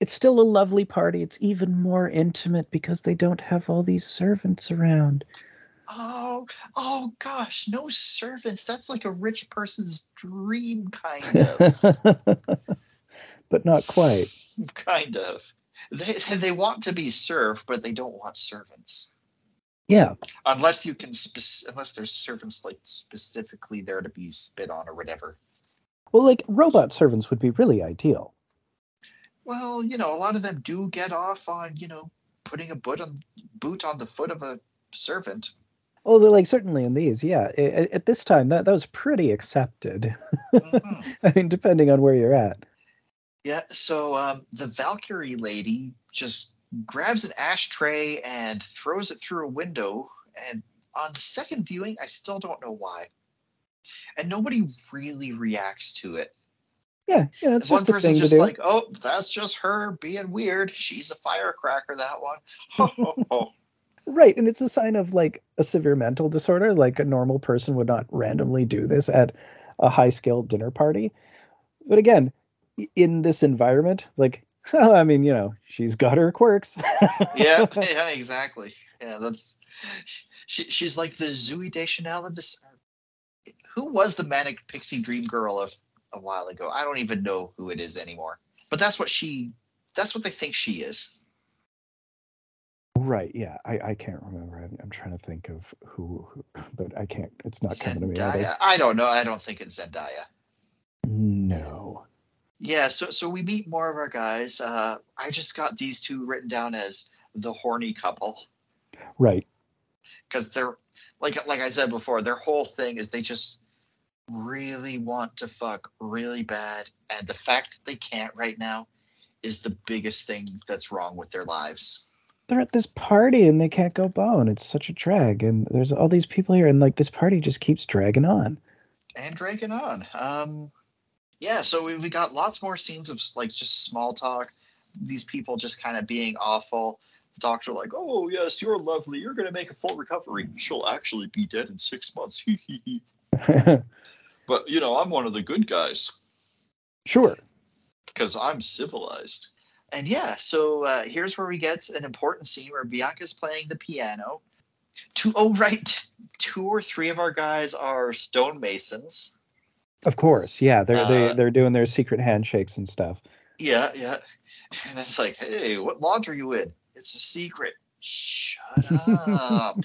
A: it's still a lovely party it's even more intimate because they don't have all these servants around
B: oh, oh gosh, no servants. That's like a rich person's dream, kind of.
A: but not quite.
B: kind of. They they want to be served, but they don't want servants.
A: Yeah,
B: Unless you can, spec- unless there's servants like specifically there to be spit on or whatever.
A: well, like robot servants would be really ideal.
B: Well, you know, a lot of them do get off on, you know, putting a boot on boot on the foot of a servant.
A: They're like certainly in these, yeah. a- At this time, that that was pretty accepted.
B: Mhm.
A: I mean, depending on where you're at.
B: Yeah, so um, the Valkyrie lady just grabs an ashtray and throws it through a window. And on the second viewing, I still don't know why. And nobody really reacts to it.
A: Yeah, you know, it's
B: One
A: just a
B: person's just like, oh, that's just her being weird. She's a firecracker, that one.
A: Right, and it's a sign of like a severe mental disorder. Like a normal person would not randomly do this at a high scale dinner party. But again, in this environment, like, I mean, you know, she's got her quirks.
B: yeah, yeah, exactly. Yeah, that's she, she's like the Zooey Deschanel of this. Who was the manic pixie dream girl of a while ago? I don't even know who it is anymore. But that's what she. That's what they think she is.
A: Right. Yeah. I, I can't remember. I'm, I'm trying to think of who, who, but I can't. It's not coming to me. either.
B: Zendaya. I don't know. I don't think it's Zendaya.
A: No.
B: Yeah. So so we meet more of our guys. Uh, I just got these two written down as the horny couple.
A: Right.
B: because they're like like I said before, their whole thing is they just really want to fuck really bad, and the fact that they can't right now is the biggest thing that's wrong with their lives.
A: They're at this party and they can't go bone. It's such a drag. And there's all these people here, and like this party just keeps dragging on.
B: And dragging on. Um, yeah, so we we got lots more scenes of like just small talk. These people just kind of being awful. The doctor like, "Oh yes, you're lovely. You're gonna make a full recovery. She'll actually be dead in six months." but you know, I'm one of the good guys
A: sure.
B: because I'm civilized. And yeah, so uh, here's where we get an important scene where Bianca's playing the piano. Two, oh right, two or three of our guys are stonemasons.
A: Of course. Yeah, they're
B: Uh,
A: they they're doing their secret handshakes and stuff.
B: Yeah, yeah. And it's like, hey, what lodge are you in? It's a secret. Shut up.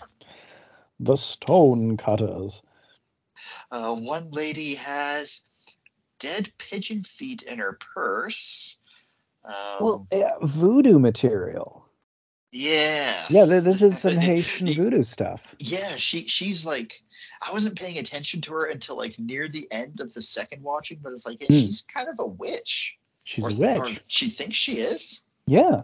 A: The stone cutters.
B: uh, one lady has dead pigeon feet in her purse. Um,
A: Well, yeah, voodoo material.
B: yeah.
A: Yeah, this is some Haitian voodoo stuff.
B: Yeah, she she's like I wasn't paying attention to her until like near the end of the second watching, but it's like
A: Hmm.
B: she's kind of a witch.
A: She's
B: or,
A: a
B: or
A: witch.
B: she thinks she is.
A: Yeah.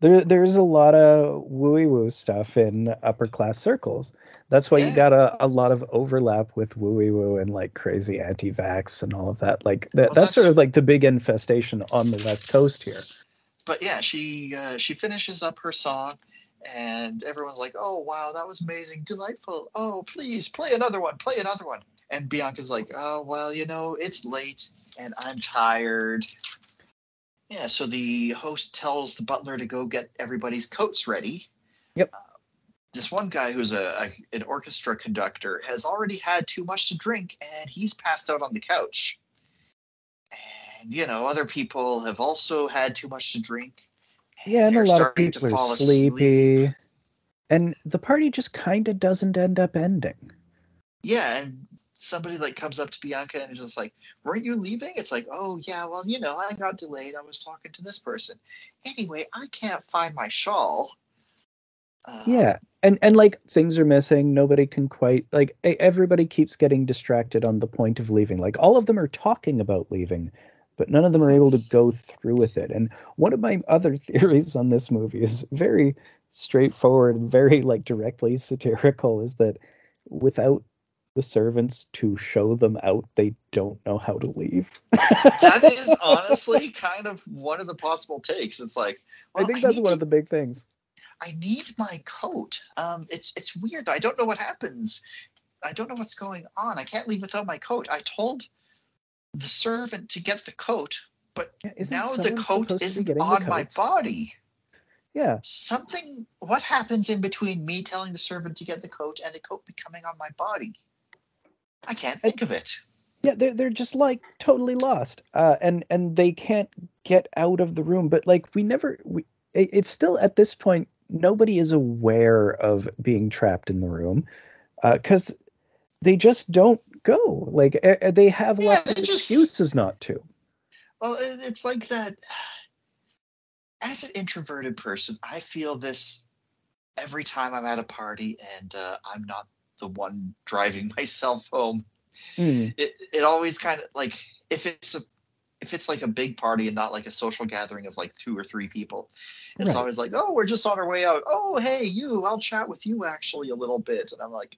A: There, there's a lot of wooey woo stuff in upper class circles. That's why
B: Yeah.
A: you got a, a lot of overlap with wooey woo and like crazy anti vax and all of that. Like that,
B: Well,
A: that's,
B: that's-
A: sort of like the big infestation on the West Coast here.
B: But yeah, she uh, she finishes up her song, and everyone's like, "Oh wow, that was amazing, delightful. Oh please play another one, play another one." And Bianca's like, "Oh well, you know, it's late and I'm tired." Yeah, so the host tells the butler to go get everybody's coats ready.
A: Yep.
B: Uh, this one guy who's a, a an orchestra conductor has already had too much to drink and he's passed out on the couch. And you know, other people have also had too much to drink.
A: Yeah, and a lot of people are
B: fall asleep.
A: sleepy. And the party just kind of doesn't end up ending.
B: Yeah, and somebody like comes up to Bianca and is just like, "Weren't you leaving?" It's like, "Oh yeah, well you know I got delayed. I was talking to this person. Anyway, I can't find my shawl." Uh,
A: Yeah, and and like things are missing. Nobody can quite like everybody keeps getting distracted on the point of leaving. Like all of them are talking about leaving, but none of them are able to go through with it. And one of my other theories on this movie is very straightforward and very like directly satirical is that without the servants to show them out, they don't know how to leave.
B: that is honestly kind of one of the possible takes. It's like,
A: I think that's
B: need
A: one
B: to-
A: of the big things.
B: I need my coat. Um, it's it's weird. I don't know what happens. I don't know what's going on. I can't leave without my coat. I told the servant to get the coat, but
A: Yeah,
B: now the coat
A: supposed to be
B: isn't on my body.
A: Yeah.
B: Something. What happens in between me telling the servant to get the coat and the coat becoming on my body? I can't think of it.
A: Yeah, they're they're just like totally lost, uh, and and they can't get out of the room. But like we never, we it, it's still at this point nobody is aware of being trapped in the room, because they just don't go. Like eh, they have
B: Yeah,
A: lots of
B: just-
A: excuses not to.
B: Well, it's like that. As an introverted person, I feel this every time I'm at a party and uh, I'm not the one driving myself home.
A: Mm,
B: It it always kind of like if it's a if it's like a big party and not like a social gathering of like two or three people, it's
A: Right.
B: always like, oh, we're just on our way out. Oh, hey, you, I'll chat with you actually a little bit, and I'm like,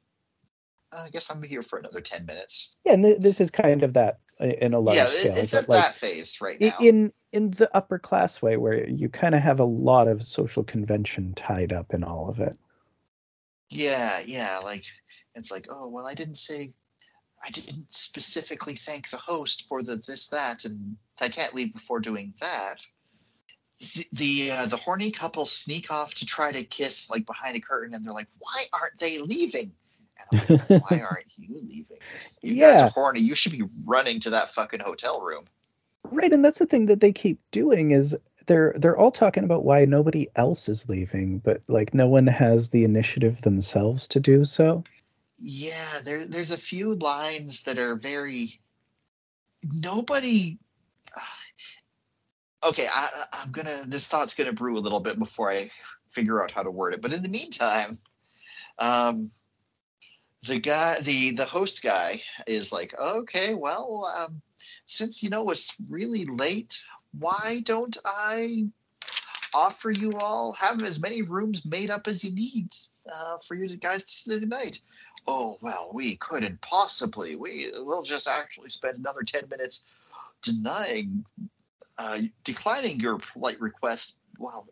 B: I guess I'm here for another ten minutes.
A: Yeah, and th- this is kind of that uh, in a large
B: yeah,
A: scale.
B: it's at
A: like,
B: that phase right now.
A: in in the upper class way where you kind of have a lot of social convention tied up in all of it.
B: Yeah, yeah, like it's like, oh well, I didn't say, I didn't specifically thank the host for the this that, and I can't leave before doing that. The the, uh, the horny couple sneak off to try to kiss like behind a curtain, and they're like, why aren't they leaving? And I'm like, why aren't you leaving? You guys are horny. You should be running to that fucking hotel room.
A: Right, and that's the thing that they keep doing is they're they're all talking about why nobody else is leaving, but like no one has the initiative themselves to do so.
B: Yeah, there there's a few lines that are very nobody okay I, i'm gonna this thought's gonna brew a little bit before i figure out how to word it but in the meantime um the guy the the host guy is like okay well um since you know it's really late why don't i offer you all have as many rooms made up as you need uh, for you guys to stay the night oh well we couldn't possibly we will just actually spend another 10 minutes denying uh, declining your polite request while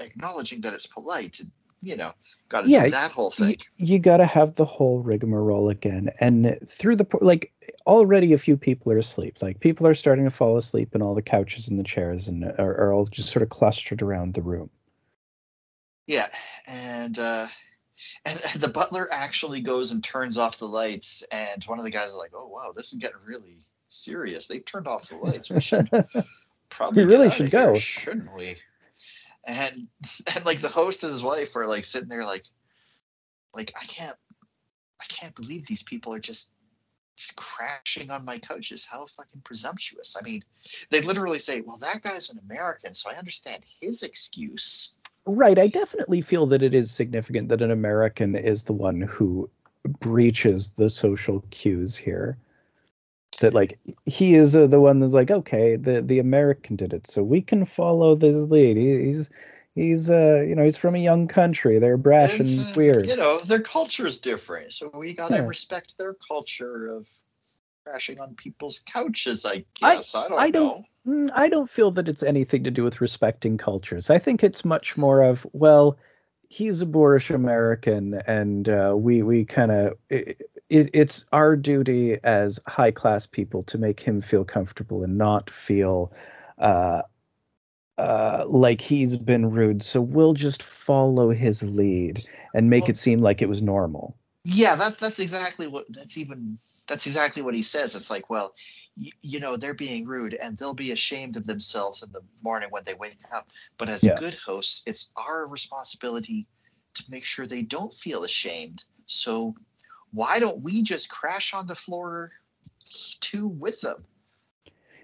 B: acknowledging that it's polite. You know, got to
A: Yeah,
B: do that whole thing.
A: you gotta have the whole rigmarole again and through the like already a few people are asleep like people are starting to fall asleep and all the couches and the chairs and are, are all just sort of clustered around the room
B: Yeah, and uh, and, and the butler actually goes and turns off the lights, and one of the guys is like, "Oh wow, this is getting really serious. They've turned off the lights. We should probably
A: We really should
B: here,
A: go."
B: shouldn't we?" And and like the host and his wife are like sitting there like, like I can't, I can't believe these people are just just crashing on my couches. How fucking presumptuous. I mean, they literally say, "Well, that guy's an American, so I understand his excuse."
A: Right i definitely feel that it is significant that an american is the one who breaches the social cues here. That like he is uh, the one that's like okay the the american did it so we can follow this lead He- he's he's uh you know he's from a young country. They're brash
B: It's,
A: and
B: uh,
A: weird.
B: You know, their culture's different, so we gotta
A: Yeah.
B: respect their culture of crashing on people's couches. I
A: I-
B: guess I, don't
A: I don't- Mm, I don't feel that it's anything to do with respecting cultures. I think it's much more of well, he's a boorish American, and uh, we we kind of it, it, it's our duty as high class people to make him feel comfortable and not feel uh, uh, like he's been rude. So we'll just follow his lead and make
B: Well-
A: it seem like it was normal.
B: Yeah, that's that's exactly what that's even that's exactly what he says. It's like, well, y- you know, they're being rude and they'll be ashamed of themselves in the morning when they wake up. But as
A: Yeah.
B: good hosts, it's our responsibility to make sure they don't feel ashamed. So why don't we just crash on the floor too with them?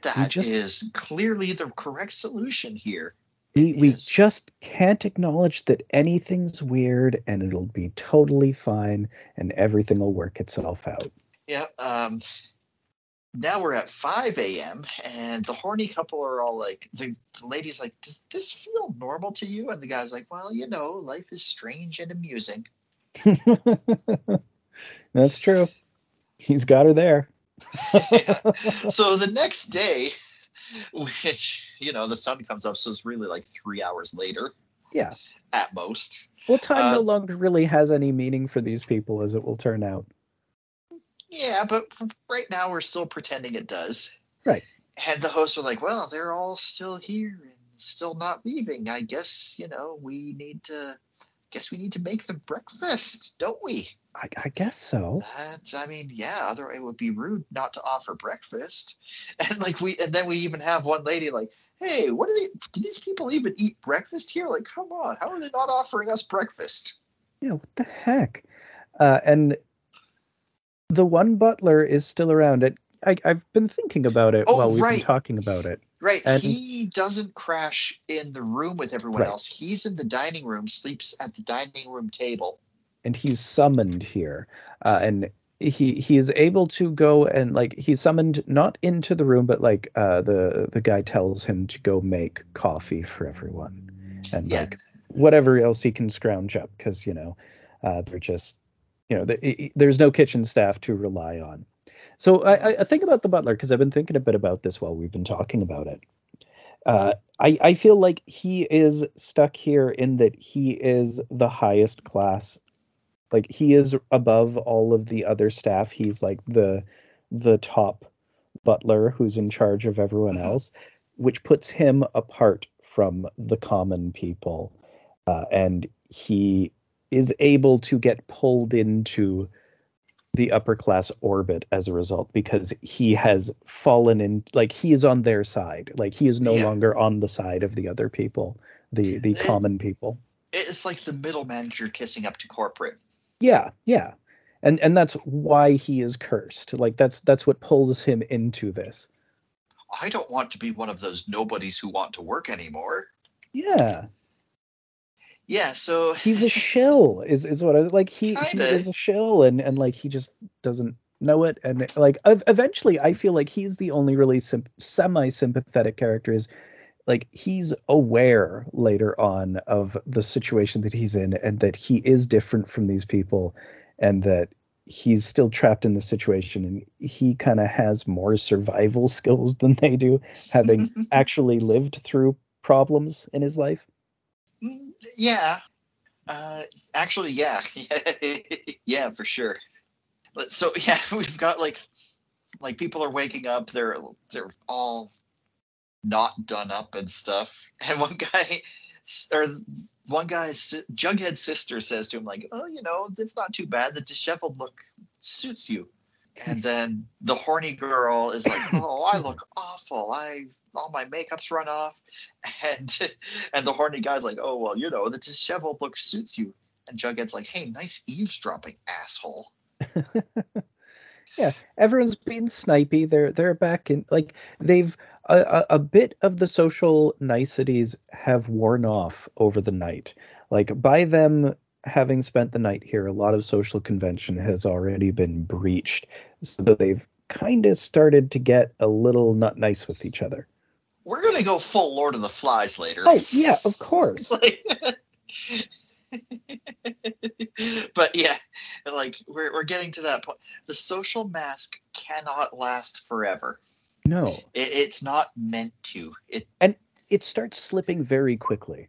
B: That is
A: just-
B: clearly the correct solution here.
A: We, we just can't acknowledge that anything's weird and it'll be totally fine and everything will work itself out.
B: Yeah. Um, now we're at 5 a.m. and the horny couple are all like, the, the lady's like, does this feel normal to you? And the guy's like, well, you know, life is strange and amusing.
A: That's true. He's got her there.
B: so the next day, which, you know, the sun comes up, so it's really like three hours later
A: Yeah.
B: at most.
A: Well, time no
B: Uh,
A: longer really has any meaning for these people, as it will turn out.
B: Yeah, but right now we're still pretending it does.
A: Right.
B: And the hosts are like, well, they're all still here and still not leaving. I guess, you know, we need to guess we need to make them breakfast, don't we?
A: I, I guess so.
B: That I mean, yeah, otherwise it would be rude not to offer breakfast. And like we and then we even have one lady like, hey, what do they do these people even eat breakfast here? Like, come on, how are they not offering us breakfast?
A: Yeah, what the heck? Uh, and the one butler is still around. It. I, I've been thinking about it
B: Oh,
A: while we've been talking about it.
B: Right.
A: And-
B: he doesn't crash in the room with everyone
A: Right.
B: else. He's in the dining room, sleeps at the dining room table.
A: and he's summoned here uh, and he he is able to go and like he's summoned not into the room but like uh the the guy tells him to go make coffee for everyone and
B: Yeah.
A: like whatever else he can scrounge up because you know uh they're just you know the, i- i- there's no kitchen staff to rely on so i i- i think about the butler because i've been thinking a bit about this while we've been talking about it uh I, I feel like he is stuck here in that he is the highest class like he is above all of the other staff. He's like the the top butler who's in charge of everyone else which puts him apart from the common people. Uh, and he is able to get pulled into the upper class orbit as a result because he has fallen in like he is on their side. Like he is no
B: Yeah.
A: longer on the side of the other people the the common people.
B: It's like the middle manager kissing up to corporate.
A: Yeah, yeah. And and that's why he is cursed. Like that's that's what pulls him into this.
B: I don't want to be one of those nobodies who want to work anymore.
A: Yeah.
B: Yeah, so
A: He's a shill is is what I was like he, he is a shill and and like he just doesn't know it and like eventually I feel like he's the only really sim- semi sympathetic character is like he's aware later on of the situation that he's in and that he is different from these people and that he's still trapped in the situation and he kind of has more survival skills than they do having actually lived through problems in his life
B: Mm, yeah. Uh, actually, yeah, yeah, for sure. But so yeah, we've got like like people are waking up. They're they're all not done up and stuff. And one guy or one guy's Jughead's sister says to him like, "Oh, you know, it's not too bad. The disheveled look suits you." And then the horny girl is like, "Oh, I look awful. I all my makeup's run off." And and the horny guy's like, "Oh, well, you know, the disheveled look suits you." And Jughead's like, "Hey, nice eavesdropping, asshole."
A: yeah, everyone's being snipey. They're they're back in like they've a, a, bit of the social niceties have worn off over the night. Like by them having spent the night here, a lot of social convention has already been breached. So they've kind of started to get a little not nice with each other.
B: We're gonna go full Lord of the Flies later.
A: Oh yeah, of course.
B: like, but yeah, like we're we're getting to that point. The social mask cannot last forever.
A: No,
B: it, it's not meant to. It
A: and it starts slipping very quickly.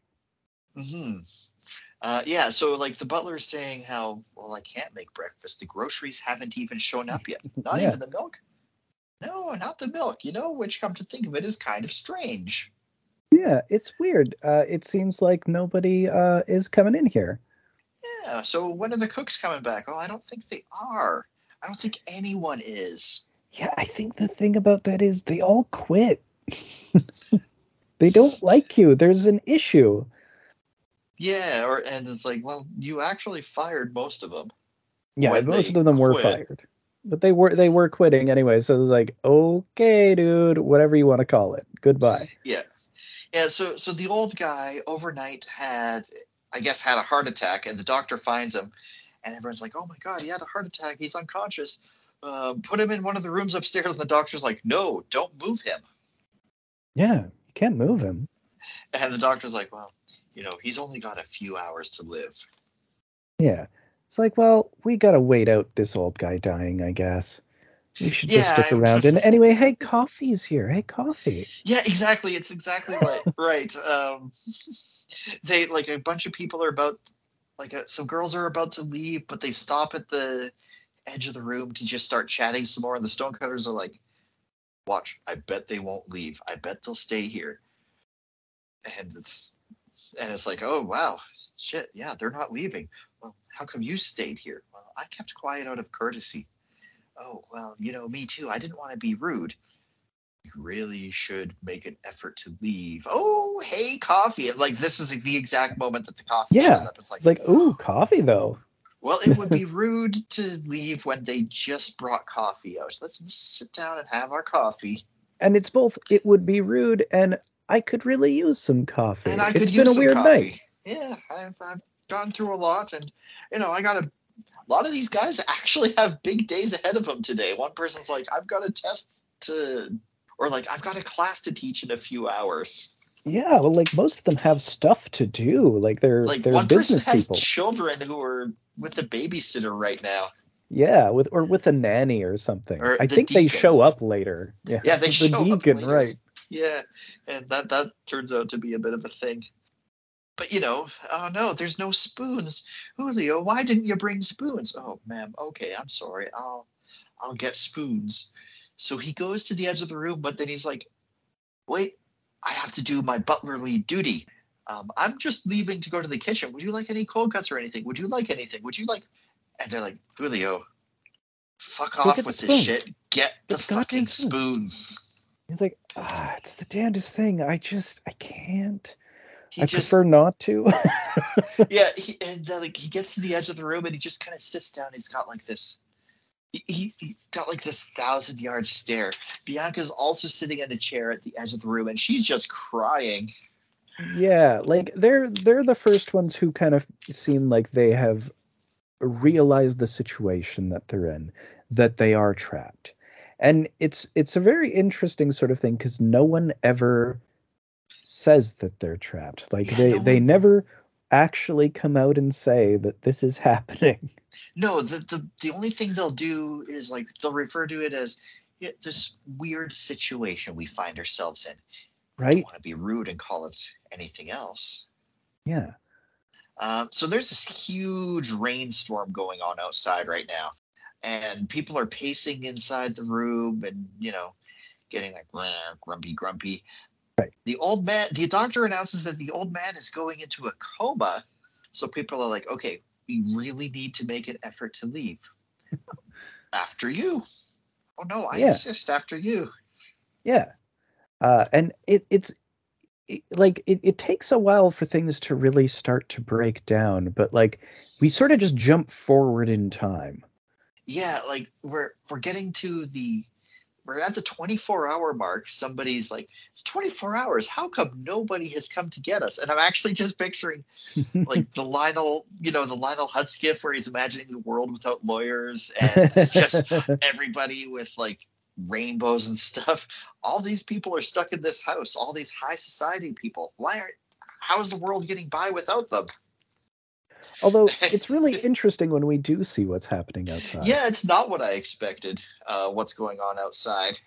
B: Hmm. Uh, yeah. So like the butler's saying how well I can't make breakfast. The groceries haven't even shown up yet. Not yeah. even the milk. No, not the milk. You know, which come to think of it is kind of strange.
A: Yeah, it's weird. Uh, it seems like nobody uh, is coming in here.
B: Yeah. So when are the cooks coming back? Oh, I don't think they are. I don't think anyone is.
A: Yeah, I think the thing about that is they all quit. they don't like you. There's an issue.
B: Yeah, or and it's like, well, you actually fired most of them.
A: Yeah, most of them quit. were fired. But they were they were quitting anyway, so it was like, okay, dude, whatever you want to call it. Goodbye.
B: Yeah. Yeah, so so the old guy overnight had I guess had a heart attack and the doctor finds him and everyone's like, "Oh my god, he had a heart attack. He's unconscious." Uh, put him in one of the rooms upstairs. And the doctor's like, no, don't move him.
A: Yeah, you can't move him.
B: And the doctor's like, well, you know, he's only got a few hours to live.
A: Yeah. It's like, well, we got to wait out this old guy dying, I guess. We should just yeah, stick around. and anyway, hey, coffee's here. Hey, coffee.
B: Yeah, exactly. It's exactly right. right. Um, they like a bunch of people are about, like, uh, some girls are about to leave, but they stop at the edge of the room to just start chatting some more. And the stonecutters are like, watch, I bet they won't leave. I bet they'll stay here. And it's and it's like, oh wow, shit, yeah, they're not leaving. Well, how come you stayed here? Well, I kept quiet out of courtesy. Oh, well, you know, me too. I didn't want to be rude. You really should make an effort to leave. Oh, hey, coffee. Like this is the exact moment that the coffee
A: yeah. shows up. It's like, it's like, ooh, coffee though.
B: Well, it would be rude to leave when they just brought coffee out. Let's sit down and have our coffee.
A: And it's both. It would be rude, and I could really use some coffee.
B: And I could
A: it's
B: use
A: been a weird
B: coffee.
A: night.
B: Yeah, I've, I've gone through a lot, and you know, I got a, a lot of these guys actually have big days ahead of them today. One person's like, I've got a test to, or like, I've got a class to teach in a few hours.
A: Yeah, well, like most of them have stuff to do. Like they're
B: like
A: they're
B: one
A: business
B: person has
A: people.
B: children who are with a babysitter right now.
A: Yeah, with or with a nanny or something.
B: Or
A: I
B: the
A: think they show up later. Yeah,
B: Yeah, they
A: the
B: show up later.
A: right?
B: Yeah, and that that turns out to be a bit of a thing. But you know, oh no, there's no spoons. Julio, why didn't you bring spoons? Oh, ma'am, okay, I'm sorry. I'll I'll get spoons. So he goes to the edge of the room, but then he's like, wait, I have to do my butlerly duty. Um, I'm just leaving to go to the kitchen. Would you like any cold cuts or anything? Would you like anything? Would you like? And they're like, Julio, fuck
A: Go
B: off with this shit. Get the
A: the
B: fucking
A: spoons." He's like, ah, it's the damnedest thing. I just, I can't.
B: He
A: I
B: just,
A: prefer not to.
B: yeah, he, and then, like he gets to the edge of the room and he just kind of sits down. He's got like this. He- He's, he's got like this thousand yard stare. Bianca's also sitting in a chair at the edge of the room and she's just crying.
A: yeah, like they're they're the first ones who kind of seem like they have realized the situation that they're in, that they are trapped. And it's it's a very interesting sort of thing because no one ever says that they're trapped. Like they they never actually come out and say that this is happening.
B: No, the, the the only thing they'll do is like they'll refer to it as this weird situation we find ourselves in.
A: Right?
B: don't want to be rude and call it anything else.
A: Yeah.
B: Um, so there's this huge rainstorm going on outside right now, and people are pacing inside the room and you know getting like grumpy grumpy.
A: Right.
B: The old man, the doctor announces that the old man is going into a coma, so people are like, okay, we really need to make an effort to leave. after you. Oh no, I
A: Yeah.
B: insist after you.
A: Yeah. Uh, and it, it's it, like it, it takes a while for things to really start to break down, but like we sort of just jump forward in time.
B: Yeah, like we're we're getting to the we're at the 24 hour mark. Somebody's like, it's 24 hours. How come nobody has come to get us? And I'm actually just picturing like the Lionel, you know, the Lionel Hutz gif where he's imagining the world without lawyers and just everybody with like rainbows and stuff. All these people are stuck in this house. All these high society people. Why are? How is the world getting by without them?
A: Although it's really interesting when we do see what's happening outside.
B: Yeah, it's not what I expected. Uh, what's going on outside?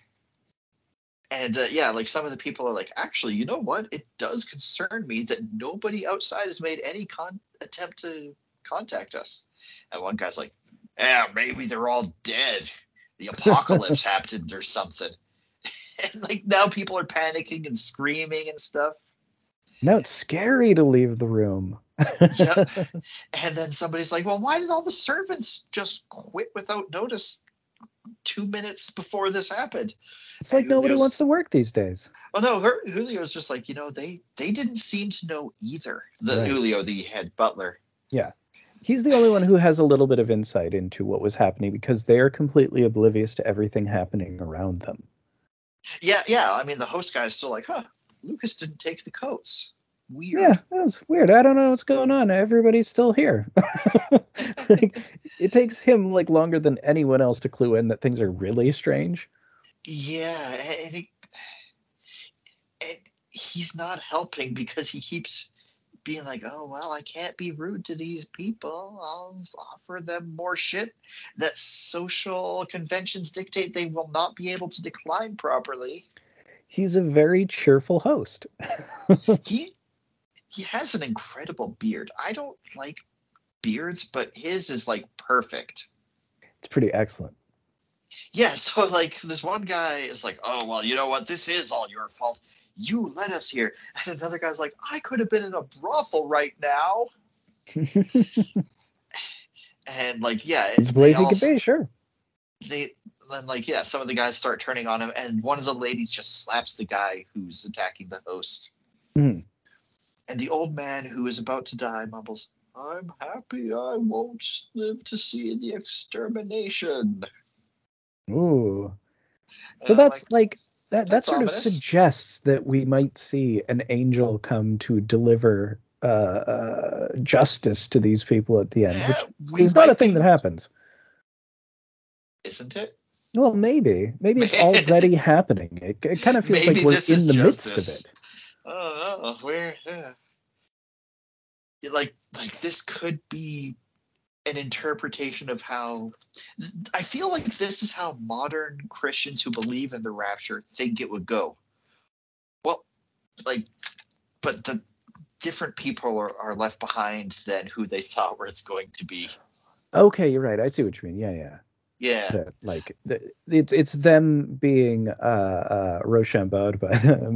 B: And uh, yeah, like some of the people are like, actually, you know what? It does concern me that nobody outside has made any con- attempt to contact us. And one guy's like, yeah, maybe they're all dead. The apocalypse happened or something. And like now people are panicking and screaming and stuff.
A: Now it's scary to leave the room.
B: Yep. And then somebody's like, well, why did all the servants just quit without notice two minutes before this happened?
A: It's like
B: And
A: nobody wants to work these days.
B: Well, no, her, Julio's just like, you know, they they didn't seem to know either. The
A: Right.
B: Julio, the head butler. Yeah.
A: He's the only one who has a little bit of insight into what was happening because they're completely oblivious to everything happening around them.
B: Yeah, yeah. I mean, the host guy is still like, huh, Lucas didn't take the coats. Weird.
A: Yeah, that's weird. I don't know what's going on. Everybody's still here. like, it takes him like longer than anyone else to clue in that things are really strange.
B: Yeah, he, and he's not helping because he keeps being like, oh well, I can't be rude to these people. I'll offer them more shit that social conventions dictate they will not be able to decline properly.
A: He's a very cheerful host.
B: he he has an incredible beard. I don't like beards, but his is like perfect.
A: It's pretty excellent.
B: Yeah, so like this one guy is like, "Oh well, you know what? This is all your fault. You led us here." And another guy's like, "I could have been in a brothel right now." And like, yeah,
A: It's Blazy
B: all-
A: could be, sure.
B: They then like, yeah, some of the guys start turning on him, and one of the ladies just slaps the guy who's attacking the host.
A: Hmm.
B: And the old man who is about to die mumbles, "I'm happy I won't live to see the extermination."
A: Ooh. So
B: I'm
A: that's
B: like,
A: like that that sort of suggests that we might see an angel come to deliver uh, uh, justice to these people at the end, which is not a thing
B: be-
A: that happens.
B: isn't it?
A: Well, maybe. Maybe it's already happening. It, it kind of feels
B: Maybe
A: like we're in the midst of it.
B: Oh, oh where? Yeah. Like, like this could be an interpretation of how. I feel like this is how modern Christians who believe in the rapture think it would go. Well, like, but the different people are, are left behind than who they thought was going to be.
A: Okay, you're right. I see what you mean. Yeah, yeah.
B: Yeah.
A: That, like the, it's it's them being uh, uh, Rochambeaued by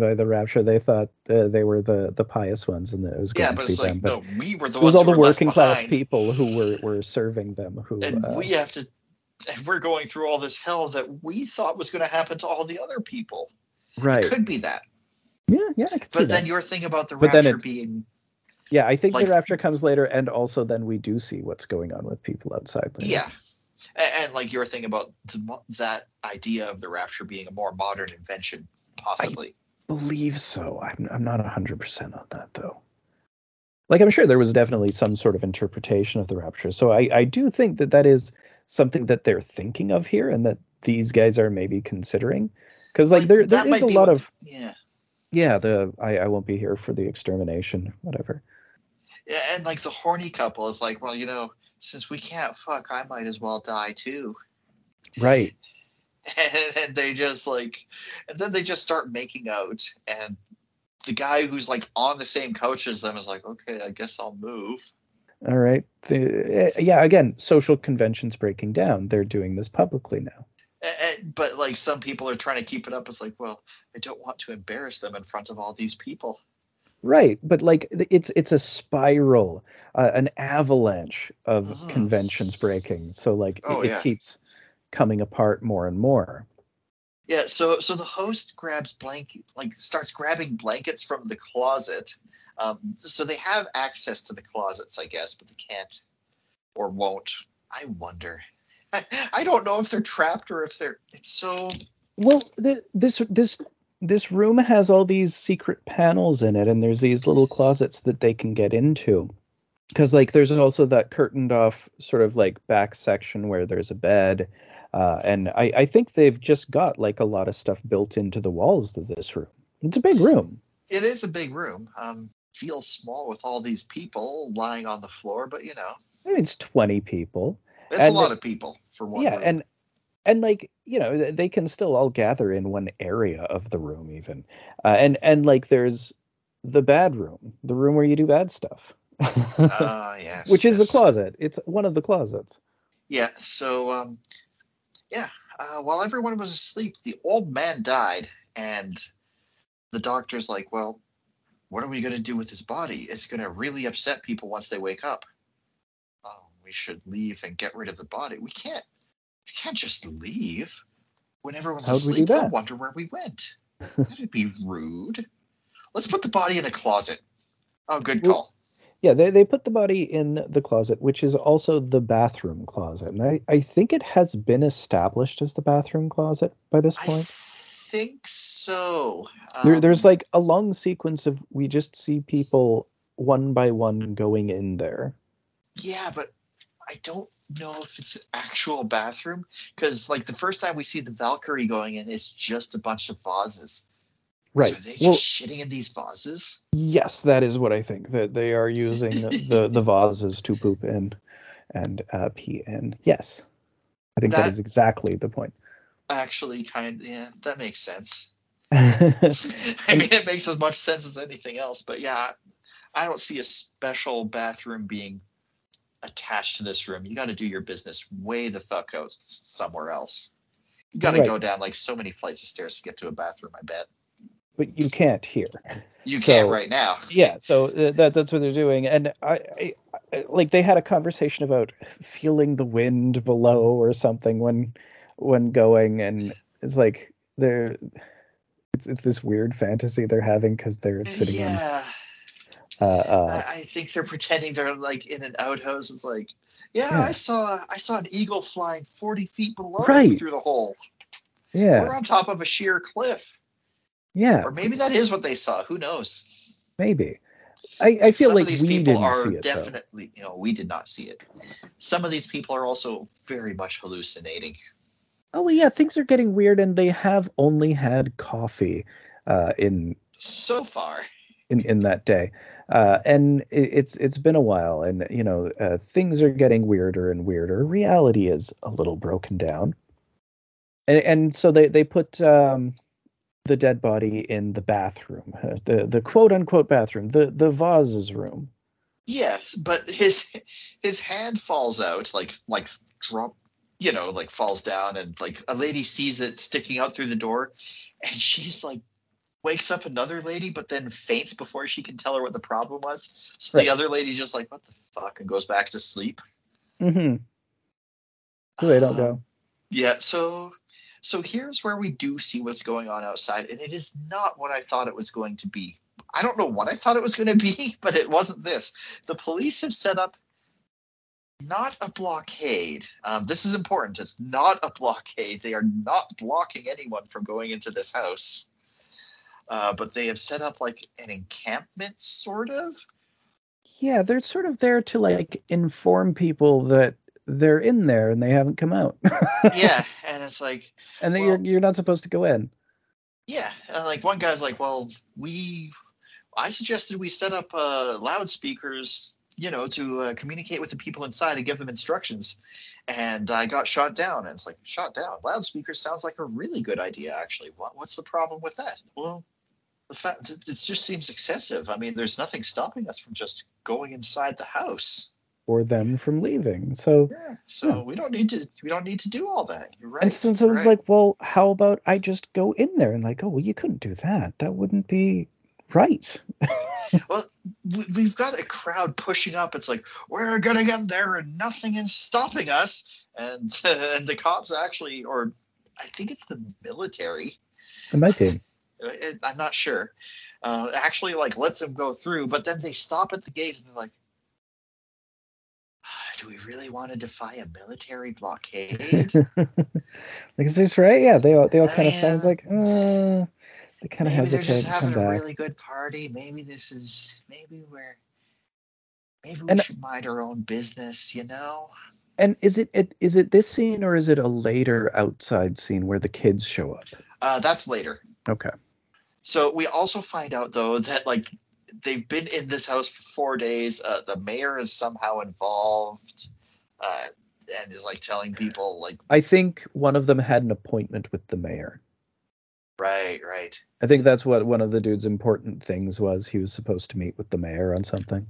A: by the rapture. They thought uh, they were the the pious ones, and that it was going
B: Yeah,
A: to
B: but
A: be
B: it's like
A: them. But
B: no, we were the
A: it was all the working class people who were were serving them. Who
B: and
A: uh,
B: we have to and we're going through all this hell that we thought was going to happen to all the other people
A: right?
B: could be that
A: Yeah, yeah, I can see
B: but
A: that.
B: then your thing about the
A: But
B: rapture
A: it-
B: being
A: Yeah, I think
B: Like-
A: the rapture comes later, and also then we do see what's going on with people outside. Later.
B: yeah and, and like your thing about the, that idea of the rapture being a more modern invention possibly
A: believe so. I'm I'm not hundred percent on that though. Like I'm sure there was definitely some sort of interpretation of the rapture. So I I do think that that is something that they're thinking of here, and that these guys are maybe considering. Because like, there there is a lot of
B: yeah
A: yeah the I I won't be here for the extermination whatever.
B: Yeah, and like the horny couple is like well you know since we can't fuck i might as well die too
A: Right.
B: and, and they just like and then they just start making out and the guy who's like on the same couch as them is like, okay, I guess I'll move.
A: All right. The, eh, yeah, again, social conventions breaking down. They're doing this publicly now.
B: Eh, But like some people are trying to keep it up. It's like, well, I don't want to embarrass them in front of all these people.
A: Right, but like it's it's a spiral, uh, an avalanche of
B: Mhm.
A: conventions breaking. So like it,
B: Oh,
A: it
B: yeah.
A: keeps coming apart more and more.
B: Yeah, so so the host grabs blanket, like starts grabbing blankets from the closet. Um, so they have access to the closets, I guess, but they can't or won't. I wonder. I, I don't know if they're trapped or if they're. It's so.
A: Well, the, this this this room has all these secret panels in it, and there's these little closets that they can get into. Because like there's also that curtained off sort of like back section where there's a bed, uh, and I I think they've just got like a lot of stuff built into the walls of this room. It's a big room.
B: It is a big room. Um, feels small with all these people lying on the floor, but you know,
A: it's 20 people.
B: it's
A: And
B: a lot of people for one.
A: yeah
B: room.
A: and and like you know they can still all gather in one area of the room even uh, and and like there's the bad room the room where you do bad stuff
B: Ah, yes,
A: which is the
B: yes.
A: closet it's one of the closets
B: Yeah. So, um, yeah. Uh, while everyone was asleep, the old man died, and the doctor's like, "Well, what are we going to do with his body? It's going to really upset people once they wake up. Oh, we should leave and get rid of the body. We can't. We can't just leave. When everyone's
A: How'd
B: asleep, they'll wonder where we went. That'd be rude. Let's put the body in a closet. Oh, good
A: Well-
B: call.
A: yeah they, they put the body in the closet which is also the bathroom closet and i i think it has been established as the bathroom closet by this point.
B: I think so.
A: there, there's
B: Um,
A: like a long sequence of we just see people one by one going in there
B: Yeah, but I don't know if it's an actual bathroom because, like, the first time we see the Valkyrie going in, it's just a bunch of vases.
A: right
B: So are they just
A: well
B: shitting in these vases?
A: Yes, that is what I think. That they are using the the vases to poop in and uh, pee in. Yes, I think that
B: That-
A: is exactly the point.
B: Actually, kind of, yeah, that makes sense. I mean, it makes as much sense as anything else. But yeah, I don't see a special bathroom being attached to this room. You got to do your business way the fuck out somewhere else. You got to
A: Right.
B: go down like so many flights of stairs to get to a bathroom. I bet
A: but you can't hear.
B: you
A: So-
B: can't right now.
A: Yeah, so uh, that that's what they're doing, and I, I, like they had a conversation about feeling the wind below or something when when going, and it's like they're. It's, it's this weird fantasy they're having because they're sitting
B: yeah.
A: in uh, uh,
B: I, I think they're pretending they're like in an outhouse. It's like, yeah,
A: Yeah.
B: I saw I saw an eagle flying forty feet below
A: Right.
B: through the hole.
A: yeah
B: We're on top of a sheer cliff,
A: yeah
B: or maybe that is what they saw. Who knows?
A: maybe I, I feel
B: Some
A: like
B: of these
A: we
B: people
A: didn't
B: are
A: see it though.
B: definitely, you know, we did not see it. Some of these people are also very much hallucinating.
A: Oh yeah, things are getting weird, and they have only had coffee uh, in
B: So far,
A: in in that day, uh, and it, it's it's been a while, and you know uh, things are getting weirder and weirder. Reality is a little broken down, and and so they they put um, the dead body in the bathroom, uh, the the quote unquote bathroom, the the vases room.
B: yes, but his his hand falls out, like like drop, you know, like falls down, and like a lady sees it sticking out through the door, and she's like wakes up another lady, but then faints before she can tell her what the problem was. So
A: Right.
B: the other lady's just like, "What the fuck," and goes back to sleep.
A: Mm-hmm. So they don't
B: Um,
A: go.
B: Yeah, so so here's where we do see what's going on outside, and it is not what I thought it was going to be. I don't know what I thought it was going to be, but it wasn't this. The police have set up not a blockade. Um, this is important. It's not a blockade. They are not blocking anyone from going into this house. Uh, but they have set up like an encampment, sort of.
A: Yeah, they're sort of there to like inform people that they're in there and they haven't come out.
B: Yeah, and it's like,
A: and that
B: Well-
A: you're you're not supposed to go in.
B: Yeah, and like one guy's like, "Well, we, I suggested we set up uh, loudspeakers, you know, to uh, communicate with the people inside and give them instructions." And I got shot down, and it's like, shot down. Loudspeakers sounds like a really good idea, actually. What, what's the problem with that? Well, the fact it just seems excessive. I mean, there's nothing stopping us from just going inside the house
A: or them from leaving. So
B: yeah, so yeah. we don't need to we don't need to do all that. You're right.
A: And since I was right. like, well, how about I just go in there and like, oh, well, you couldn't do that. That wouldn't be right.
B: well, we've got a crowd pushing up. It's like we're gonna get in there and nothing is stopping us. And uh, and the cops actually, or I think it's the military.
A: It might be.
B: I'm not sure. Uh, actually, like lets them go through, but then they stop at the gate and they're like, ah, "Do we really want to defy a military blockade?"
A: like, is this right? Yeah, they all they all kind of sounds like, uh, they kind of
B: have. They're just having a really good party. Maybe this is maybe we're maybe we and, should mind our own business. You know.
A: And is it, it is it this scene or is it a later outside scene where the kids show up?
B: Uh, that's later.
A: Okay.
B: So we also find out though that like they've been in this house for four days. Uh, the mayor is somehow involved, uh, and is like telling people like.
A: I think one of them had an appointment with the mayor.
B: Right, right.
A: I think that's what one of the dude's important things was. He was supposed to meet with the mayor on something.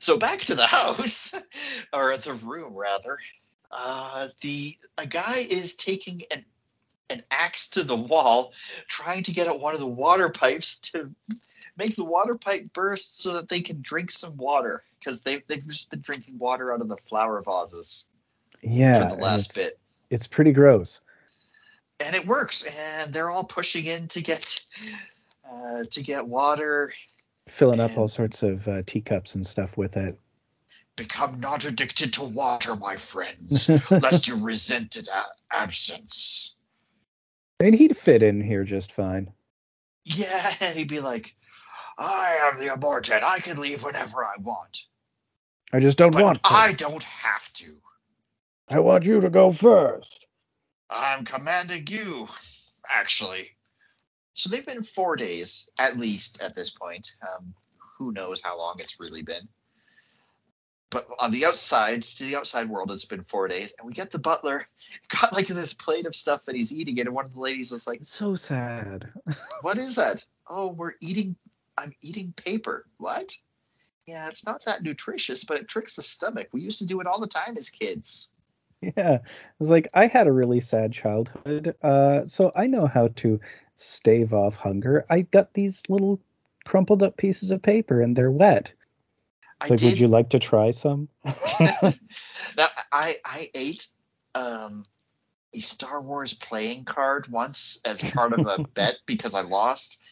B: So back to the house, or the room rather. Uh, the a guy is taking an an axe to the wall, trying to get at one of the water pipes to make the water pipe burst so that they can drink some water because they've they've just been drinking water out of the flower vases.
A: Yeah,
B: for the last
A: it's,
B: bit.
A: It's pretty gross.
B: And it works, and they're all pushing in to get uh, to get water
A: filling up all sorts of uh, teacups and stuff with it.
B: Become not addicted to water, my friends, lest you resent its a- absence.
A: And he'd fit in here just fine.
B: Yeah, he'd be like, I am the aborted. I can leave whenever I want.
A: I just don't
B: but
A: want to.
B: I don't have to.
A: I want you to go first.
B: I'm commanding you, actually. So they've been four days at least at this point. Um, who knows how long it's really been? But on the outside, to the outside world, it's been four days, and we get the butler got like this plate of stuff that he's eating, it and one of the ladies is like,
A: "So sad."
B: what is that? Oh, we're eating. I'm eating paper. What? Yeah, it's not that nutritious, but it tricks the stomach. We used to do it all the time as kids.
A: Yeah, it was like I had a really sad childhood, uh, so I know how to stave off hunger, I got these little crumpled up pieces of paper and they're wet. It's I like, did... would you like to try some?
B: now, I I ate um, a Star Wars playing card once as part of a bet because I lost.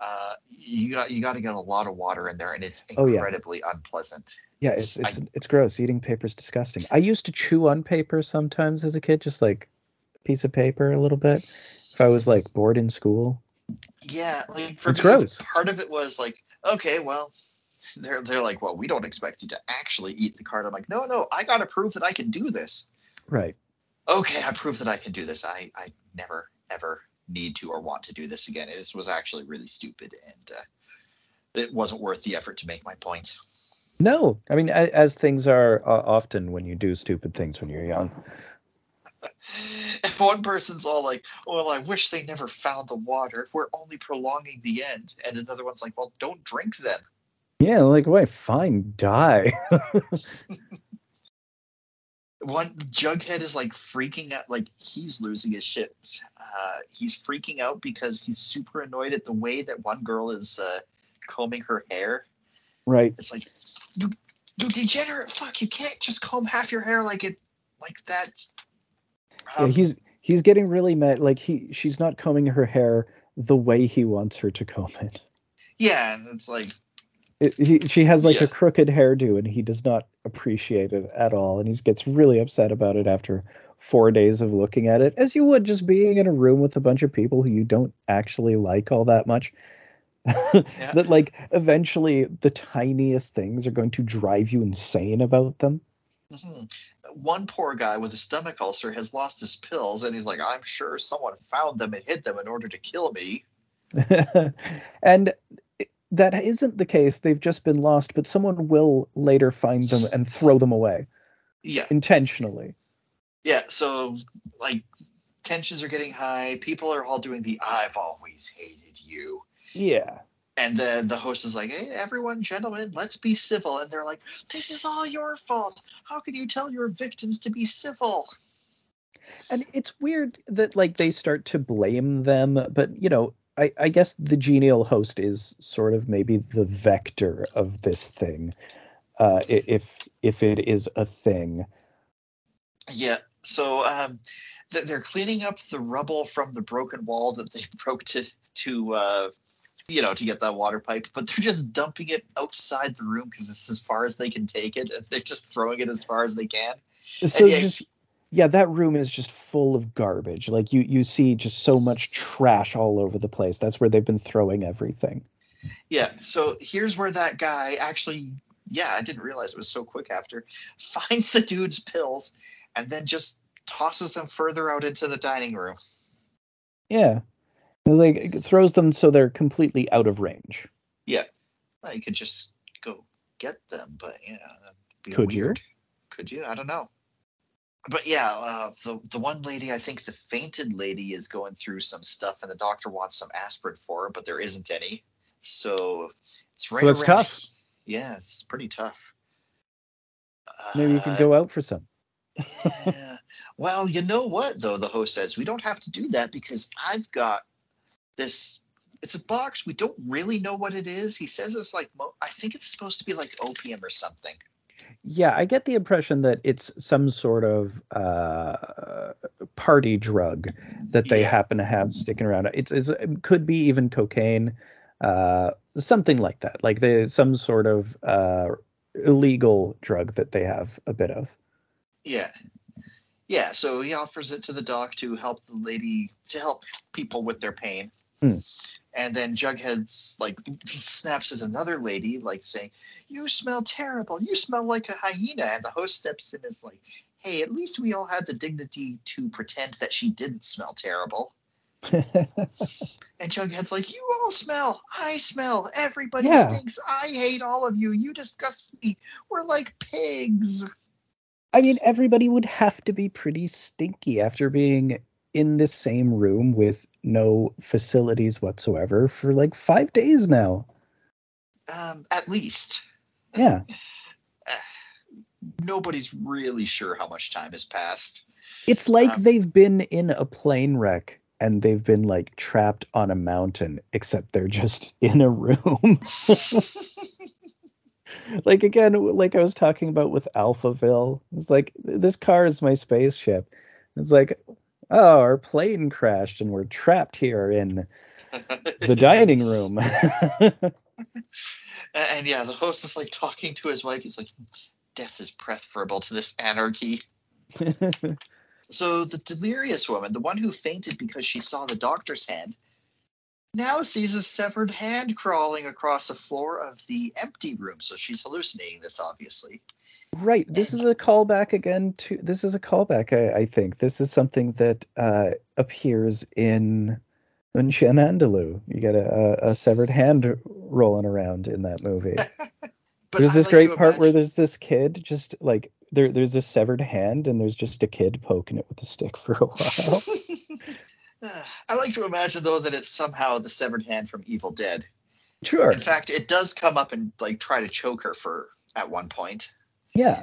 B: Uh, you got you got to get a lot of water in there, and it's incredibly oh, yeah. unpleasant.
A: Yeah, it's it's, I, it's gross. Eating paper is disgusting. I used to chew on paper sometimes as a kid, just like a piece of paper a little bit if I was like bored in school.
B: Yeah, like for
A: it's me, gross.
B: part of it was like, okay, well, they're they're like, well, we don't expect you to actually eat the card. I'm like, no, no, I gotta prove that I can do this.
A: Right.
B: Okay, I prove that I can do this. I I never ever need to or want to do this again. This was actually really stupid, and uh, it wasn't worth the effort to make my point.
A: No, I mean, as things are uh, often when you do stupid things when you're young.
B: And one person's all like, "Well, I wish they never found the water. We're only prolonging the end." And another one's like, "Well, don't drink then."
A: Yeah, like, wait, fine, die.
B: one Jughead is like freaking out, like he's losing his shit. Uh, he's freaking out because he's super annoyed at the way that one girl is uh, combing her hair.
A: Right.
B: It's like, you, you degenerate fuck! You can't just comb half your hair like it, like that
A: yeah, he's he's getting really mad. Like he, she's not combing her hair the way he wants her to comb it.
B: Yeah, and it's like
A: it, he, she has like yeah. a crooked hairdo, and he does not appreciate it at all, and he gets really upset about it after four days of looking at it, as you would just being in a room with a bunch of people who you don't actually like all that much. yeah. that like eventually the tiniest things are going to drive you insane about them.
B: Mm-hmm one poor guy with a stomach ulcer has lost his pills, and he's like, I'm sure someone found them and hid them in order to kill me.
A: and that isn't the case. They've just been lost, but someone will later find them and throw them away.
B: Yeah.
A: Intentionally.
B: Yeah, so like tensions are getting high. People are all doing the I've always hated you.
A: Yeah.
B: And the the host is like, "Hey, everyone, gentlemen, let's be civil." And they're like, "This is all your fault. How can you tell your victims to be civil?"
A: And it's weird that like they start to blame them, but you know, I, I guess the genial host is sort of maybe the vector of this thing, uh, if if it is a thing.
B: Yeah. So um, th- they're cleaning up the rubble from the broken wall that they broke to to uh, you know to get that water pipe, but they're just dumping it outside the room because it's as far as they can take it, and they're just throwing it as far as they can.
A: So
B: yeah,
A: just yeah, that room is just full of garbage. Like you you see just so much trash all over the place. That's where they've been throwing everything.
B: Yeah. So here's where that guy actually, yeah, I didn't realize it was so quick after, finds the dude's pills and then just tosses them further out into the dining room.
A: Yeah. Like it throws them so they're completely out of range.
B: Yeah. Well, you could just go get them, but yeah, that'd be
A: Could
B: weird. Could you? I don't know. But yeah, uh, the the one lady, I think the fainted lady is going through some stuff, and the doctor wants some aspirin for her, but there isn't any. So it's right
A: So it's
B: around.
A: tough.
B: Yeah, it's pretty tough.
A: Maybe you can
B: Uh,
A: go out for some.
B: yeah. Well, you know what though? The host says we don't have to do that because I've got this. It's a box. We don't really know what it is. He says it's like mo- I think it's supposed to be like opium or something.
A: Yeah, I get the impression that it's some sort of uh, party drug that they
B: Yeah.
A: happen to have sticking around. It's, it's it could be even cocaine, uh, something like that. Like there's some sort of uh, illegal drug that they have a bit of.
B: Yeah. Yeah, so he offers it to the doc to help the lady to help people with their pain.
A: Hmm.
B: And then Jughead's like snaps at another lady, like saying, You smell terrible. You smell like a hyena. And the host steps in and is like, Hey, at least we all had the dignity to pretend that she didn't smell terrible. And Jughead's like, You all smell. I smell. Everybody
A: Yeah.
B: stinks. I hate all of you. You disgust me. We're like pigs.
A: I mean, everybody would have to be pretty stinky after being in the same room with no facilities whatsoever for like five days now.
B: Um, at least.
A: Yeah.
B: nobody's really sure how much time has passed.
A: It's like
B: Um,
A: they've been in a plane wreck and they've been like trapped on a mountain, except they're just in a room. like again, like I was talking about with Alphaville. It's like this car is my spaceship. It's like, oh, our plane crashed and we're trapped here in the dining room.
B: and yeah, the host is like talking to his wife. He's like, "Death is preferable to this anarchy." So the delirious woman, the one who fainted because she saw the doctor's hand, now sees a severed hand crawling across the floor of the empty room. So she's hallucinating this, obviously.
A: Right. This is a callback again to this is a callback, I, I think. This is something that uh, appears in in Chien Andalou. You get a, a, severed hand rolling around in that movie.
B: But
A: there's this
B: like
A: great part where there's this kid just like there there's a severed hand and there's just a kid poking it with a stick for a while.
B: I like to imagine though that it's somehow the severed hand from Evil Dead.
A: sure.
B: In fact, it does come up and like try to choke her for at one point.
A: Yeah.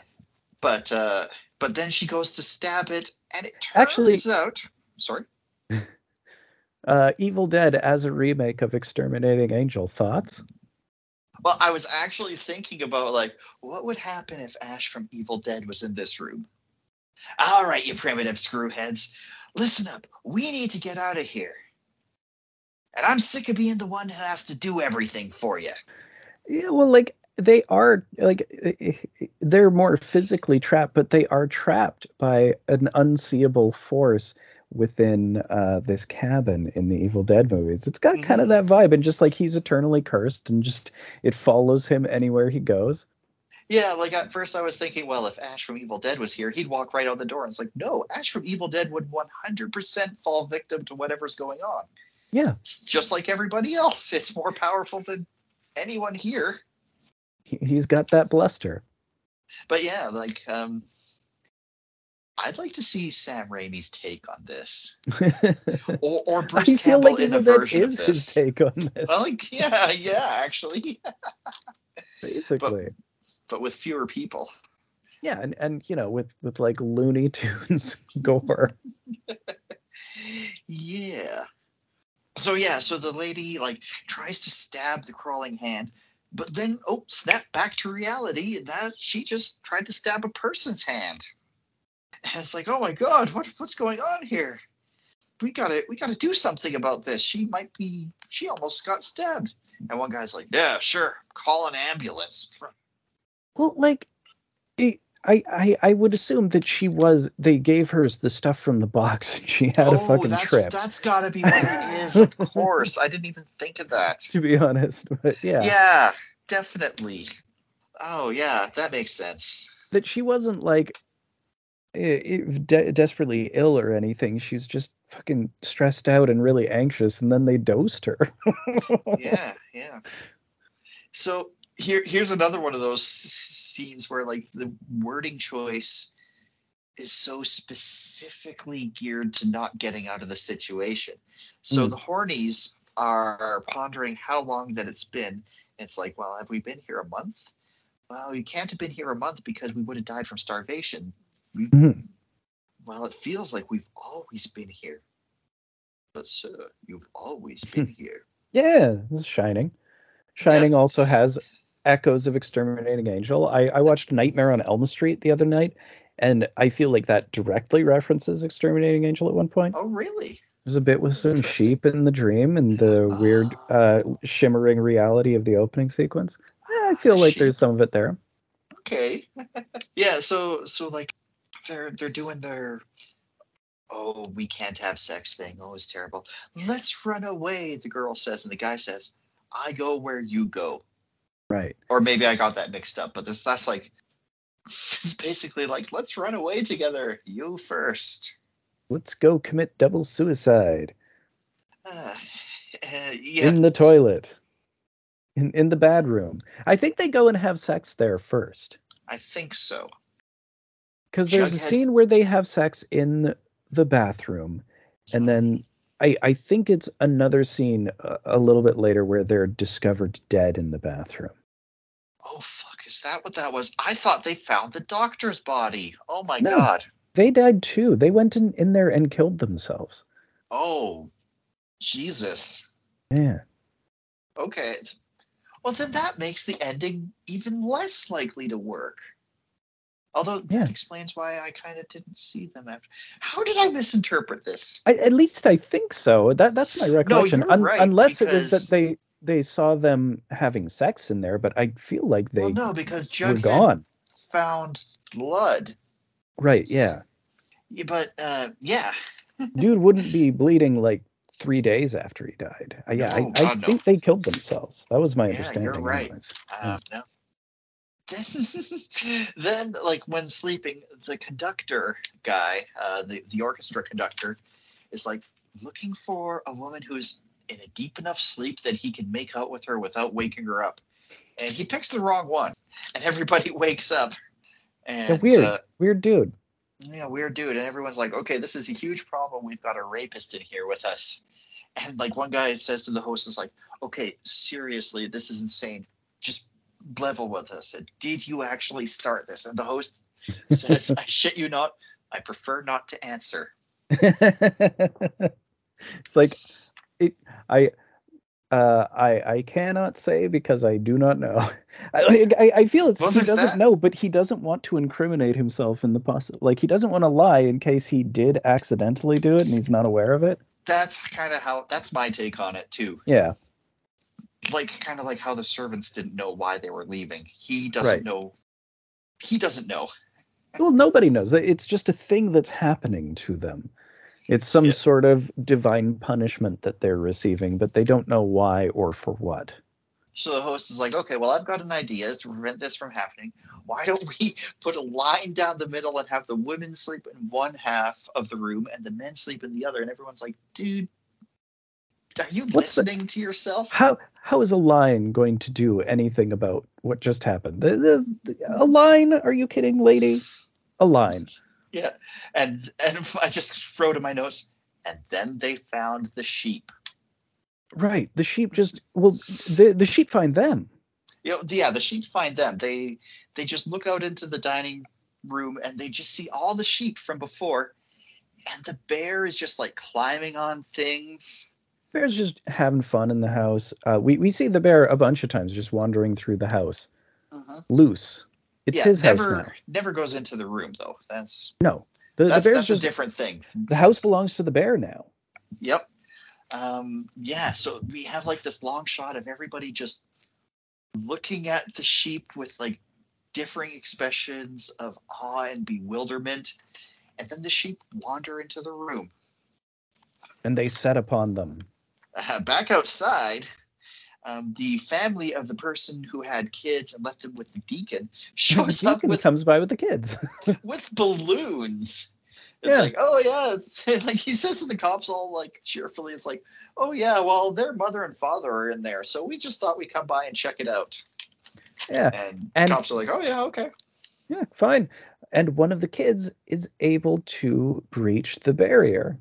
B: but uh but then she goes to stab it and it turns
A: Actually-
B: out sorry
A: Uh, Evil Dead as a remake of Exterminating Angel. Thoughts?
B: well i was actually thinking about like what would happen if ash from evil dead was in this room all right you primitive screwheads listen up we need to get out of here and i'm sick of being the one who has to do everything for you
A: Yeah, well, like they are like they're more physically trapped, but they are trapped by an unseeable force within uh, this cabin in the Evil Dead movies. It's got kind of that vibe, and just like he's eternally cursed, and just it follows him anywhere he goes.
B: yeah like at first i was thinking well if ash from evil dead was here he'd walk right out the door and it's like no ash from evil dead would 100% fall victim to whatever's going on
A: Yeah,
B: it's just like everybody else. It's more powerful than anyone here.
A: He- he's got that bluster.
B: But yeah, like um I'd like to see Sam Raimi's take on this, or, or Bruce
A: I feel
B: Campbell
A: like
B: in a version of this.
A: his take on this,
B: Well, like, yeah, yeah, actually,
A: basically.
B: but with fewer people.
A: yeah, and and you know, with with like Looney Tunes gore.
B: Yeah. So yeah, so the lady like tries to stab the crawling hand, but then oh, snap back to reality. That she just tried to stab a person's hand. And it's like, oh my god, what what's going on here? We gotta we gotta do something about this. She might be she almost got stabbed. And one guy's like, yeah, sure, call an ambulance.
A: Well, like, I, I I would assume that she was. They gave her the stuff from the box, and she had a
B: oh,
A: fucking
B: that's
A: trip.
B: that's gotta be what it is. Of course, I didn't even think of that.
A: To be honest, but yeah,
B: Yeah, definitely. Oh yeah, that makes sense.
A: that she wasn't like i- i- de- desperately ill or anything. She's just fucking stressed out and really anxious, and then they dosed her.
B: Yeah, yeah. So here, here's another one of those scenes where like the wording choice is so specifically geared to not getting out of the situation. So
A: Mm.
B: the hornies are pondering how long that it's been. It's like, well, have we been here a month? Well, we can't have been here a month because we would have died from starvation.
A: Mhm.
B: Well, it feels like we've always been here. But sir, you've always been here.
A: Yeah, this is Shining. Shining also has echoes of Exterminating Angel. I, I watched Nightmare on Elm Street the other night, and I feel like that directly references Exterminating Angel at one point.
B: Oh, really?
A: There's a bit with some sheep in the dream and the weird uh, shimmering reality of the opening sequence. I feel like
B: Sheep.
A: there's some of it there.
B: okay yeah so so like they're they're doing their oh we can't have sex thing oh it's terrible let's run away the girl says and the guy says i go where you go
A: Right.
B: or maybe i got that mixed up but this that's like it's basically like let's run away together you first
A: Let's go commit double suicide
B: uh, uh, yeah
A: in the toilet. In in the bad room. I think they go and have sex there first.
B: i think so
A: Because there's a scene where they have sex in the bathroom, and then I, I think it's another scene a, a little bit later where they're discovered dead in the bathroom.
B: Oh fuck is that what that was i thought they found the doctor's body oh my
A: No.
B: god
A: They died too. They went in, in there and killed themselves.
B: oh jesus
A: Yeah.
B: Okay. Well, then that makes the ending even less likely to work. Although
A: Yeah.
B: that explains why I kind of didn't see them after. How did I misinterpret this?
A: I, at least I think so. That that's my recollection.
B: No, you're right,
A: unless it was that they they saw them having sex in there, but I feel like they
B: well, no, because
A: were gone.
B: found blood.
A: Right? Yeah.
B: Yeah, But uh, yeah,
A: Dude wouldn't be bleeding like three days after he died. Uh, yeah,
B: No,
A: I, I
B: Oh, no.
A: think they killed themselves. That was my
B: Yeah,
A: understanding.
B: you're right. uh, no. Then, then, like when sleeping, the conductor guy, uh, the the orchestra conductor, is like looking for a woman who's in a deep enough sleep that he can make out with her without waking her up, and he picks the wrong one, and everybody wakes up.
A: Yeah,
B: And
A: weird,
B: uh,
A: weird dude.
B: yeah, weird dude, and everyone's like, okay, this is a huge problem. We've got a rapist in here with us, and like one guy says to the host, is like, okay, seriously, this is insane. Just level with us. Did you actually start this? And the host says, I shit you not. I prefer not to answer.
A: it's like it. I. Uh, I I cannot say because I do not know. I I, I feel it's
B: Well,
A: he doesn't
B: that.
A: know, but he doesn't want to incriminate himself in the possible. Like he doesn't want to lie in case he did accidentally do it and he's not aware of it.
B: That's kind of how. That's my take on it too.
A: Yeah,
B: Like kind of like how the servants didn't know why they were leaving. He doesn't
A: Right.
B: know. He doesn't know.
A: well, nobody knows. It's just a thing that's happening to them. It's some
B: Yeah.
A: sort of divine punishment that they're receiving, but they don't know why or for what.
B: So the host is like, okay, well, I've got an idea to prevent this from happening. Why don't we put a line down the middle and have the women sleep in one half of the room and the men sleep in the other? And everyone's like, dude, are you
A: What's the-
B: listening to yourself?
A: How how is a line going to do anything about what just happened? The, the, the- a line? Are you kidding, lady? A line.
B: Yeah, and and I just wrote in my notes, and then they found the sheep.
A: Right. The sheep just well, the the sheep find them.
B: You know, yeah, the sheep find them. They they just look out into the dining room and they just see all the sheep from before, and the bear is just like climbing on things.
A: Bear's just having fun in the house. Uh, we we see the bear a bunch of times just wandering through the house,
B: Mhm.
A: loose. It's
B: Yeah,
A: his
B: never
A: house now.
B: never goes into the room though. That's
A: No, the, the
B: that's,
A: bear's
B: that's
A: just
B: a different thing.
A: the house belongs to the bear now.
B: Yep. Um, yeah, so we have like this long shot of everybody just looking at the sheep with like differing expressions of awe and bewilderment. And then the sheep wander into the room.
A: and they set upon them.
B: Uh, back outside, um, the family of the person who had kids and left them with the deacon shows
A: The
B: up
A: deacon
B: with,
A: comes by with the kids.
B: with balloons. It's
A: Yeah.
B: like, oh yeah, it's like he says to the cops all like cheerfully, it's like, oh yeah, well their mother and father are in there, so we just thought we'd come by and check it out.
A: yeah,
B: And,
A: And-
B: cops are like, oh yeah, okay.
A: yeah, fine. And one of the kids is able to breach the barrier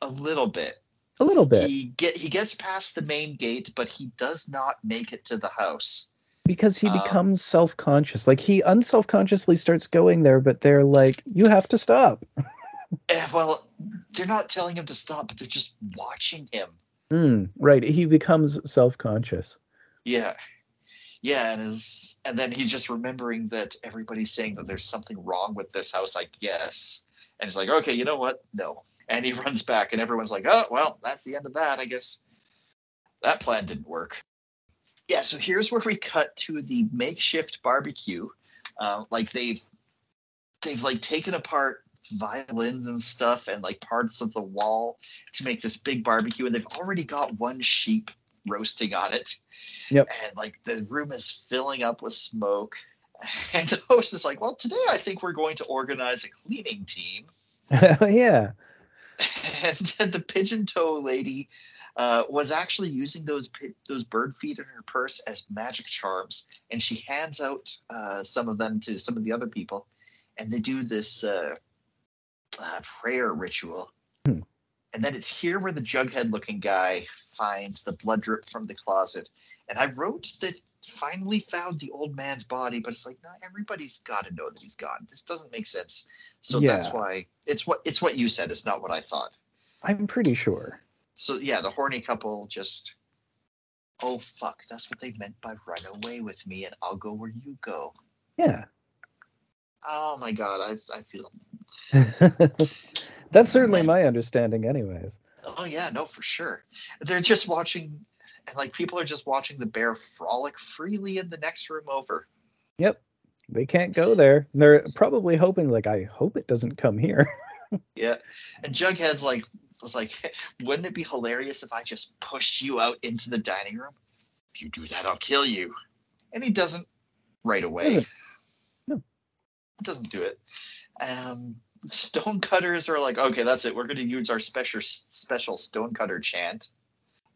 B: A little bit.
A: A little bit
B: He get he gets past the main gate, but he does not make it to the house.
A: because he
B: um,
A: becomes self-conscious. Like he unself-consciously starts going there, but they're like, "You have to stop."
B: Eh, well, they're not telling him to stop, but they're just watching him.
A: Hmm, right. He becomes self-conscious.
B: Yeah. Yeah, and his, and then he's just remembering that everybody's saying that there's something wrong with this house, I guess. And he's like, okay, you know what? No. And he runs back, and everyone's like, oh, well, that's the end of that. I guess that plan didn't work. Yeah, so here's where we cut to the makeshift barbecue. Uh, like they've they've like taken apart violins and stuff and like parts of the wall to make this big barbecue, and they've already got one sheep roasting on it.
A: Yep.
B: And like the room is filling up with smoke. And the host is like, "Well, today I think we're going to organize a cleaning team."
A: yeah.
B: And the pigeon toe lady uh, was actually using those those bird feet in her purse as magic charms, and she hands out uh, some of them to some of the other people, and they do this uh, uh, prayer ritual.
A: Hmm.
B: And then it's here where the jughead looking guy finds the blood drip from the closet. And I wrote that finally found the old man's body, but it's like, not everybody's got to know that he's gone. This doesn't make sense. So that's why it's what it's what you said. It's not what I thought.
A: I'm pretty sure.
B: So yeah, the horny couple just, oh fuck, that's what they meant by run away with me, and I'll go where you go.
A: Yeah.
B: Oh my god, I I feel.
A: That's certainly my understanding, anyways.
B: Oh yeah, no, for sure. They're just watching, and like people are just watching the bear frolic freely in the next room over.
A: Yep. They can't go there. They're probably hoping, like, I hope it doesn't come here.
B: Yeah, and Jughead's like was like, wouldn't it be hilarious if I just pushed you out into the dining room? If you do that, I'll kill you. And he doesn't right away.
A: Doesn't. No.
B: Doesn't do it. Um, stonecutters are like, okay, that's it. We're going to use our special special stonecutter chant.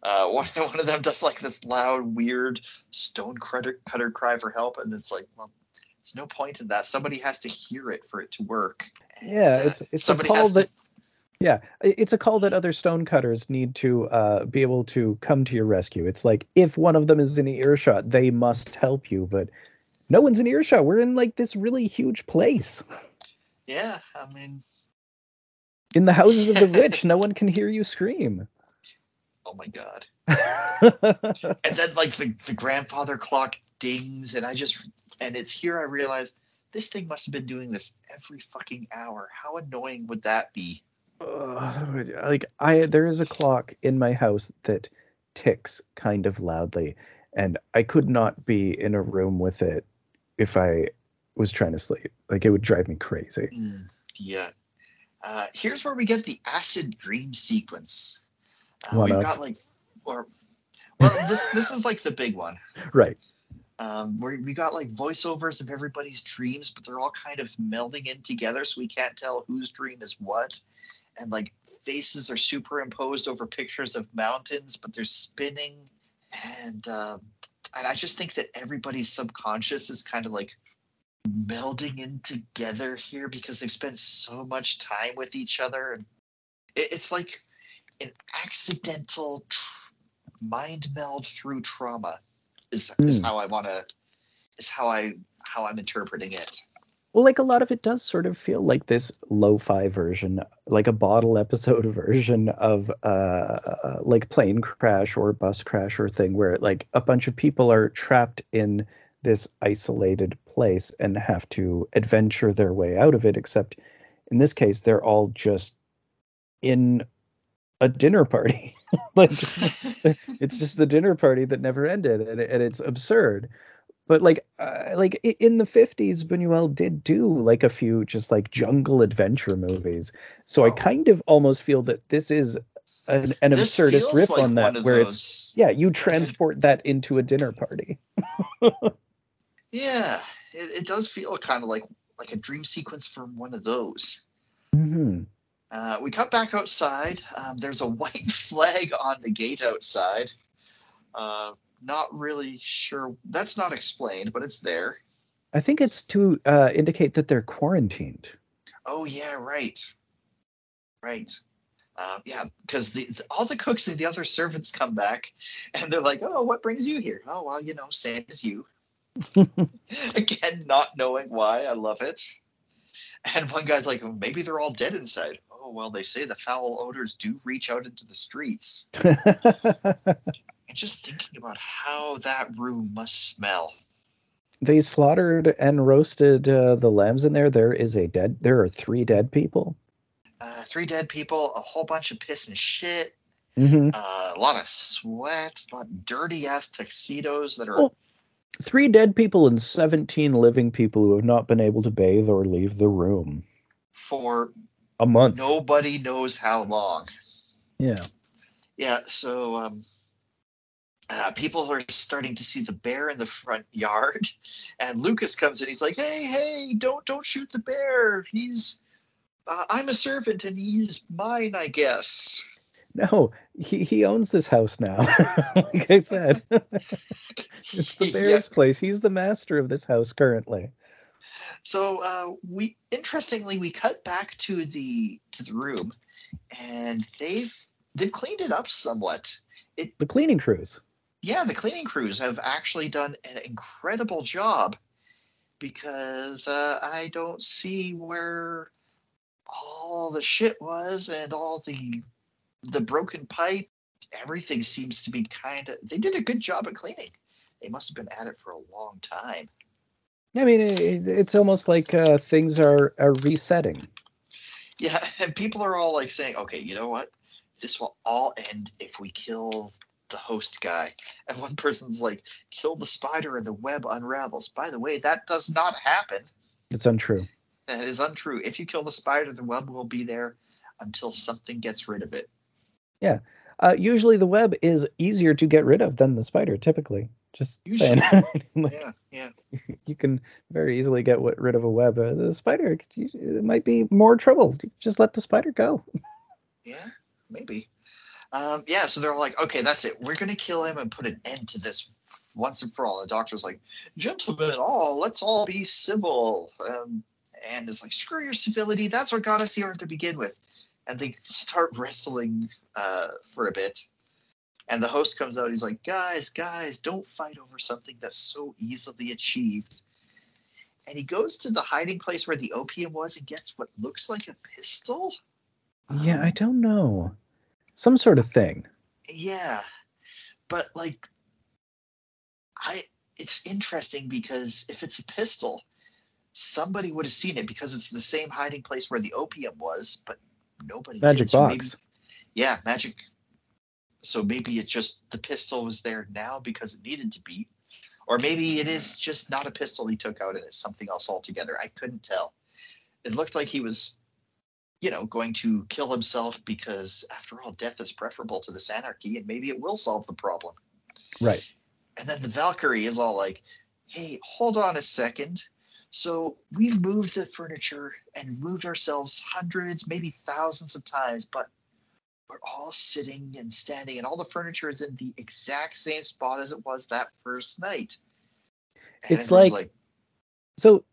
B: Uh, one, one of them does like this loud, weird stone cutter cry for help, and it's like, well, there's no point in that. Somebody has to hear it for it to work.
A: Yeah,
B: And, uh,
A: it's it's a call that
B: to.
A: yeah, it's a call that other stonecutters need to uh, be able to come to your rescue. It's like if one of them is in earshot, they must help you, but no one's in earshot. We're in like this really huge place.
B: Yeah, I mean,
A: In the houses of the rich, no one can hear you scream.
B: Oh my god. And then like the, the grandfather clock dings, and I just and it's here I realize this thing must have been doing this every fucking hour. How annoying would that be?
A: Ugh, like I there is a clock in my house that ticks kind of loudly and I could not be in a room with it if I was trying to sleep. Like it would drive me crazy.
B: Mm, yeah. Uh, here's where we get the acid dream sequence. Uh, we've got like, or well, this this is like the big one.
A: Right.
B: Um, where we got like voiceovers of everybody's dreams, but they're all kind of melding in together, so we can't tell whose dream is what. And like faces are superimposed over pictures of mountains, but they're spinning. And um, and I just think that everybody's subconscious is kind of like melding in together here because they've spent so much time with each other. And it, it's like an accidental tr- mind meld through trauma. Is, is
A: Hmm.
B: how I want to. Is how I how I'm interpreting it.
A: Well, like a lot of it does sort of feel like this lo-fi version, like a bottle episode version of uh, uh like plane crash or bus crash or thing where like a bunch of people are trapped in this isolated place and have to adventure their way out of it except in this case they're all just in a dinner party. like it's just the dinner party that never ended and, and it's absurd but like uh, like in the 50s Buñuel did do like a few just like jungle adventure movies so i
B: Oh.
A: kind of almost feel that this is an, an
B: This
A: absurdist riff
B: like
A: on that where it's yeah you transport that into a dinner party
B: Yeah, it, it does feel kind of like like a dream sequence from one of those.
A: hmm
B: Uh, we cut back outside. Um, there's a white flag on the gate outside. Uh, not really sure. That's not explained, but it's there.
A: i think it's to uh, indicate that they're quarantined
B: Oh yeah, right, right. Uh, yeah, because the, the all the cooks and the other servants come back, and they're like, "Oh, what brings you here?" Oh, well, you know, same as you. Again, not knowing why. I love it. And one guy's like, "Oh, maybe they're all dead inside. Oh, well, they say the foul odors do reach out into the streets. And just thinking about how that room must smell.
A: they slaughtered and roasted uh, the lambs in there there is a dead there are three dead people
B: Uh, three dead people, a whole bunch of piss and shit,
A: hmm
B: uh, a lot of sweat, a lot of dirty ass tuxedos that are.
A: Well, Three dead people and 17 living people who have not been able to bathe or leave the room.
B: for
A: A month.
B: nobody knows how long.
A: Yeah.
B: Yeah, so um, uh, people are starting to see the bear in the front yard, and Lucas comes in. He's like, "Hey, hey, don't don't shoot the bear. He's uh, I'm a servant, and he's mine, I guess."
A: No, he, he owns this house now. like I said, it's the
B: Yeah.
A: bear's place. He's the master of this house currently.
B: So uh, we interestingly we cut back to the to the room, and they've they've cleaned it up somewhat.
A: It, The cleaning crews.
B: yeah, the cleaning crews have actually done an incredible job because uh, I don't see where all the shit was and all the the broken pipe. Everything seems to be kind of. They did a good job at cleaning. They must have been at it for a long time.
A: I mean, it, it's almost like uh, things are, are resetting.
B: Yeah, and people are all like saying, "Okay, you know what? This will all end if we kill the host guy." And one person's like, "Kill the spider and the web unravels." By the way, that does not happen.
A: It's untrue.
B: That is untrue. If you kill the spider, the web will be there until something gets rid of it. Yeah.
A: Uh, usually the web is easier to get rid of than the spider, typically. Just saying. Like,
B: Yeah, yeah.
A: you can very easily get rid of a web. Uh, the spider, it might be more trouble. Just let the spider go.
B: Yeah, maybe. Um, yeah, so they're all like, okay, that's it. We're gonna kill him and put an end to this once and for all. The doctor's like, gentlemen, all let's all be civil. Um, and it's like, screw your civility. That's what got us here to begin with. And they start wrestling uh, for a bit. And the host comes out. He's like, guys, guys, don't fight over something that's so easily achieved. And he goes to the hiding place where the opium was and gets what looks like a pistol.
A: Yeah,
B: Um,
A: I don't know. Some sort of thing.
B: yeah but like i it's interesting because if it's a pistol somebody would have seen it because it's the same hiding place where the opium was but nobody
A: Magic
B: did. So maybe-
A: box.
B: yeah magic so maybe it just the pistol was there now because it needed to be. Or maybe it is just not a pistol he took out and it's something else altogether. I couldn't tell. It looked like he was you know going to kill himself because after all death is preferable to this anarchy and maybe it will solve the problem.
A: Right.
B: and then the valkyrie is all like hey hold on a second. So we've moved the furniture and moved ourselves hundreds maybe thousands of times but we're all sitting and standing and all the furniture is in the exact same spot as it was that first night and
A: It's
B: everyone's
A: like- So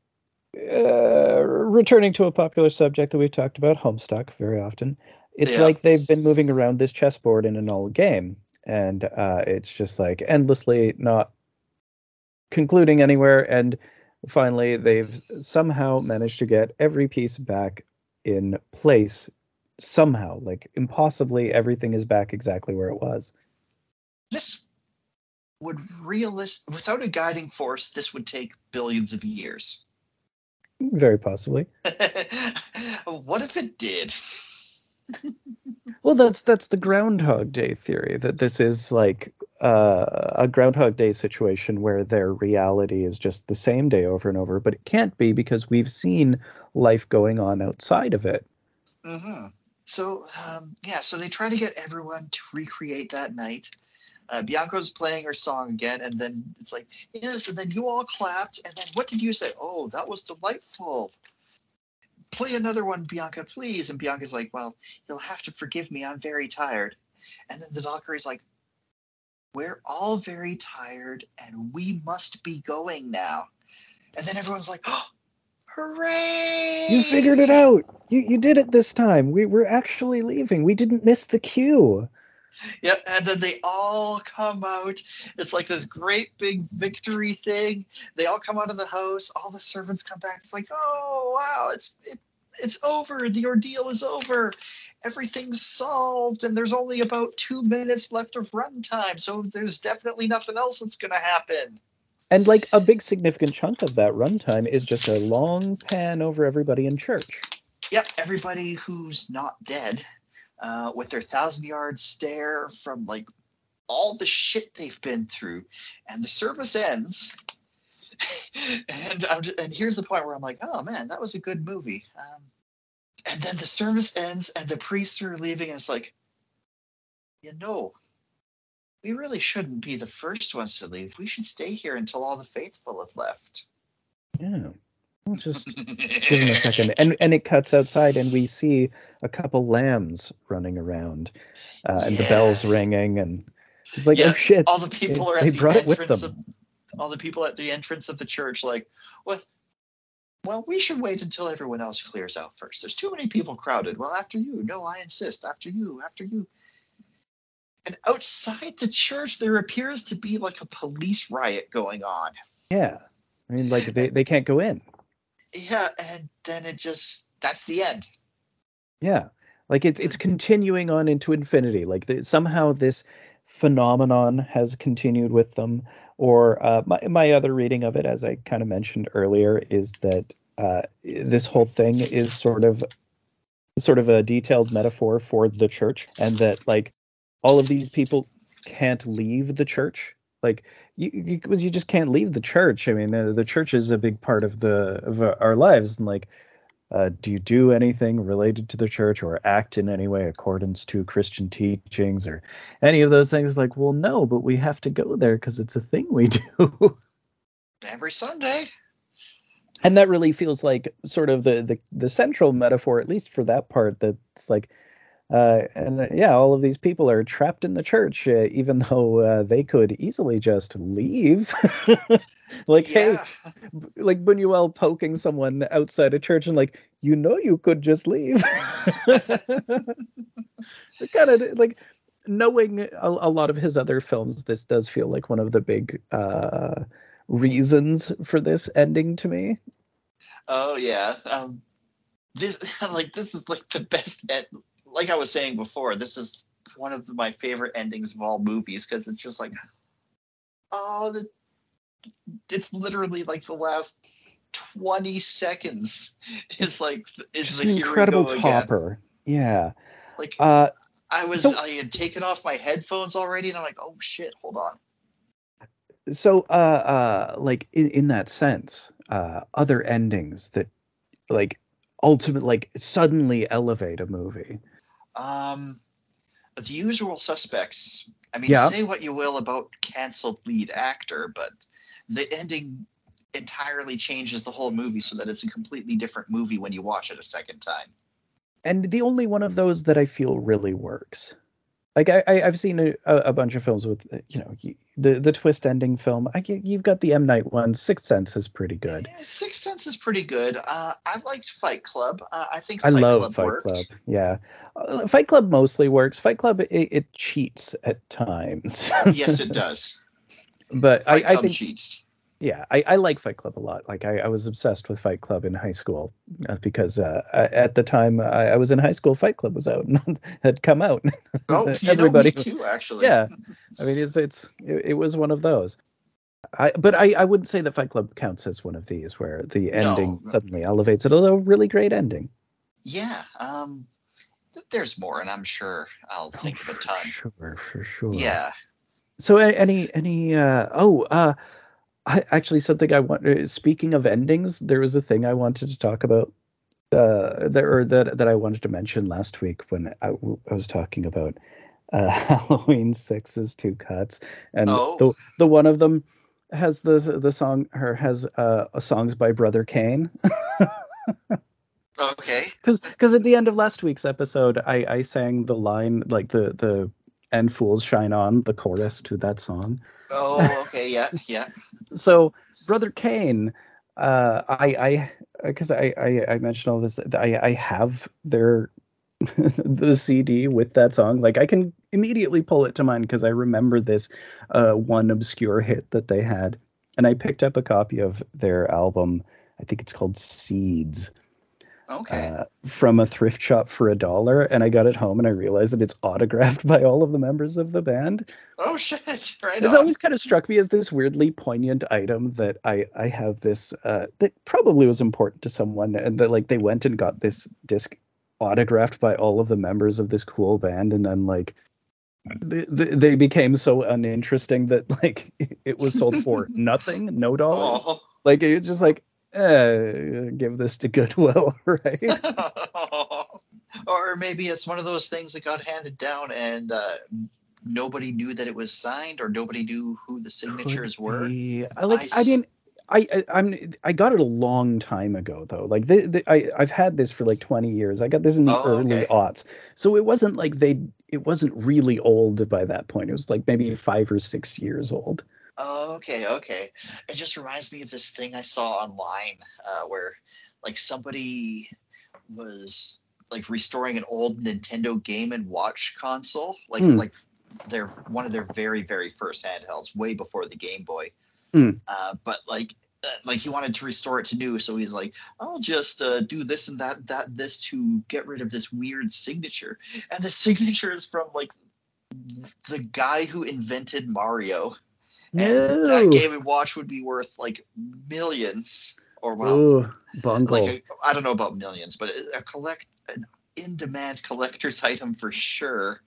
A: uh, returning to a popular subject that we've talked about, Homestuck, very often. It's
B: Yeah.
A: like they've been moving around this chessboard in an old game, and uh, it's just like endlessly not concluding anywhere. And finally, they've somehow managed to get every piece back in place. Somehow, like impossibly, everything is back exactly where it was.
B: This would realist without a guiding force, this would take billions of years.
A: Very possibly.
B: what if it did?
A: Well, that's that's the Groundhog Day theory that this is like uh, a Groundhog Day situation where their reality is just the same day over and over, but it can't be because we've seen life going on outside of it.
B: hmm So um, yeah, so they try to get everyone to recreate that night. Uh, Bianca's playing her song again, and then it's like yes, and then you all clapped, and then what did you say? Oh, that was delightful. Play another one, Bianca, please. And Bianca's like, well, you'll have to forgive me. I'm very tired. And then the Valkyrie's like, we're all very tired, and we must be going now. And then everyone's like, oh, hooray!
A: You figured it out. You you did it this time. We we're actually leaving. We didn't miss the cue.
B: Yeah, and then they all come out. It's like this great big victory thing. They all come out of the house. All the servants come back. It's like, oh wow, it's it, it's over. The ordeal is over. Everything's solved, and there's only about two minutes left of runtime. So there's definitely nothing else that's gonna happen.
A: And like a big significant chunk of that runtime is just a long pan over everybody in church.
B: Yep, everybody who's not dead, uh, with their thousand yard stare from like all the shit they've been through, and the service ends. and I'm just, and here's the point where I'm like, oh man, that was a good movie. Um, and then the service ends, and the priests are leaving, and it's like, you know, we really shouldn't be the first ones to leave. We should stay here until all the faithful have left.
A: Yeah. We'll just give him a second. And and it cuts outside and we see a couple lambs running around. Uh, and the bells ringing and it's like,
B: Yeah,
A: oh shit.
B: all the people
A: they-
B: are at
A: they
B: the
A: brought it with
B: entrance
A: them.
B: of all the people at the entrance of the church like what well we should wait until everyone else clears out first there's too many people crowded well after you no i insist after you after you and outside the church there appears to be like a police riot going on
A: Yeah. I mean like they, they can't go in.
B: yeah and then it just that's the end
A: Yeah. Like it's it's continuing on into infinity. Like the, somehow this phenomenon has continued with them. Or uh, my my other reading of it, as I kind of mentioned earlier, is that uh, this whole thing is sort of sort of a detailed metaphor for the church, and that like all of these people can't leave the church. Like you, you, you just can't leave the church. I mean, uh, the church is a big part of the of our our lives, and like uh, do you do anything related to the church or act in any way accordance to Christian teachings or any of those things? Like, well, no, but we have to go there because it's a thing we do.
B: every sunday
A: and that really feels like sort of the, the the central metaphor, at least for that part. That's like, uh, and uh, yeah, all of these people are trapped in the church, uh, even though uh, they could easily just leave. like, hey,
B: yeah
A: like Buñuel poking someone outside a church and like, you know, you could just leave. kind of like knowing a, a lot of his other films, this does feel like one of the big uh, reasons for this ending to me.
B: Oh yeah. Um, this like this is like the best. Ed- like I was saying before, this is one of my favorite endings of all movies because it's just like, oh, the, it's literally like the last twenty seconds is like is
A: Just
B: the
A: an incredible
B: go again.
A: topper. Yeah.
B: Like
A: Uh,
B: I was,
A: so-
B: I had taken off my headphones already, and I'm like, oh shit, hold on.
A: so uh uh like in, in that sense uh other endings that like ultimate like suddenly elevate a movie
B: Um, the usual suspects. I mean,
A: Yeah.
B: say what you will about canceled lead actor, but the ending entirely changes the whole movie so that it's a completely different movie when you watch it a second time.
A: and the only one of those that i feel really works Like I, I have seen a, a bunch of films with you know the the twist ending film. I get you've got the M Night one. Sixth Sense is pretty good.
B: Yeah, Sixth Sense is pretty good. Uh, I liked Fight Club. Uh, I think
A: I love
B: Club
A: Fight
B: worked.
A: Club. Yeah, uh, Fight Club mostly works. Fight Club it, it cheats at times.
B: yes, it does.
A: but
B: Fight
A: I, I think
B: cheats.
A: Yeah, I, I like Fight Club a lot. Like I, I was obsessed with Fight Club in high school uh, because uh, I- at the time I, I was in high school, Fight Club was out and had come out.
B: Oh, you know
A: Everybody-
B: me too, actually.
A: yeah, I mean it's it's it, it was one of those. I but I I wouldn't say that Fight Club counts as one of these where the ending
B: no.
A: suddenly elevates it. Although really great ending.
B: Yeah. Um, th- there's more, and I'm sure I'll think of a ton.
A: Sure, for sure.
B: Yeah.
A: So any any uh oh uh I actually something I want uh, speaking of endings there was a thing I wanted to talk about uh that or that that I wanted to mention last week when I was talking about uh Halloween 6's two cuts and
B: Oh.
A: the the one of them has the the song or has uh songs by Brother Cane
B: Okay.
A: because because at the end of last week's episode I I sang the line like the the and fools shine on the chorus to that song
B: Oh, okay. Yeah. Yeah.
A: so brother cane uh i i because I, I i mentioned all this i i have their the cd with that song like i can immediately pull it to mind because i remember this uh one obscure hit that they had and i picked up a copy of their album i think it's called seeds
B: Okay.
A: uh, from a thrift shop for a dollar and i got it home and i realized that it's autographed by all of the members of the band
B: oh shit! Right
A: it's
B: on.
A: always kind of struck me as this weirdly poignant item that I I have this uh, that probably was important to someone and that like they went and got this disc autographed by all of the members of this cool band and then like they, they they became so uninteresting that like it was sold for nothing no dollars
B: Oh.
A: like it's just like eh, give this to Goodwill right
B: or maybe it's one of those things that got handed down and uh, nobody knew that it was signed or nobody knew who the signatures were.
A: I like.
B: I
A: didn't. I, I I'm I got it a long time ago though. Like the, the, I I've had this for like 20 years. I got this in the
B: Oh,
A: early
B: okay.
A: aughts, so it wasn't like they. It wasn't really old by that point. It was like maybe five or six years old.
B: Oh, okay, okay. It just reminds me of this thing I saw online uh, where, like, somebody was like restoring an old Nintendo Game and Watch console, like
A: Hmm.
B: like their one of their very very first handhelds, way before the Game Boy.
A: Hmm.
B: Uh, but like. Uh, like he wanted to restore it to new, so he's like, "I'll just uh, do this and that, that, this to get rid of this weird signature." And the signature is from like the guy who invented Mario. And
A: No.
B: that Game and Watch would be worth like millions, or well,
A: Ooh, bungle.
B: like a, I don't know about millions, but a, a collect an in-demand collector's item for sure.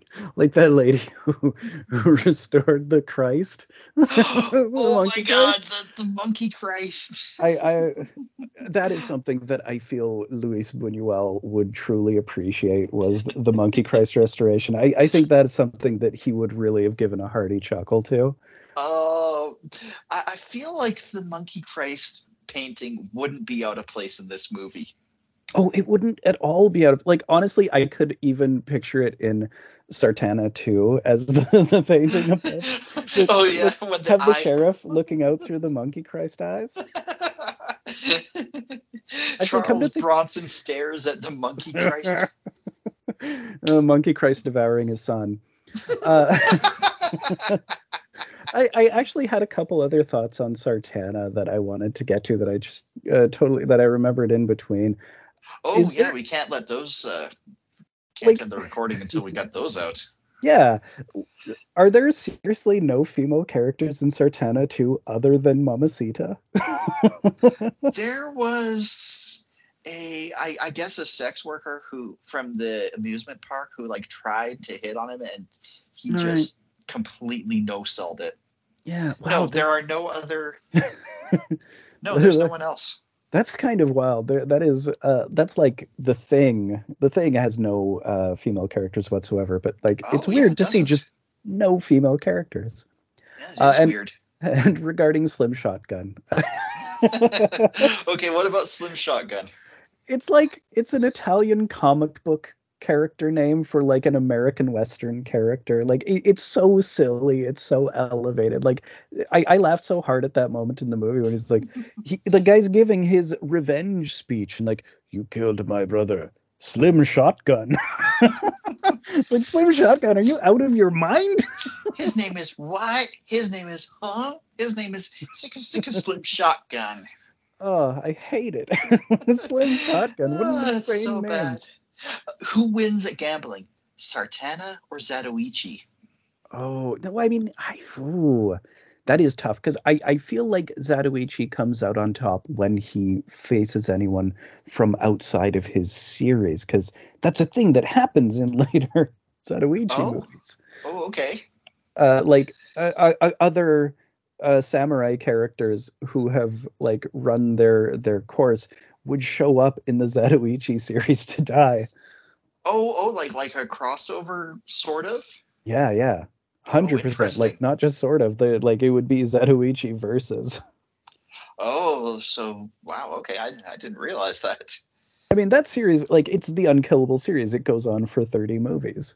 A: like that lady who, who restored the Christ. The
B: oh, oh
A: my
B: god,
A: Christ.
B: the, the monkey Christ.
A: I, I that is something that I feel Luis Buñuel would truly appreciate was the, the Monkey Christ restoration. I, I think that is something that he would really have given a hearty chuckle to.
B: Oh, I, I feel like the monkey Christ painting wouldn't be out of place in this movie.
A: Oh, it wouldn't at all be out of like honestly, I could even picture it in Sartana 2 as the, the painting of. With-
B: oh yeah,
A: with-
B: the
A: Have the sheriff looking out through the monkey Christ eyes.
B: Charles
A: think-
B: Bronson stares at the monkey Christ.
A: uh, monkey Christ devouring his son. Uh, I, I actually had a couple other thoughts on Sartana that I wanted to get to that I just uh, totally that I remembered in between.
B: oh
A: Is
B: yeah,
A: there-
B: we can't let those. Uh, can't
A: Like-
B: end the recording until we got those out.
A: Yeah, are there seriously no female characters in Sartana 2 other than Mamacita?
B: There was a, I, I guess, a sex worker who from the amusement park who like tried to hit on him and he
A: Right.
B: just completely no sold it.
A: yeah, wow,
B: no,
A: that-
B: there are no other. no, there's no one else.
A: That's kind of wild. There, that is, uh, that's like the thing. The thing has no uh, female characters whatsoever, but like it's
B: Oh, yeah,
A: weird
B: it
A: to see just no female characters.
B: Yeah, it's
A: Uh, and-
B: weird.
A: And regarding Slim Shotgun,
B: okay, what about Slim Shotgun?
A: it's like it's an Italian comic book character name for like an American Western character. Like it, it's so silly, it's so elevated. Like I, I laughed so hard at that moment in the movie when he's like, he, the guy's giving his revenge speech and like, you killed my brother, Slim Shotgun. it's like Slim Shotgun, are you out of your mind?
B: His name is what? His name is huh? His name is Sicka Sicka Slim Shotgun.
A: Oh, I hate it. Slim Shotgun. What an
B: Ah,
A: insane
B: so
A: name.
B: bad. Who wins at gambling? Sartana or Zatoichi?
A: Oh, no, I mean, I, ooh, that is tough because I, I feel like Zatoichi comes out on top when he faces anyone from outside of his series because that's a thing that happens in later Zatoichi
B: Oh.
A: movies.
B: Oh, okay.
A: Uh, like uh, uh, uh, other uh, samurai characters who have like run their their course would show up in the Zatoichi series to die.
B: Oh, oh, like like a crossover, sort of.
A: Yeah, yeah. Oh, Hundred percent. Like not just sort of. The like it would be Zatoichi versus.
B: Oh, so wow. Okay, I, I didn't realize that.
A: I mean that series, like it's the unkillable series. It goes on for thirty movies.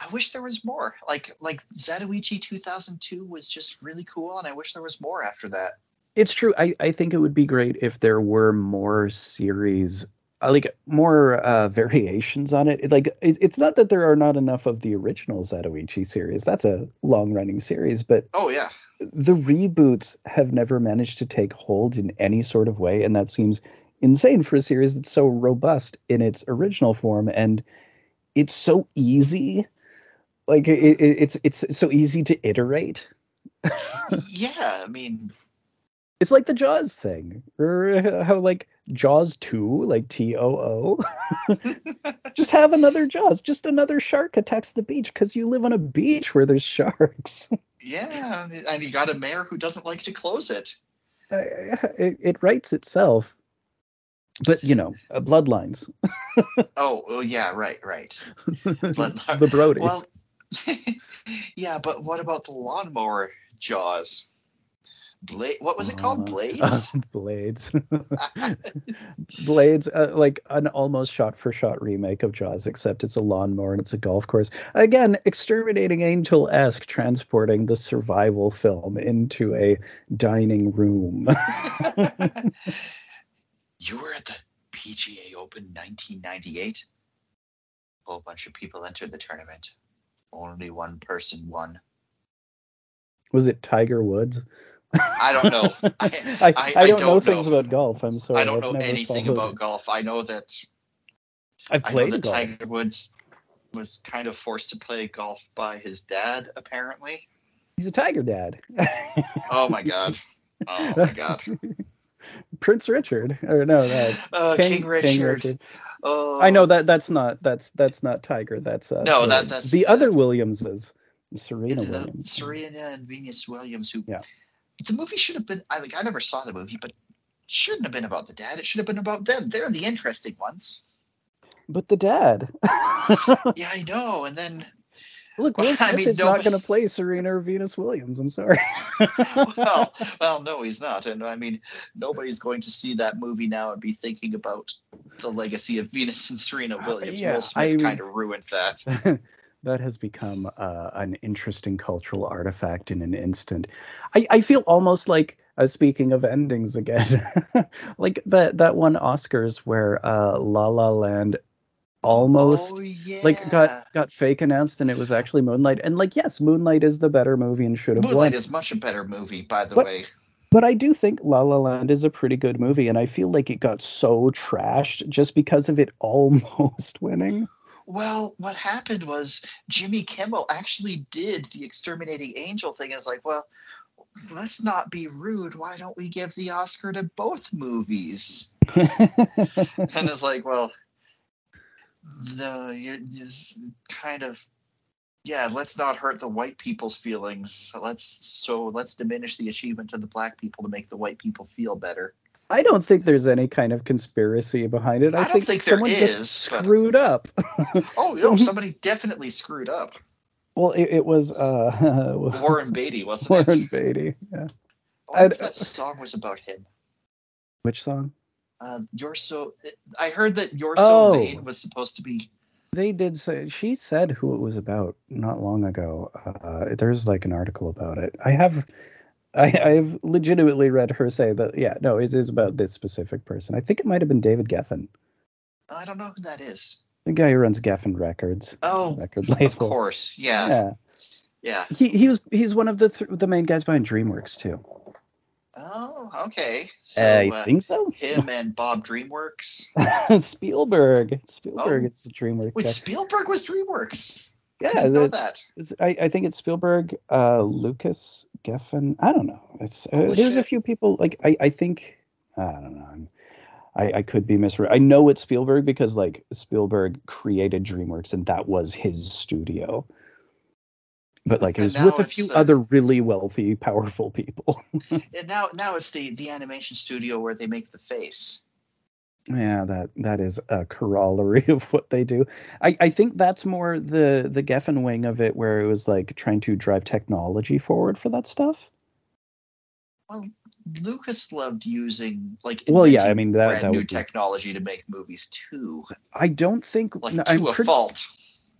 B: I wish there was more. Like like Zatoichi 2002 was just really cool, and I wish there was more after that.
A: It's true. I, I think it would be great if there were more series, uh, like more uh, variations on it. It- Like it, it's not that there are not enough of the original Zatoichi series. That's a long running series, but
B: Oh yeah.
A: the reboots have never managed to take hold in any sort of way, and that seems insane for a series that's so robust in its original form and it's so easy. Like it, it, it's it's so easy to iterate.
B: yeah, I mean,
A: It's like the Jaws thing, or how like Jaws two, like T O O. Just have another Jaws. Just another shark attacks the beach because you live on a beach where there's sharks.
B: yeah, and you got a mayor who doesn't like to close it.
A: it, it writes itself. But you know, uh, bloodlines,
B: Oh, oh yeah, right, right. Bloodline.
A: the Brodies.
B: Well, yeah, but what about the lawnmower Jaws? Blade. What was it called?
A: Uh,
B: Blades.
A: Blades. Blades, uh, like an almost shot-for-shot remake of Jaws, except it's a lawnmower and it's a golf course. Again, exterminating angel-esque, transporting the survival film into a dining room.
B: you were at the PGA Open 1998. A whole bunch of people entered the tournament. Only one person won.
A: Was it Tiger Woods?
B: I don't know. I,
A: I,
B: I-
A: I
B: I
A: don't know
B: don't
A: things
B: know.
A: about golf. I'm sorry.
B: I don't
A: I've
B: know anything about golf. I know that
A: I've
B: I know
A: played
B: that
A: golf.
B: Tiger Woods was kind of forced to play golf by his dad, apparently.
A: He's a Tiger dad.
B: Oh my god. Oh my god.
A: Prince Richard, or no, no,
B: Uh, King, Richard. Oh,
A: I know that that's not that's that's not Tiger. That's uh,
B: No,
A: the-
B: that- that's-
A: the other Williamses, Serena Williams.
B: Serena and Venus Williams. Who?
A: Yeah.
B: The movie should have been. I like. I never saw the movie, but shouldn't have been about the dad. It should have been about them. They're the interesting ones.
A: But the dad.
B: Yeah, I know. And then,
A: Look, Will
B: Well, I
A: Smith
B: mean,
A: is not going to play Serena or Venus Williams. I'm sorry.
B: well, well, no, he's not. And I mean, nobody's going to see that movie now and be thinking about the legacy of Venus and Serena uh, Williams.
A: Yeah,
B: Will Smith
A: I mean-
B: kind of ruined that.
A: That has become uh, an interesting cultural artifact in an instant. I, I feel almost like, uh, speaking of endings again, like that that one Oscars where uh, La La Land almost
B: Oh, yeah.
A: like got got fake announced and it was actually Moonlight. And like yes, Moonlight is the better movie and should have
B: Moonlight
A: won.
B: is much a better movie, by the
A: But-
B: way.
A: But I do think La La Land is a pretty good movie, and I feel like it got so trashed just because of it almost winning.
B: Well, what happened was Jimmy Kimmel actually did the exterminating angel thing and was like, well, let's not be rude. Why don't we give the Oscar to both movies? And it's like, well, no, you're just kind of, yeah, let's not hurt the white people's feelings. Let's so let's diminish the achievement of the black people to make the white people feel better.
A: I don't think there's any kind of conspiracy behind it. I,
B: I don't
A: think,
B: think there
A: someone
B: is,
A: just
B: but-
A: screwed up.
B: Oh no,
A: So-
B: somebody definitely screwed up.
A: well, it, it was uh,
B: Warren Beatty, wasn't
A: Warren
B: it?
A: Beatty. Yeah.
B: I wonder that song was about him.
A: Which song?
B: Uh, you're so. I heard that "You're So
A: Oh.
B: Vain" was supposed to be
A: They did say she said who it was about not long ago. Uh, there's like an article about it. I have, I, I've legitimately read her say that. Yeah, no, it is about this specific person. I think it might have been David Geffen,
B: I don't know who that is.
A: the guy who runs Geffen Records.
B: Oh,
A: record label.
B: of course. Yeah.
A: Yeah,
B: Yeah.
A: he he was he's one of the th- the main guys behind DreamWorks too.
B: Oh, okay. So
A: I
B: uh,
A: think so.
B: him and Bob DreamWorks.
A: Spielberg. Spielberg
B: Oh.
A: is the DreamWorks.
B: Wait. Spielberg was DreamWorks.
A: Yeah,
B: I didn't know that.
A: I, I think it's Spielberg, uh, Lucas, Geffen. I don't know. It's uh, there's a few people like I, I think I don't know. I'm, I I could be misread. I know it's Spielberg because like Spielberg created DreamWorks and that was his studio. But like it was with a few
B: the-
A: other really wealthy, powerful people.
B: And now, now it's the the animation studio where they make the face.
A: Yeah, that that is a corollary of what they do. I, I think that's more the the Geffen wing of it, where it was like trying to drive technology forward for that stuff.
B: Well, Lucas loved using like
A: Well, yeah, I mean, that-
B: brand
A: that
B: new
A: be-
B: technology to make movies too,
A: I don't think
B: like
A: no,
B: to
A: I'm
B: a
A: pretty-
B: fault.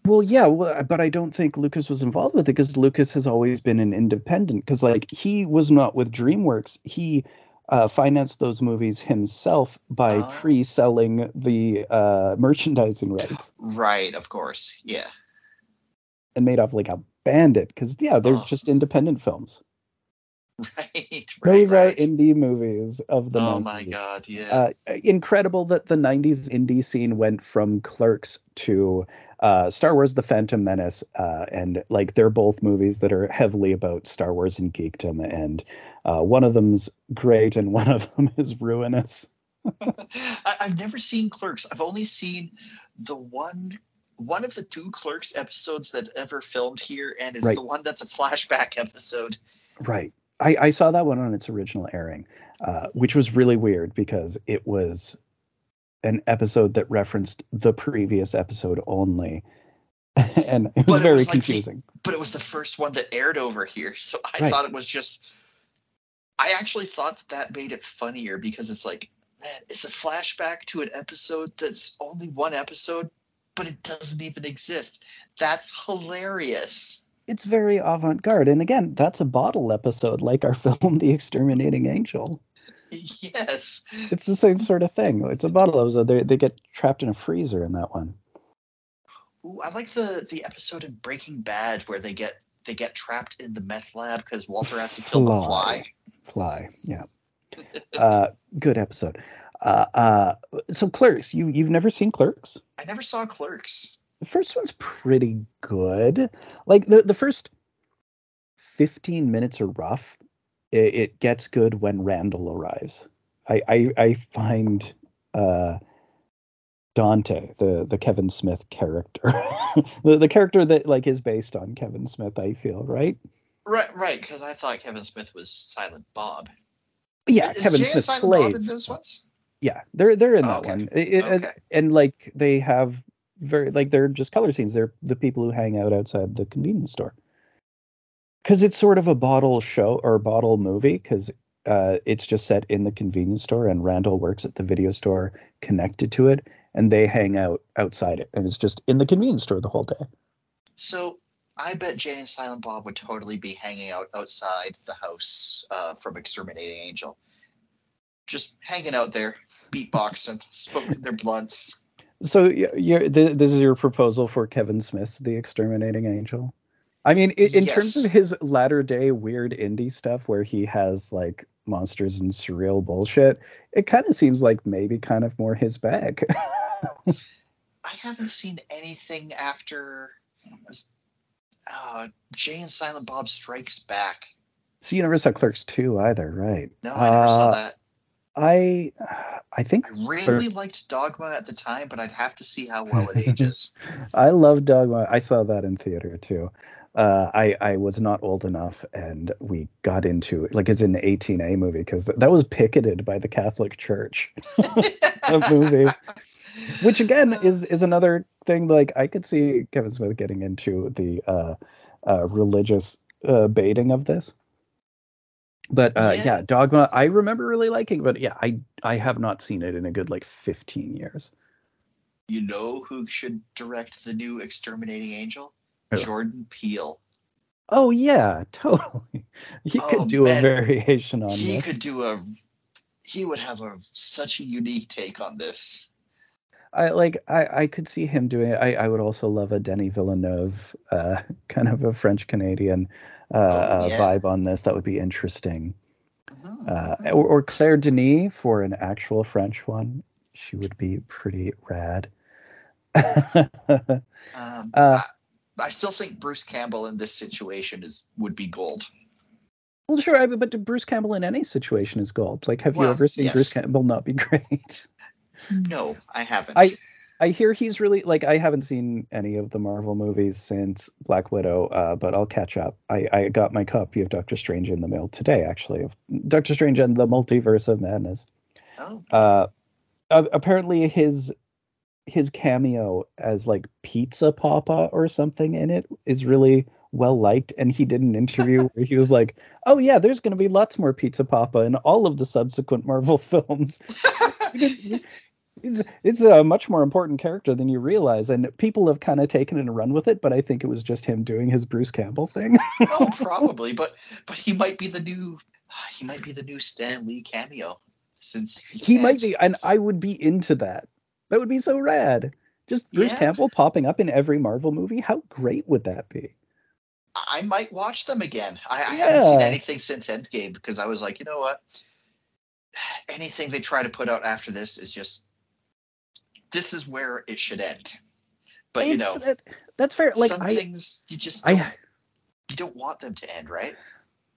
A: Well, yeah, well, uh, but I don't think Lucas was involved with it because Lucas has always been an independent. Because like he was not with DreamWorks, he uh, financed those movies himself by
B: Oh.
A: pre-selling the uh, merchandising rights
B: Right, of course. Yeah.
A: and made off like a bandit. Because yeah, they're
B: Oh.
A: just independent films.
B: Right. Right.
A: Those
B: right.
A: are indie movies of the
B: oh
A: 90s.
B: my god, yeah.
A: Uh, incredible that the 90s indie scene went from Clerks to uh, Star Wars The Phantom Menace. Uh, and like they're both movies that are heavily about Star Wars and geekdom. And uh, one of them's great and one of them is ruinous.
B: I, I've never seen Clerks. I've only seen the one one of the two Clerks episodes that ever filmed here, and it's
A: Right.
B: the one that's a flashback episode.
A: Right. I, I saw that one on its original airing, uh, which was really weird because it was an episode that referenced the previous episode only. and it was
B: But it
A: very
B: was like the-
A: confusing.
B: But it was the first one that aired over here, so I
A: Right.
B: thought it was just. I actually thought that that made it funnier because it's like, man, it's a flashback to an episode that's only one episode, but it doesn't even exist. That's hilarious.
A: It's very avant-garde. And again that's a bottle episode like our film the exterminating angel.
B: Yes.
A: it's the same sort of thing. It's a bottle episode. They, they get trapped in a freezer in that one.
B: Ooh, I like the the episode in Breaking Bad where they get they get trapped in the meth lab because Walter has to kill the fly.
A: fly yeah. Uh good episode. Uh uh so clerks you you've never seen clerks?
B: I never saw Clerks.
A: The first one's pretty good like the the first 15 minutes are rough it, it gets good when randall arrives i i, I find uh dante the the kevin smith character the, the character that like is based on kevin smith i feel right
B: Right, right. Because I thought Kevin Smith was Silent Bob.
A: yeah
B: Is
A: kevin
B: Jay
A: smith
B: Silent Bob in those ones?
A: yeah they're they're in that
B: Okay.
A: one It- it- and,
B: Okay.
A: and like they have very like they're just color scenes they're the people who hang out outside the convenience store because it's sort of a bottle show or bottle movie because uh, it's just set in the convenience store and randall works at the video store connected to it and they hang out outside it and it's just in the convenience store the whole day
B: So I bet Jay and Silent Bob would totally be hanging out outside the house uh, from Exterminating Angel. Just hanging out there, beatboxing, smoking their blunts.
A: So th- this is your proposal for kevin smith's the exterminating angel i mean i- in terms of his latter day weird indie stuff where he has like monsters and surreal bullshit it kind of seems like maybe kind of more his bag
B: I haven't seen anything after uh, Jay and Silent Bob Strikes Back.
A: so you never saw clerks 2 either right
B: No, I never saw
A: Uh,
B: that.
A: I i think
B: I really liked Dogma at the time, but I'd have to see how well it ages.
A: I love Dogma. I saw that in theater too. Uh, I I was not old enough, and we got into it. Like it's an 18A movie because th- that was picketed by the Catholic Church. A movie, which again is is another thing. Like I could see Kevin Smith getting into the uh, uh, religious uh, baiting of this. But uh,
B: Yeah.
A: yeah, Dogma. I remember really liking, but yeah, I I have not seen it in a good like 15 years.
B: You know who should direct the new Exterminating Angel?
A: Who?
B: Jordan Peele.
A: Oh yeah, totally. He
B: Oh,
A: could do
B: man.
A: a variation on
B: He
A: this.
B: could do a. He would have a such a unique take on this.
A: I like I, I could see him doing it. I, I would also love a Denis Villeneuve, uh, kind of a French Canadian uh, uh,
B: yeah.
A: vibe on this. That would be interesting.
B: Mhm,
A: Uh,
B: mhm.
A: or, or Claire Denis for an actual French one. She would be pretty rad.
B: Um,
A: uh,
B: I, I still think Bruce Campbell in this situation is would be gold.
A: well, sure, but Bruce Campbell in any situation is gold. Like, have you ever seen
B: yes.
A: Bruce Campbell not be great?
B: No, I haven't.
A: I- I hear he's really like I haven't seen any of the Marvel movies since Black Widow, uh, but I'll catch up. I, I got my copy of Doctor Strange in the mail today, actually, of Doctor Strange and the Multiverse of Madness.
B: oh,
A: Uh, apparently his his cameo as like Pizza Poppa or something in it is really well liked, and he did an interview where he was like, "Oh yeah, there's going to be lots more Pizza Poppa in all of the subsequent Marvel films." It's it's a much more important character than you realize, and people have kind of taken it and run with it. But I think it was just him doing his Bruce Campbell thing.
B: oh, probably, but but he might be the new. He might be the new Stan Lee cameo, since he,
A: he might be, and I would be into that. That would be so rad. Just Bruce
B: Yeah.
A: Campbell popping up in every Marvel movie. How great would that be?
B: I might watch them again. I, I haven't seen anything since Endgame because I was like, you know what? Anything they try to put out after this is just. This is where it should end. But you know,
A: that, that's fair. Like
B: some
A: I,
B: things you just don't,
A: I,
B: you don't want them to end, right?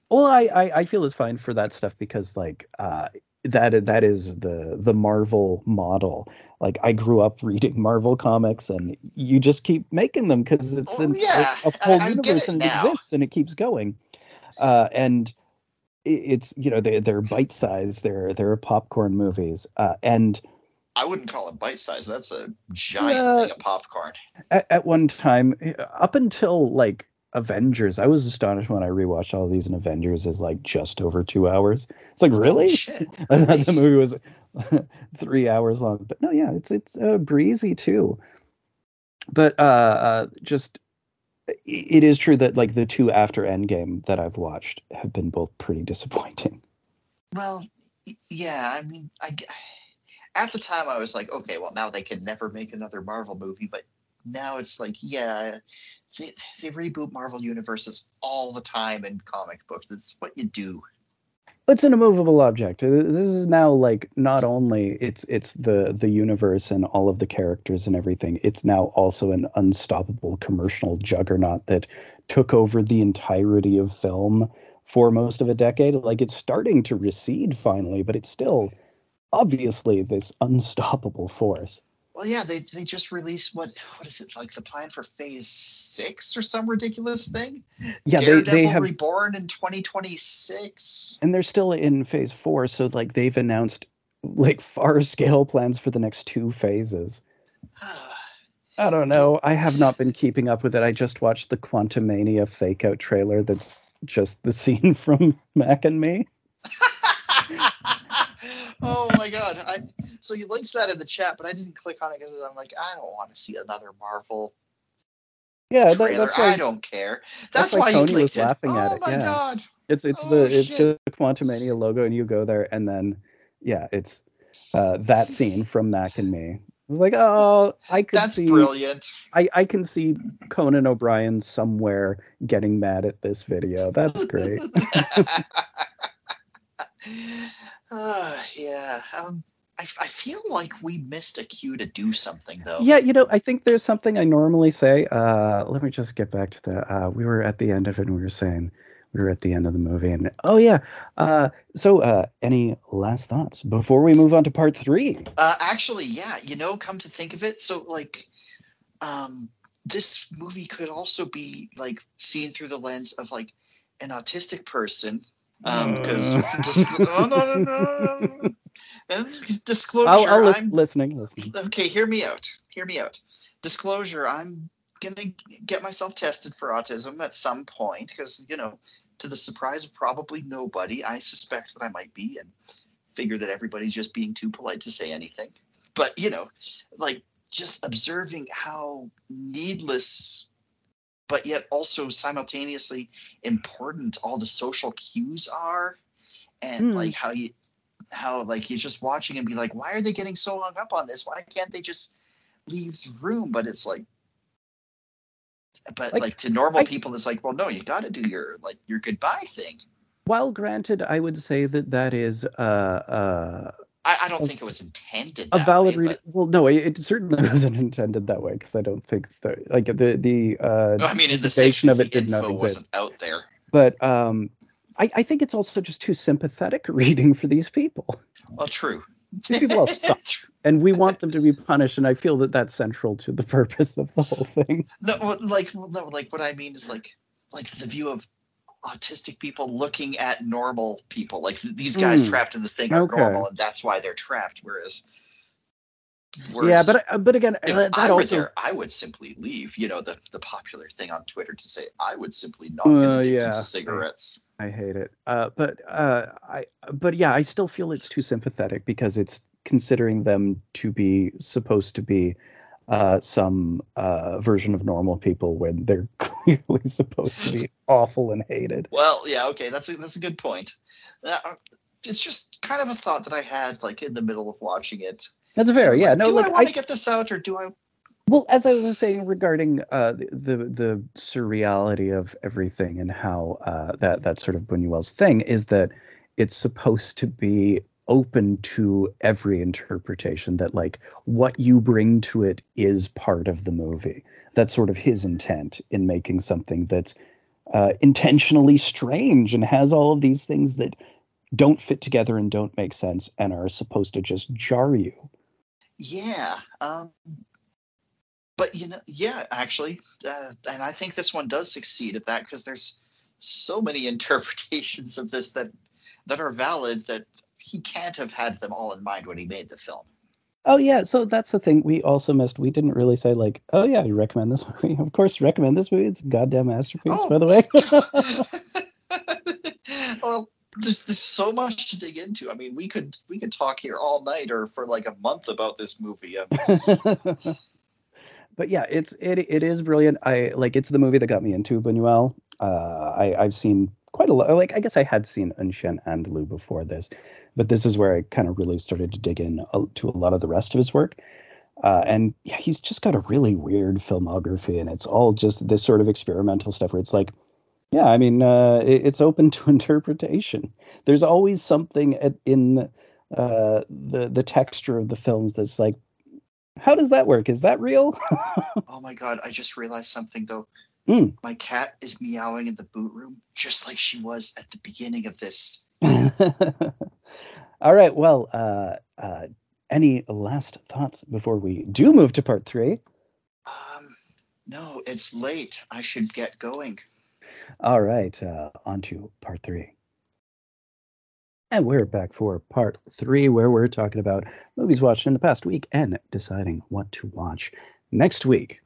A: well, I, I, I feel it's fine for that stuff because like uh, that that is the the Marvel model. Like I grew up reading Marvel comics, and you just keep making them because it's
B: Oh,
A: an,
B: yeah.
A: a, a full
B: I-
A: universe
B: it
A: and it exists and it keeps going. Uh, and it, it's you know they they're bite sized. They're they're popcorn movies. Uh, and
B: I wouldn't call it bite size. That's a giant
A: Yeah.
B: thing of popcorn.
A: at, at one time, up until like Avengers, I was astonished when I rewatched all these, and Avengers is like just over two hours. It's like really. I thought the movie was three hours long, but no, yeah, it's it's uh, breezy too. But uh, uh, just it is true that like the two after Endgame that I've watched have been both pretty disappointing.
B: Well, yeah. I mean, I at the time I was like, okay, well now they can never make another Marvel movie, but now it's like, yeah, they, they reboot Marvel universes all the time in comic books. It's what you do.
A: It's an immovable object. This is now like not only it's it's the the universe and all of the characters and everything. It's now also an unstoppable commercial juggernaut that took over the entirety of film for most of a decade. Like it's starting to recede finally, but it's still obviously this unstoppable force.
B: Well, yeah, they they just released what what is it like the plan for Phase Six or some ridiculous thing?
A: Yeah, they
B: Daredevil
A: they have
B: Reborn in 2026.
A: and they're still in phase 4, so like they've announced like far scale plans for the next two phases. I don't know. I have not been keeping up with it. I just watched the Quantumania fake out trailer that's just the scene from Mac and Me.
B: oh my god! I, so you linked that in the chat, but I didn't click on it because I'm like, I don't want to see another Marvel
A: Yeah, that,
B: trailer.
A: that's why
B: I don't care.
A: that's
B: That's,
A: why
B: why,
A: Tony
B: you
A: was
B: it.
A: laughing
B: oh
A: at it,
B: my
A: yeah.
B: god!
A: it's it's
B: Oh,
A: the it's
B: shit.
A: the Quantumania logo and you go there and then yeah, it's uh, that scene from Mac and Me. It's like, oh, I could see.
B: That's
A: see
B: brilliant.
A: I, I can see Conan O'Brien somewhere getting mad at this video. That's great.
B: uh, yeah. Um, I, I feel like we missed a cue to do something though.
A: Yeah, you know, I think there's something I normally say. Uh, let me just get back to the. Uh, we were at the end of it, and we were saying we were at the end of the movie, and oh yeah. Uh, so, uh, any last thoughts before we move on to part three?
B: Uh, actually, yeah. You know, come to think of it, so like, um, this movie could also be like seen through the lens of like an autistic person. Um, because
A: Uh.
B: dis- no, no, no, no, no. Disclosure.
A: I'll, I'll
B: I'm
A: listening, listening.
B: okay. Hear me out. Hear me out. Disclosure. I'm gonna get myself tested for autism at some point because you know, to the surprise of probably nobody, I suspect that I might be, and figure that everybody's just being too polite to say anything. But you know, like just observing how needless but yet also simultaneously important all the social cues are and
A: Hmm.
B: like how you how like you're just watching and be like why are they getting so hung up on this why can't they just leave the room but it's like but
A: Like,
B: like, to normal
A: I-
B: people it's like well no you got to do your like your goodbye thing
A: While granted, I would say that that is uh, uh,
B: i, I don't
A: A-
B: think it was intended
A: a
B: that
A: valid
B: way,
A: reading. Well, no, it, it certainly wasn't intended that way because I don't think the like the the uh,
B: but, i mean in the
A: of it did not exist.
B: wasn't out there
A: But um, I, I think it's also just too sympathetic reading for these people,
B: well true
A: These people all suck. and we want them to be punished. And I feel that that's central to the purpose of the whole thing.
B: No, like no, like what I mean is like like the view of autistic people looking at normal people. Like these guys
A: Hmm.
B: trapped in the thing are
A: Okay.
B: normal, and that's why they're trapped. Whereas,
A: yeah, but uh, but again,
B: if
A: uh, that
B: I were
A: also
B: there, I would simply leave. You know, the the popular thing on Twitter to say I would simply knock
A: Uh,
B: in addicted
A: yeah.
B: to cigarettes.
A: I hate it. Uh, but uh, I but yeah, I still feel it's too sympathetic because it's considering them to be supposed to be uh, some uh, version of normal people when they're clearly supposed to be awful and hated.
B: Well, yeah, okay, that's a that's a good point. Uh, it's just kind of a thought that I had like in the middle of watching it.
A: That's fair. Yeah.
B: like,
A: No.
B: do
A: Look,
B: I want to get this out or do I
A: Well, as I was saying regarding uh, the the surreality of everything and how uh, that that sort of Buñuel's thing is that it's supposed to be open to every interpretation that like what you bring to it is part of the movie. That's sort of his intent in making something that's uh, intentionally strange and has all of these things that don't fit together and don't make sense and are supposed to just jar you.
B: Yeah. Um, but you know, yeah, actually, uh, and I think this one does succeed at that because there's so many interpretations of this that that are valid that he can't have had them all in mind when he made the film.
A: Oh yeah, so that's the thing we also missed. We didn't really say like, oh yeah, you recommend this movie? Of course, recommend this movie. It's a goddamn masterpiece,
B: Oh.
A: by the way.
B: well, there's there's so much to dig into. I mean, we could we could talk here all night or for like a month about this movie. Um,
A: but yeah, it's it it is brilliant. I like it's the movie that got me into Buñuel. Uh, I I've seen quite a lot. Like I guess I had seen Un Chien Andalou before this, but this is where I kind of really started to dig in uh, to a lot of the rest of his work. Uh, and yeah, he's just got a really weird filmography, and it's all just this sort of experimental stuff where it's like, yeah, I mean, uh, it, it's open to interpretation. There's always something at, in uh, the the texture of the films that's like, how does that work? Is that real?
B: oh my god, I just realized something though.
A: Hmm.
B: My cat is meowing in the boot room just like she was at the beginning of this.
A: All right. Well, uh, uh, any last thoughts before we do move to part three?
B: Um, no, it's late. I should get going.
A: All right. Uh, on to part three. And we're back for part three, where we're talking about movies watched in the past week and deciding what to watch next week.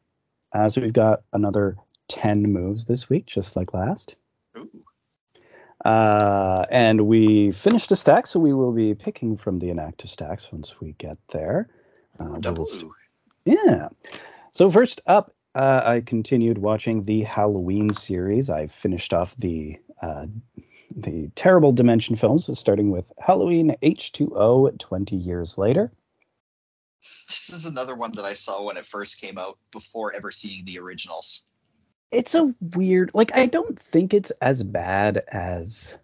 A: Uh, so we've got another 10 moves this week, just like last.
B: Ooh.
A: Uh, and we finished a stack, so we will be picking from the inactive stacks once we get there. Uh, we
B: Double
A: will st- yeah. So first up, uh, I continued watching the Halloween series. I finished off the uh, the terrible Dimension films, starting with Halloween H2O 20 years later.
B: This is another one that I saw when it first came out before ever seeing the originals.
A: It's a weird, like, I don't think it's as bad as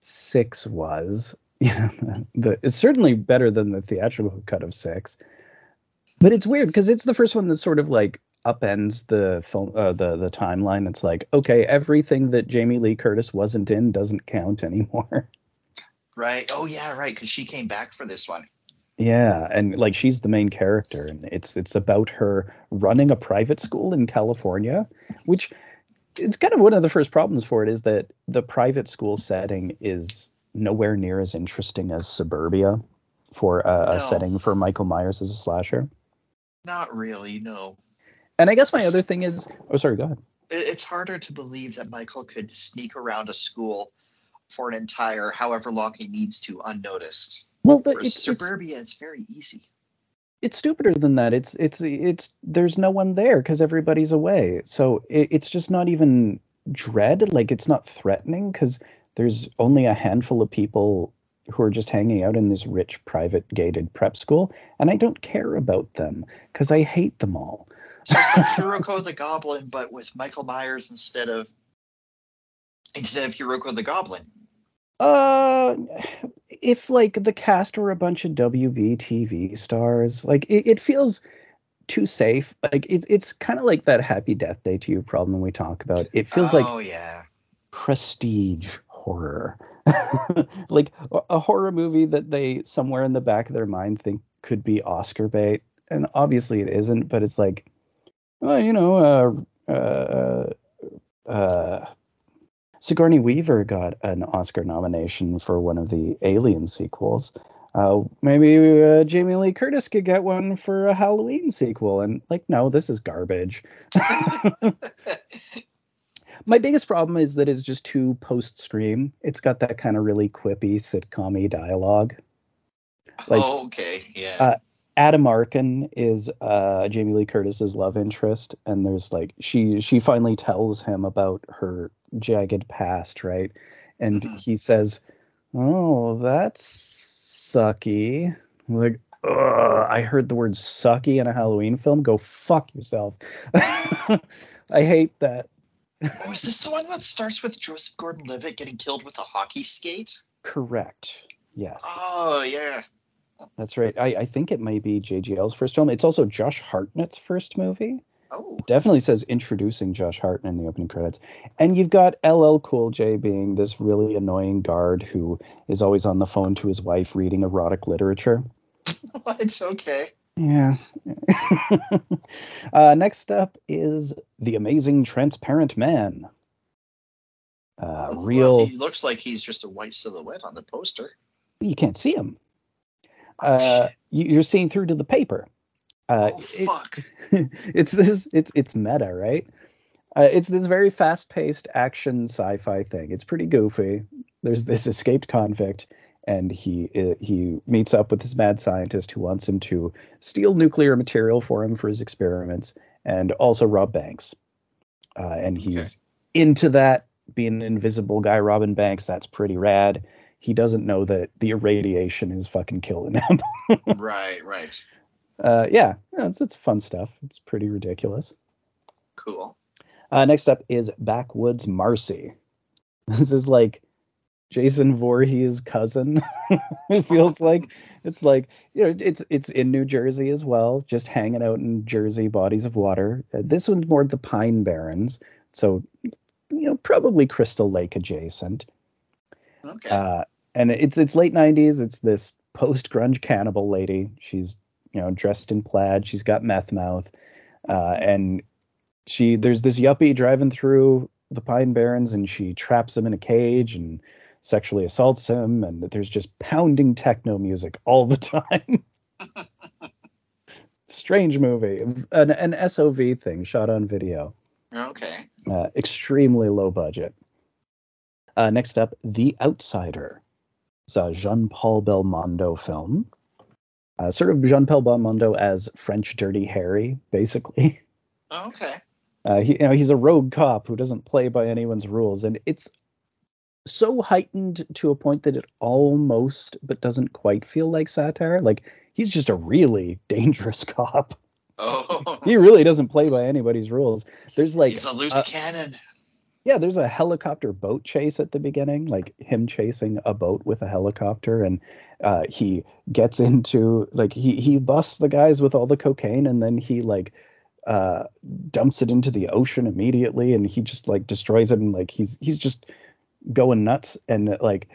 A: six was. Yeah, the, it's certainly better than the theatrical cut of six. But it's weird because it's the first one that sort of like upends the film, uh, the the timeline. It's like, okay, everything that Jamie Lee Curtis wasn't in doesn't count anymore.
B: Right? Oh yeah, right. Because she came back for this one.
A: Yeah, and like she's the main character, and it's it's about her running a private school in California, which it's kind of one of the first problems for it is that the private school setting is nowhere near as interesting as suburbia for a, a setting for Michael Myers as a slasher.
B: Not really. No.
A: And I guess my other thing is, oh sorry, go ahead.
B: It's harder to believe that Michael could sneak around a school for an entire however long he needs to unnoticed.
A: Well, the, it's, it's
B: suburbia, it's very easy.
A: it's stupider than that. It's it's it's there's no one there because everybody's away. So it, it's just not even dread. Like it's not threatening because there's only a handful of people who are just hanging out in this rich private gated prep school, and I don't care about them because I hate them all.
B: So it's like Hiruko the Goblin, but with Michael Myers instead of instead of Hiruko the Goblin.
A: Uh, if like the cast were a bunch of WB TV stars, like it, it feels too safe. Like it's it's kind of like that Happy Death Day to You problem we talk about. It feels
B: oh,
A: like
B: yeah.
A: prestige horror, like a, a horror movie that they somewhere in the back of their mind think could be Oscar bait, and obviously it isn't. But it's like, well, you know, uh, uh, uh, Sigourney Weaver got an Oscar nomination for one of the Alien sequels. Uh, maybe uh, Jamie Lee Curtis could get one for a Halloween sequel. And like, no, this is garbage. My biggest problem is that it's just too post scream. It's got that kind of really quippy sitcom dialogue. Like,
B: oh, okay, yeah.
A: Uh, Adam Arkin is uh, Jamie Lee Curtis's love interest, and there's like she she finally tells him about her jagged past, right? And
B: Mhm.
A: he says, "Oh, that's sucky." I'm like, Ugh, I heard the word "sucky" in a Halloween film. Go fuck yourself. I hate that.
B: oh, is this the one that starts with Joseph Gordon-Levitt getting killed with a hockey skate?
A: Correct. Yes,
B: Oh, yeah.
A: That's right. I, I think it may be JGL's first film. It's also Josh Hartnett's first movie.
B: Oh,
A: definitely says introducing Josh Hartnett in the opening credits. And you've got LL Cool J being this really annoying guard who is always on the phone to his wife reading erotic literature.
B: it's okay.
A: Yeah. uh, next up is The Amazing Transparent Man. Uh,
B: Well,
A: real.
B: he looks like he's just a white silhouette on the poster.
A: You can't see him. Uh, you, you're seeing through to the paper. Uh,
B: oh,
A: it-
B: fuck.
A: it's this it's it's meta right? Uh, it's this very fast-paced action sci-fi thing. It's pretty goofy. There's this escaped convict and he uh, he meets up with this mad scientist who wants him to steal nuclear material for him for his experiments and also rob banks. Uh, and he's into that. Being an invisible guy robbing banks that's pretty rad he doesn't know that the irradiation is fucking killing him
B: right, right.
A: uh, yeah, yeah it's, it's fun stuff. It's pretty ridiculous.
B: Cool.
A: Uh, next up is Backwoods Marcy. This is like Jason Voorhees' cousin. it feels like it's like you know it's it's in New Jersey as well, just hanging out in Jersey bodies of water. Uh, this one's more the Pine Barrens, so you know probably Crystal Lake adjacent.
B: Okay.
A: Uh, and it's it's late '90s. It's this post grunge cannibal lady. She's you know dressed in plaid. She's got meth mouth, uh, and she there's this yuppie driving through the Pine Barrens, and she traps him in a cage and sexually assaults him. And there's just pounding techno music all the time. Strange movie, an, an SOV thing shot on video
B: okay.
A: uh, extremely low budget. Uh, next up, The Outsider. It's a Jean Paul Belmondo film. Uh, sort of Jean Paul Belmondo as French Dirty Harry, basically.
B: Okay.
A: Uh, he, you know, he's a rogue cop who doesn't play by anyone's rules, and it's so heightened to a point that it almost, but doesn't quite feel like satire. Like he's just a really dangerous cop.
B: Oh,
A: He really doesn't play by anybody's rules. There's like
B: he's a loose
A: uh,
B: cannon.
A: Yeah, there's a helicopter boat chase at the beginning, like him chasing a boat with a helicopter, and uh, he gets into like he he busts the guys with all the cocaine, and then he like uh, dumps it into the ocean immediately, and he just like destroys it, and like he's he's just going nuts, and like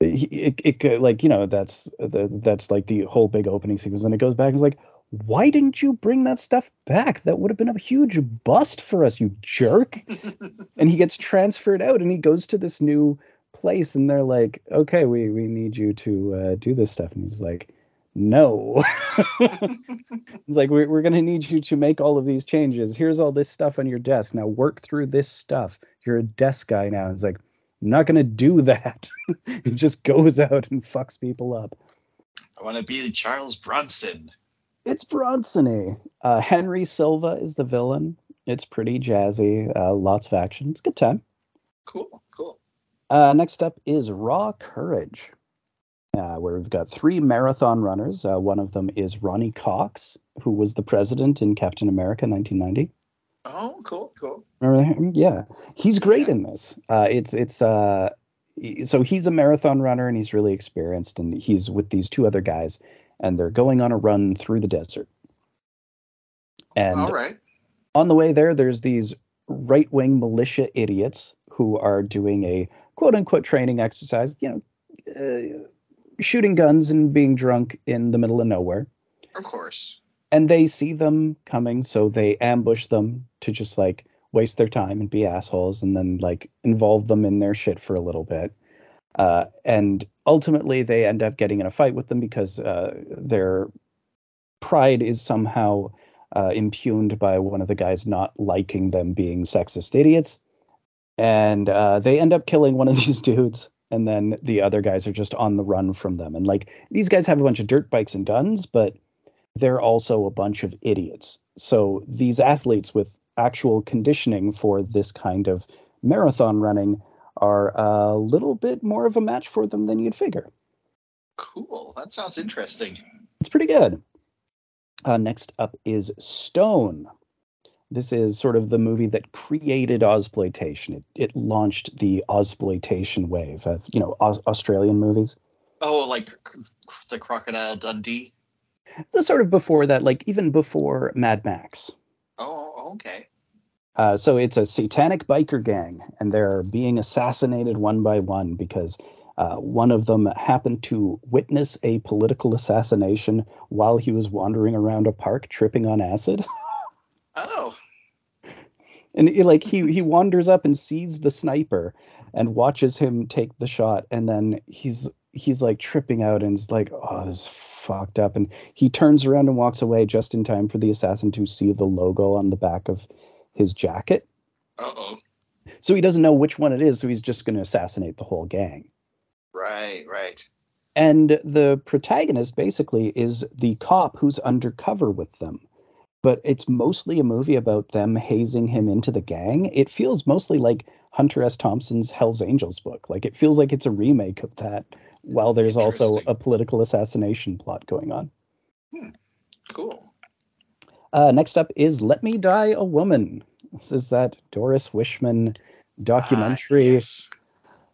A: he, it, it could- like you know that's the that's like the whole big opening sequence, and it goes back and it's like. Why didn't you bring that stuff back? That would have been a huge bust for us, you jerk. And he gets transferred out and he goes to this new place and they're like okay we we need you to uh, do this stuff. And he's like no. It's like we're, we're going to need you to make all of these changes. Here's all this stuff on your desk. Now work through this stuff. You're a desk guy now. It's like i'm not going to do that. He just goes out and fucks people up.
B: I want to be the Charles Bronson.
A: It's Bronson. Uh, Henry Silva is the villain. It's pretty jazzy, uh, lots of action. It's a good time.
B: Cool, cool.
A: Uh, next up is Raw Courage, uh, where we've got three marathon runners. Uh, one of them is Ronny Cox, who was the president in Captain America 1990.
B: Oh, cool, cool.
A: Remember him? Yeah, he's great in this. Uh, it's it's uh, so he's a marathon runner and he's really experienced, and he's with these two other guys, and they're going on a run through the desert. And
B: All right.
A: on the way there, there's these right wing militia idiots who are doing a quote unquote training exercise, you know, uh, shooting guns and being drunk in the middle of nowhere.
B: Of course.
A: And they see them coming, so they ambush them to just like waste their time and be assholes and then like involve them in their shit for a little bit. Uh, and ultimately, they end up getting in a fight with them because uh, their pride is somehow uh, impugned by one of the guys not liking them being sexist idiots. And uh, they end up killing one of these dudes. And then the other guys are just on the run from them. And like these guys have a bunch of dirt bikes and guns, but they're also a bunch of idiots. So these athletes with actual conditioning for this kind of marathon running are a little bit more of a match for them than you'd figure.
B: Cool. That sounds interesting.
A: It's pretty good. Uh, next up is Stone. This is sort of the movie that created Ozploitation. It, it launched the Ozploitation wave of, you know, Aus- Australian movies.
B: Oh, like the Crocodile Dundee.
A: The sort of before that, like even before Mad Max.
B: Oh, okay.
A: Uh, so it's a satanic biker gang, and they're being assassinated one by one because uh, one of them happened to witness a political assassination while he was wandering around a park tripping on acid.
B: Oh,
A: and he, like he he wanders up and sees the sniper and watches him take the shot, and then he's he's like tripping out and is like, oh, this is fucked up, and he turns around and walks away just in time for the assassin to see the logo on the back of his jacket.
B: uh oh.
A: So he doesn't know which one it is, so he's just going to assassinate the whole gang.
B: Right, right.
A: And the protagonist basically is the cop who's undercover with them. But it's mostly a movie about them hazing him into the gang. It feels mostly like Hunter S. Thompson's Hell's Angels book. Like it feels like it's a remake of that, while there's also a political assassination plot going on.
B: Cool.
A: Uh, next up is Let Me Die a Woman. This is that Doris Wishman documentary.
B: Ah, yes.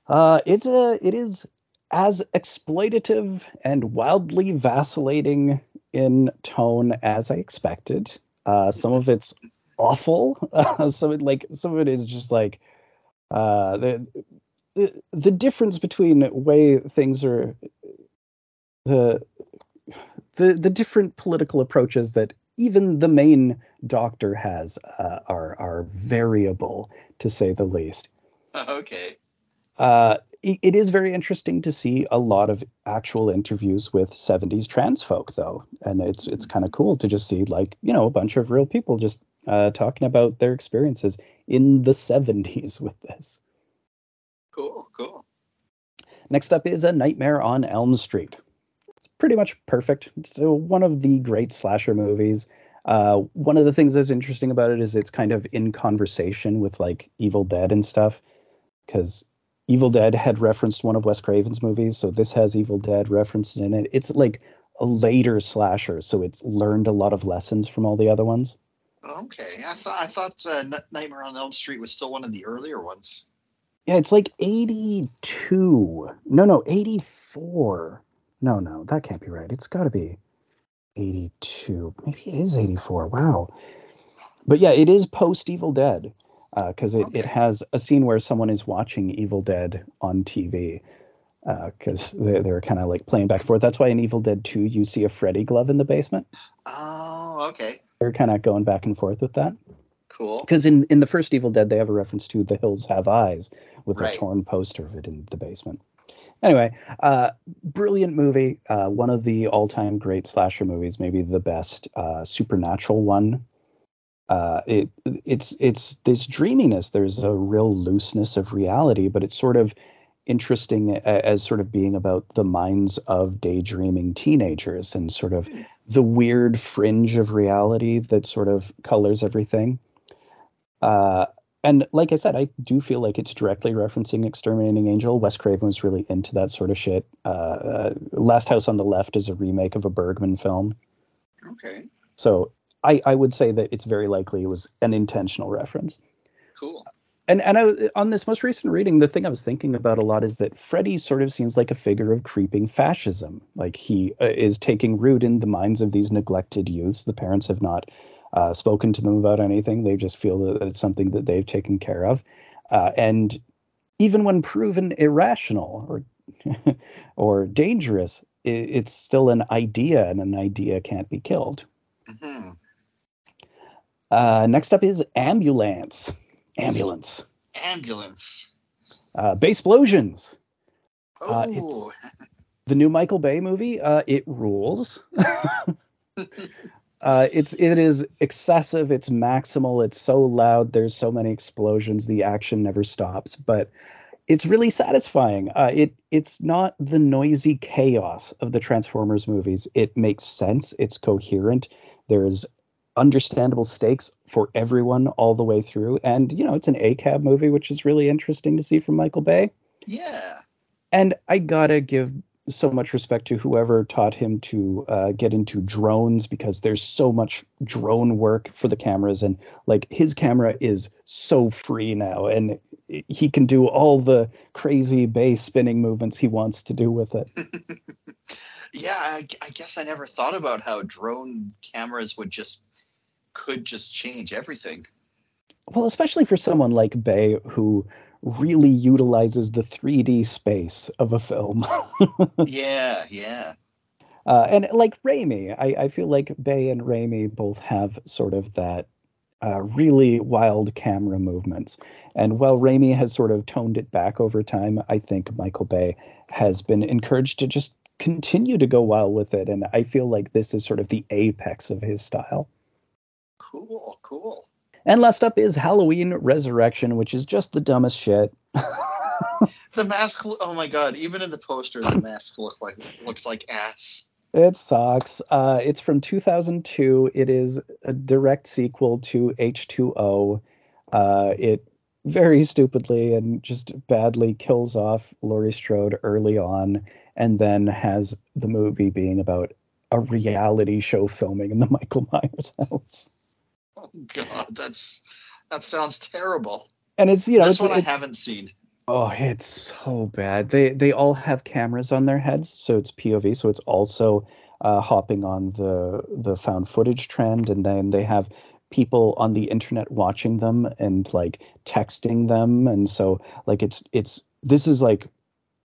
A: Uh, it's a it is as exploitative and wildly vacillating in tone as I expected. Uh, some of it's awful. Uh, some of it, like some of it is just like uh, the, the the difference between the way things are the the the different political approaches that even the main doctor has uh, are are variable to say the least.
B: Okay.
A: Uh, it, it is very interesting to see a lot of actual interviews with 70s trans folk, though, and it's it's kind of cool to just see like you know a bunch of real people just uh, talking about their experiences in the 70s with this.
B: Cool, cool.
A: Next up is A Nightmare on Elm Street. Pretty much perfect. It's uh, one of the great slasher movies. Uh, one of the things that's interesting about it is it's kind of in conversation with like Evil Dead and stuff, because Evil Dead had referenced one of Wes Craven's movies, so this has Evil Dead referenced in it. It's like a later slasher, so it's learned a lot of lessons from all the other ones.
B: Okay. I thought I thought uh, Nightmare on Elm Street was still one of the earlier ones.
A: Yeah, it's like 82. No, no, 84. No, no, that can't be right. It's got to be 82. Maybe it is 84. Wow. But yeah, it is post Evil Dead uh, because it, it
B: Okay.
A: has a scene where someone is watching Evil Dead on TV because uh, they, they're kind of like playing back and forth. That's why in Evil Dead 2, you see a Freddy glove in the basement.
B: Oh, okay.
A: They're kind of going back and forth with that.
B: Cool.
A: Because in, in the first Evil Dead, they have a reference to The Hills Have Eyes with
B: Right.
A: a torn poster of it in the basement. Anyway, uh, brilliant movie. Uh, one of the all time great slasher movies, maybe the best uh, supernatural one. Uh, it it's it's this dreaminess. There's a real looseness of reality, but it's sort of interesting as sort of being about the minds of daydreaming teenagers and sort of the weird fringe of reality that sort of colors everything. Uh, and like I said, I do feel like it's directly referencing Exterminating Angel. Wes Craven was really into that sort of shit. Uh, uh, Last House on the Left is a remake of a Bergman film.
B: Okay.
A: So I, I would say that it's very likely it was an intentional reference.
B: Cool.
A: And and I, on this most recent reading, the thing I was thinking about a lot is that Freddy sort of seems like a figure of creeping fascism. Like he uh, is taking root in the minds of these neglected youths. The parents have not uh, spoken to them about anything. They just feel that it's something that they've taken care of. Uh, and even when proven irrational or or dangerous, it, it's still an idea, and an idea can't be killed.
B: hmm
A: Uh, next up is ambulance. Ambulance.
B: Ambulance.
A: Uh, Bay's Explosions.
B: Oh,
A: Uh, the new Michael Bay movie. Uh, it rules. uh, it's it is excessive. It's maximal. It's so loud. There's so many explosions. The action never stops. But it's really satisfying. Uh, it it's not the noisy chaos of the Transformers movies. It makes sense. It's coherent. There's understandable stakes for everyone all the way through. And you know, it's an ACAB movie, which is really interesting to see from Michael Bay.
B: yeah.
A: And I gotta give so much respect to whoever taught him to uh, get into drones because there's so much drone work for the cameras and like his camera is so free now and he can do all the crazy base spinning movements he wants to do with it.
B: Yeah, I, I guess I never thought about how drone cameras would just could just change everything.
A: Well, especially for someone like Bay who really utilizes the 3D space of a film.
B: yeah, yeah.
A: Uh, and like Raimi, I, I feel like Bay and Raimi both have sort of that uh, really wild camera movements. And while Raimi has sort of toned it back over time, I think Michael Bay has been encouraged to just continue to go wild with it. And I feel like this is sort of the apex of his style.
B: Cool, cool.
A: And last up is Halloween Resurrection, which is just the dumbest shit.
B: The mask. Oh my god! Even in the poster, the mask look like looks like ass.
A: It sucks. Uh, it's from 2002. It is a direct sequel to H2O. Uh, it very stupidly and just badly kills off Laurie Strode early on, and then has the movie being about a reality show filming in the Michael Myers house.
B: Oh god, that's that sounds terrible.
A: And it's you know
B: this
A: it's,
B: one I
A: it's-
B: haven't seen.
A: Oh, it's so bad. They they all have cameras on their heads, so it's POV. So it's also uh, hopping on the the found footage trend, and then they have people on the internet watching them and like texting them, and so like it's it's this is like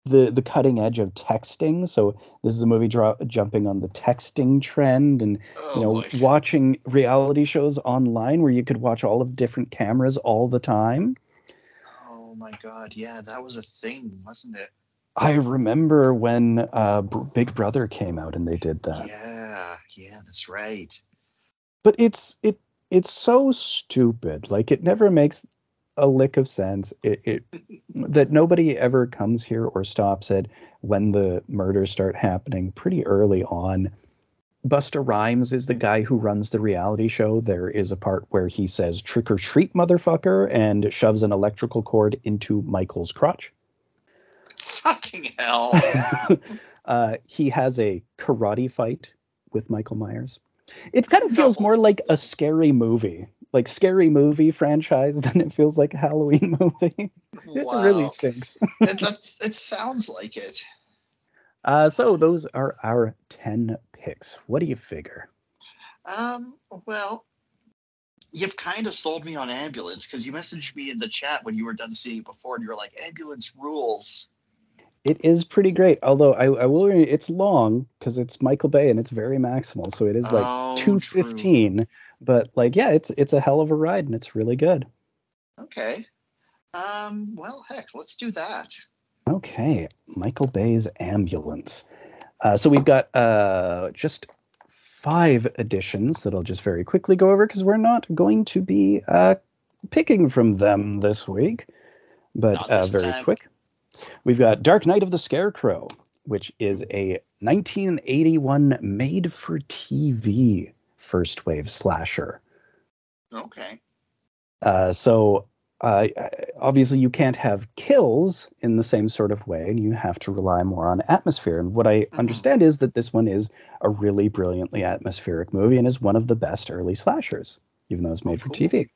A: the the cutting edge of texting. So this is a movie draw, jumping on the texting trend, and
B: Oh
A: you know
B: boy.
A: watching reality shows online where you could watch all of the different cameras all the time.
B: Oh my god, yeah, that was a thing, wasn't it?
A: I remember when uh, Br- Big Brother came out and they did that.
B: Yeah, yeah, that's right.
A: But it's it it's so stupid. Like it never makes a lick of sense. It, it that nobody ever comes here or stops it when the murders start happening pretty early on. Busta Rhymes is the guy who runs the reality show. There is a part where he says "trick or treat, motherfucker," and shoves an electrical cord into Michael's crotch.
B: Fucking hell.
A: uh, he has a karate fight with Michael Myers. It kind of feels
B: No.
A: more like a scary movie, like scary movie franchise, than it feels like a Halloween movie. it
B: wow.
A: really stinks.
B: it, that's, it sounds like it.
A: Uh, so those are our ten picks. What do you figure?
B: Um, well, you've kind of sold me on ambulance because you messaged me in the chat when you were done seeing it before, and you were like, "Ambulance rules."
A: It is pretty great, although I, I will. It's long because it's Michael Bay and it's very maximal, so it is like
B: Oh,
A: two fifteen. But like, yeah, it's it's a hell of a ride and it's really good.
B: Okay. Um, well, heck, let's do that.
A: Okay, Michael Bay's Ambulance. Uh, so we've got uh, just five editions that I'll just very quickly go over because we're not going to be uh, picking from them this week, but uh,
B: this
A: very
B: time.
A: quick. We've got Dark Night of the Scarecrow, which is a 1981 made for TV first wave slasher.
B: Okay.
A: Uh, so uh, obviously you can't have kills in the same sort of way, and you have to rely more on atmosphere. And what I
B: Mhm.
A: understand is that this one is a really brilliantly atmospheric movie and is one of the best early slashers, even though it's made for
B: cool.
A: TV.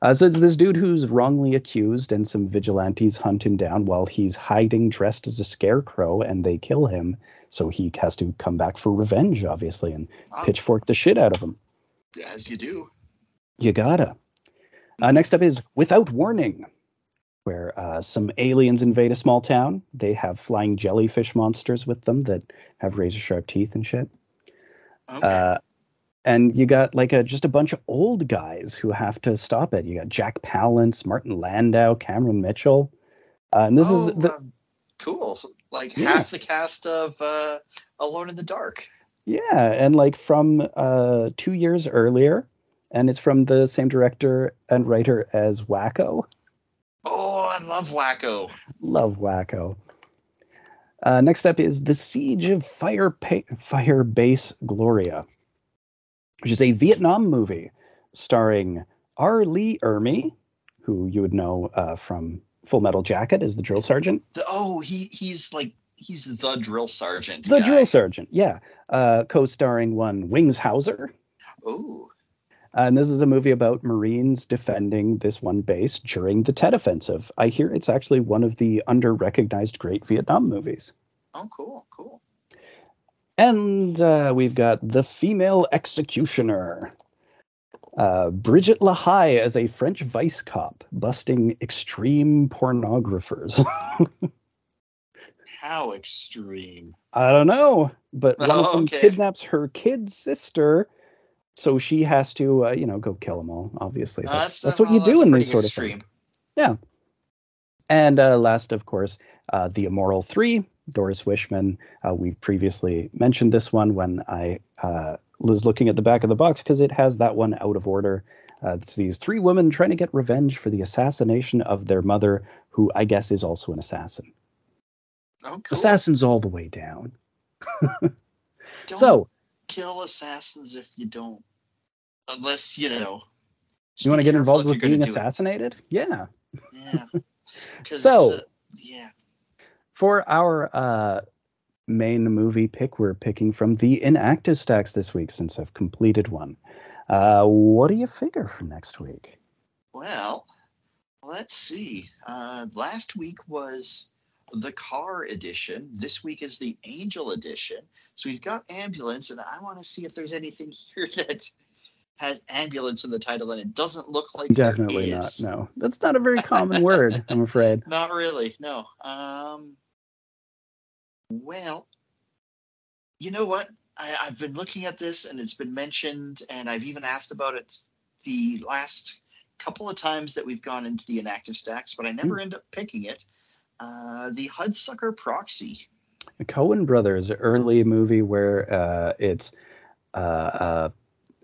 A: Uh, so it's this dude who's wrongly accused, and some vigilantes hunt him down while he's hiding dressed as a scarecrow, and they kill him. So he has to come back for revenge, obviously, and pitchfork the shit out of him.
B: as you do.
A: You gotta. Uh, next up is Without Warning, where uh, some aliens invade a small town. They have flying jellyfish monsters with them that have razor sharp teeth and shit.
B: Okay.
A: Uh, and you got like a just a bunch of old guys who have to stop it. You got Jack Palance, Martin Landau, Cameron Mitchell. Uh, and this
B: oh,
A: is the
B: um, cool. Like
A: Yeah.
B: half the cast of uh, Alone in the Dark.
A: yeah, and like from uh, two years earlier, and it's from the same director and writer as Wacko.
B: Oh, I love Wacko.
A: Love Wacko. Uh, next up is The Siege of Fire, pa- Fire Base Gloria, which is a Vietnam movie starring R. Lee Ermey, who you would know uh, from Full Metal Jacket as the drill sergeant.
B: Oh, he he's like he's the drill sergeant.
A: The
B: guy.
A: drill sergeant, yeah. Uh, co-starring one Wings Hauser.
B: Oh,
A: And this is a movie about Marines defending this one base during the Tet Offensive. I hear it's actually one of the under-recognized great Vietnam movies.
B: oh, cool, cool.
A: And uh, we've got The Female Executioner. Uh, Brigitte Lahaie as a French vice cop busting extreme pornographers.
B: How extreme.
A: I don't know, but one
B: Oh,
A: of them
B: okay.
A: kidnaps her kid sister, so she has to, uh, you know, go kill them all. Obviously,
B: Uh,
A: that's,
B: that's
A: what you
B: well,
A: do in these sort of things. Yeah. And uh, last, of course, uh, The Immoral Three, Doris Wishman. Uh, we've previously mentioned this one when I uh, was looking at the back of the box because it has that one out of order. Uh, it's these three women trying to get revenge for the assassination of their mother, who I guess is also an assassin.
B: Oh, cool.
A: Assassins all the way down.
B: Don't
A: so,
B: kill assassins if you don't, unless you know.
A: you want to get involved with being
B: do it.
A: assassinated? Yeah.
B: Yeah.
A: So-
B: uh, yeah.
A: For our uh, main movie pick, we're picking from the inactive stacks this week since I've completed one. Uh, what do you figure for next week?
B: Well, let's see. Uh, last week was the car edition. This week is the angel edition. So we've got ambulance, and I want to see if there's anything here that has ambulance in the title, and it doesn't look like
A: Definitely not. No, that's not a very common word, I'm afraid.
B: Not really. No. Um. Well, you know what? I, I've been looking at this, and it's been mentioned, and I've even asked about it the last couple of times that we've gone into the inactive stacks, but I never end up picking it. Uh, the Hudsucker Proxy.
A: The Coen Brothers early movie where uh, it's uh, uh,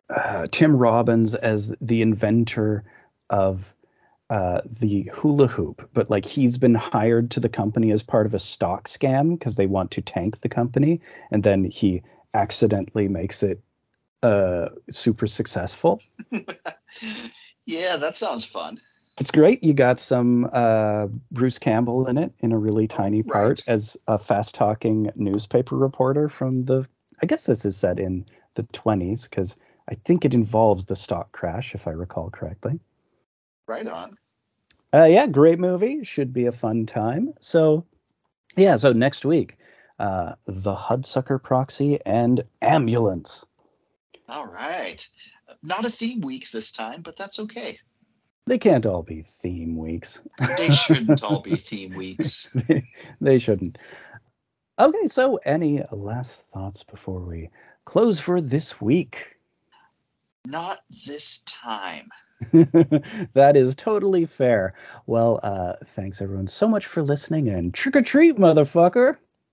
A: uh, Tim Robbins as the inventor of uh, the hula hoop, but like he's been hired to the company as part of a stock scam because they want to tank the company, and then he accidentally makes it uh, super successful.
B: yeah, that sounds fun.
A: It's great. You got some uh, Bruce Campbell in it in a really tiny
B: right.
A: part as a fast talking newspaper reporter from the. I guess this is set in the 20s because I think it involves the stock crash, if I recall correctly.
B: Right on.
A: Uh, yeah, great movie. Should be a fun time. So, yeah, so next week, uh, The Hudsucker Proxy and Ambulance.
B: All right. Not a theme week this time, but that's okay.
A: They can't all be theme weeks.
B: They shouldn't all be theme weeks.
A: they shouldn't. Okay, so any last thoughts before we close for this week?
B: Not this time.
A: that is totally fair. Well, uh, thanks everyone so much for listening and trick or treat, motherfucker.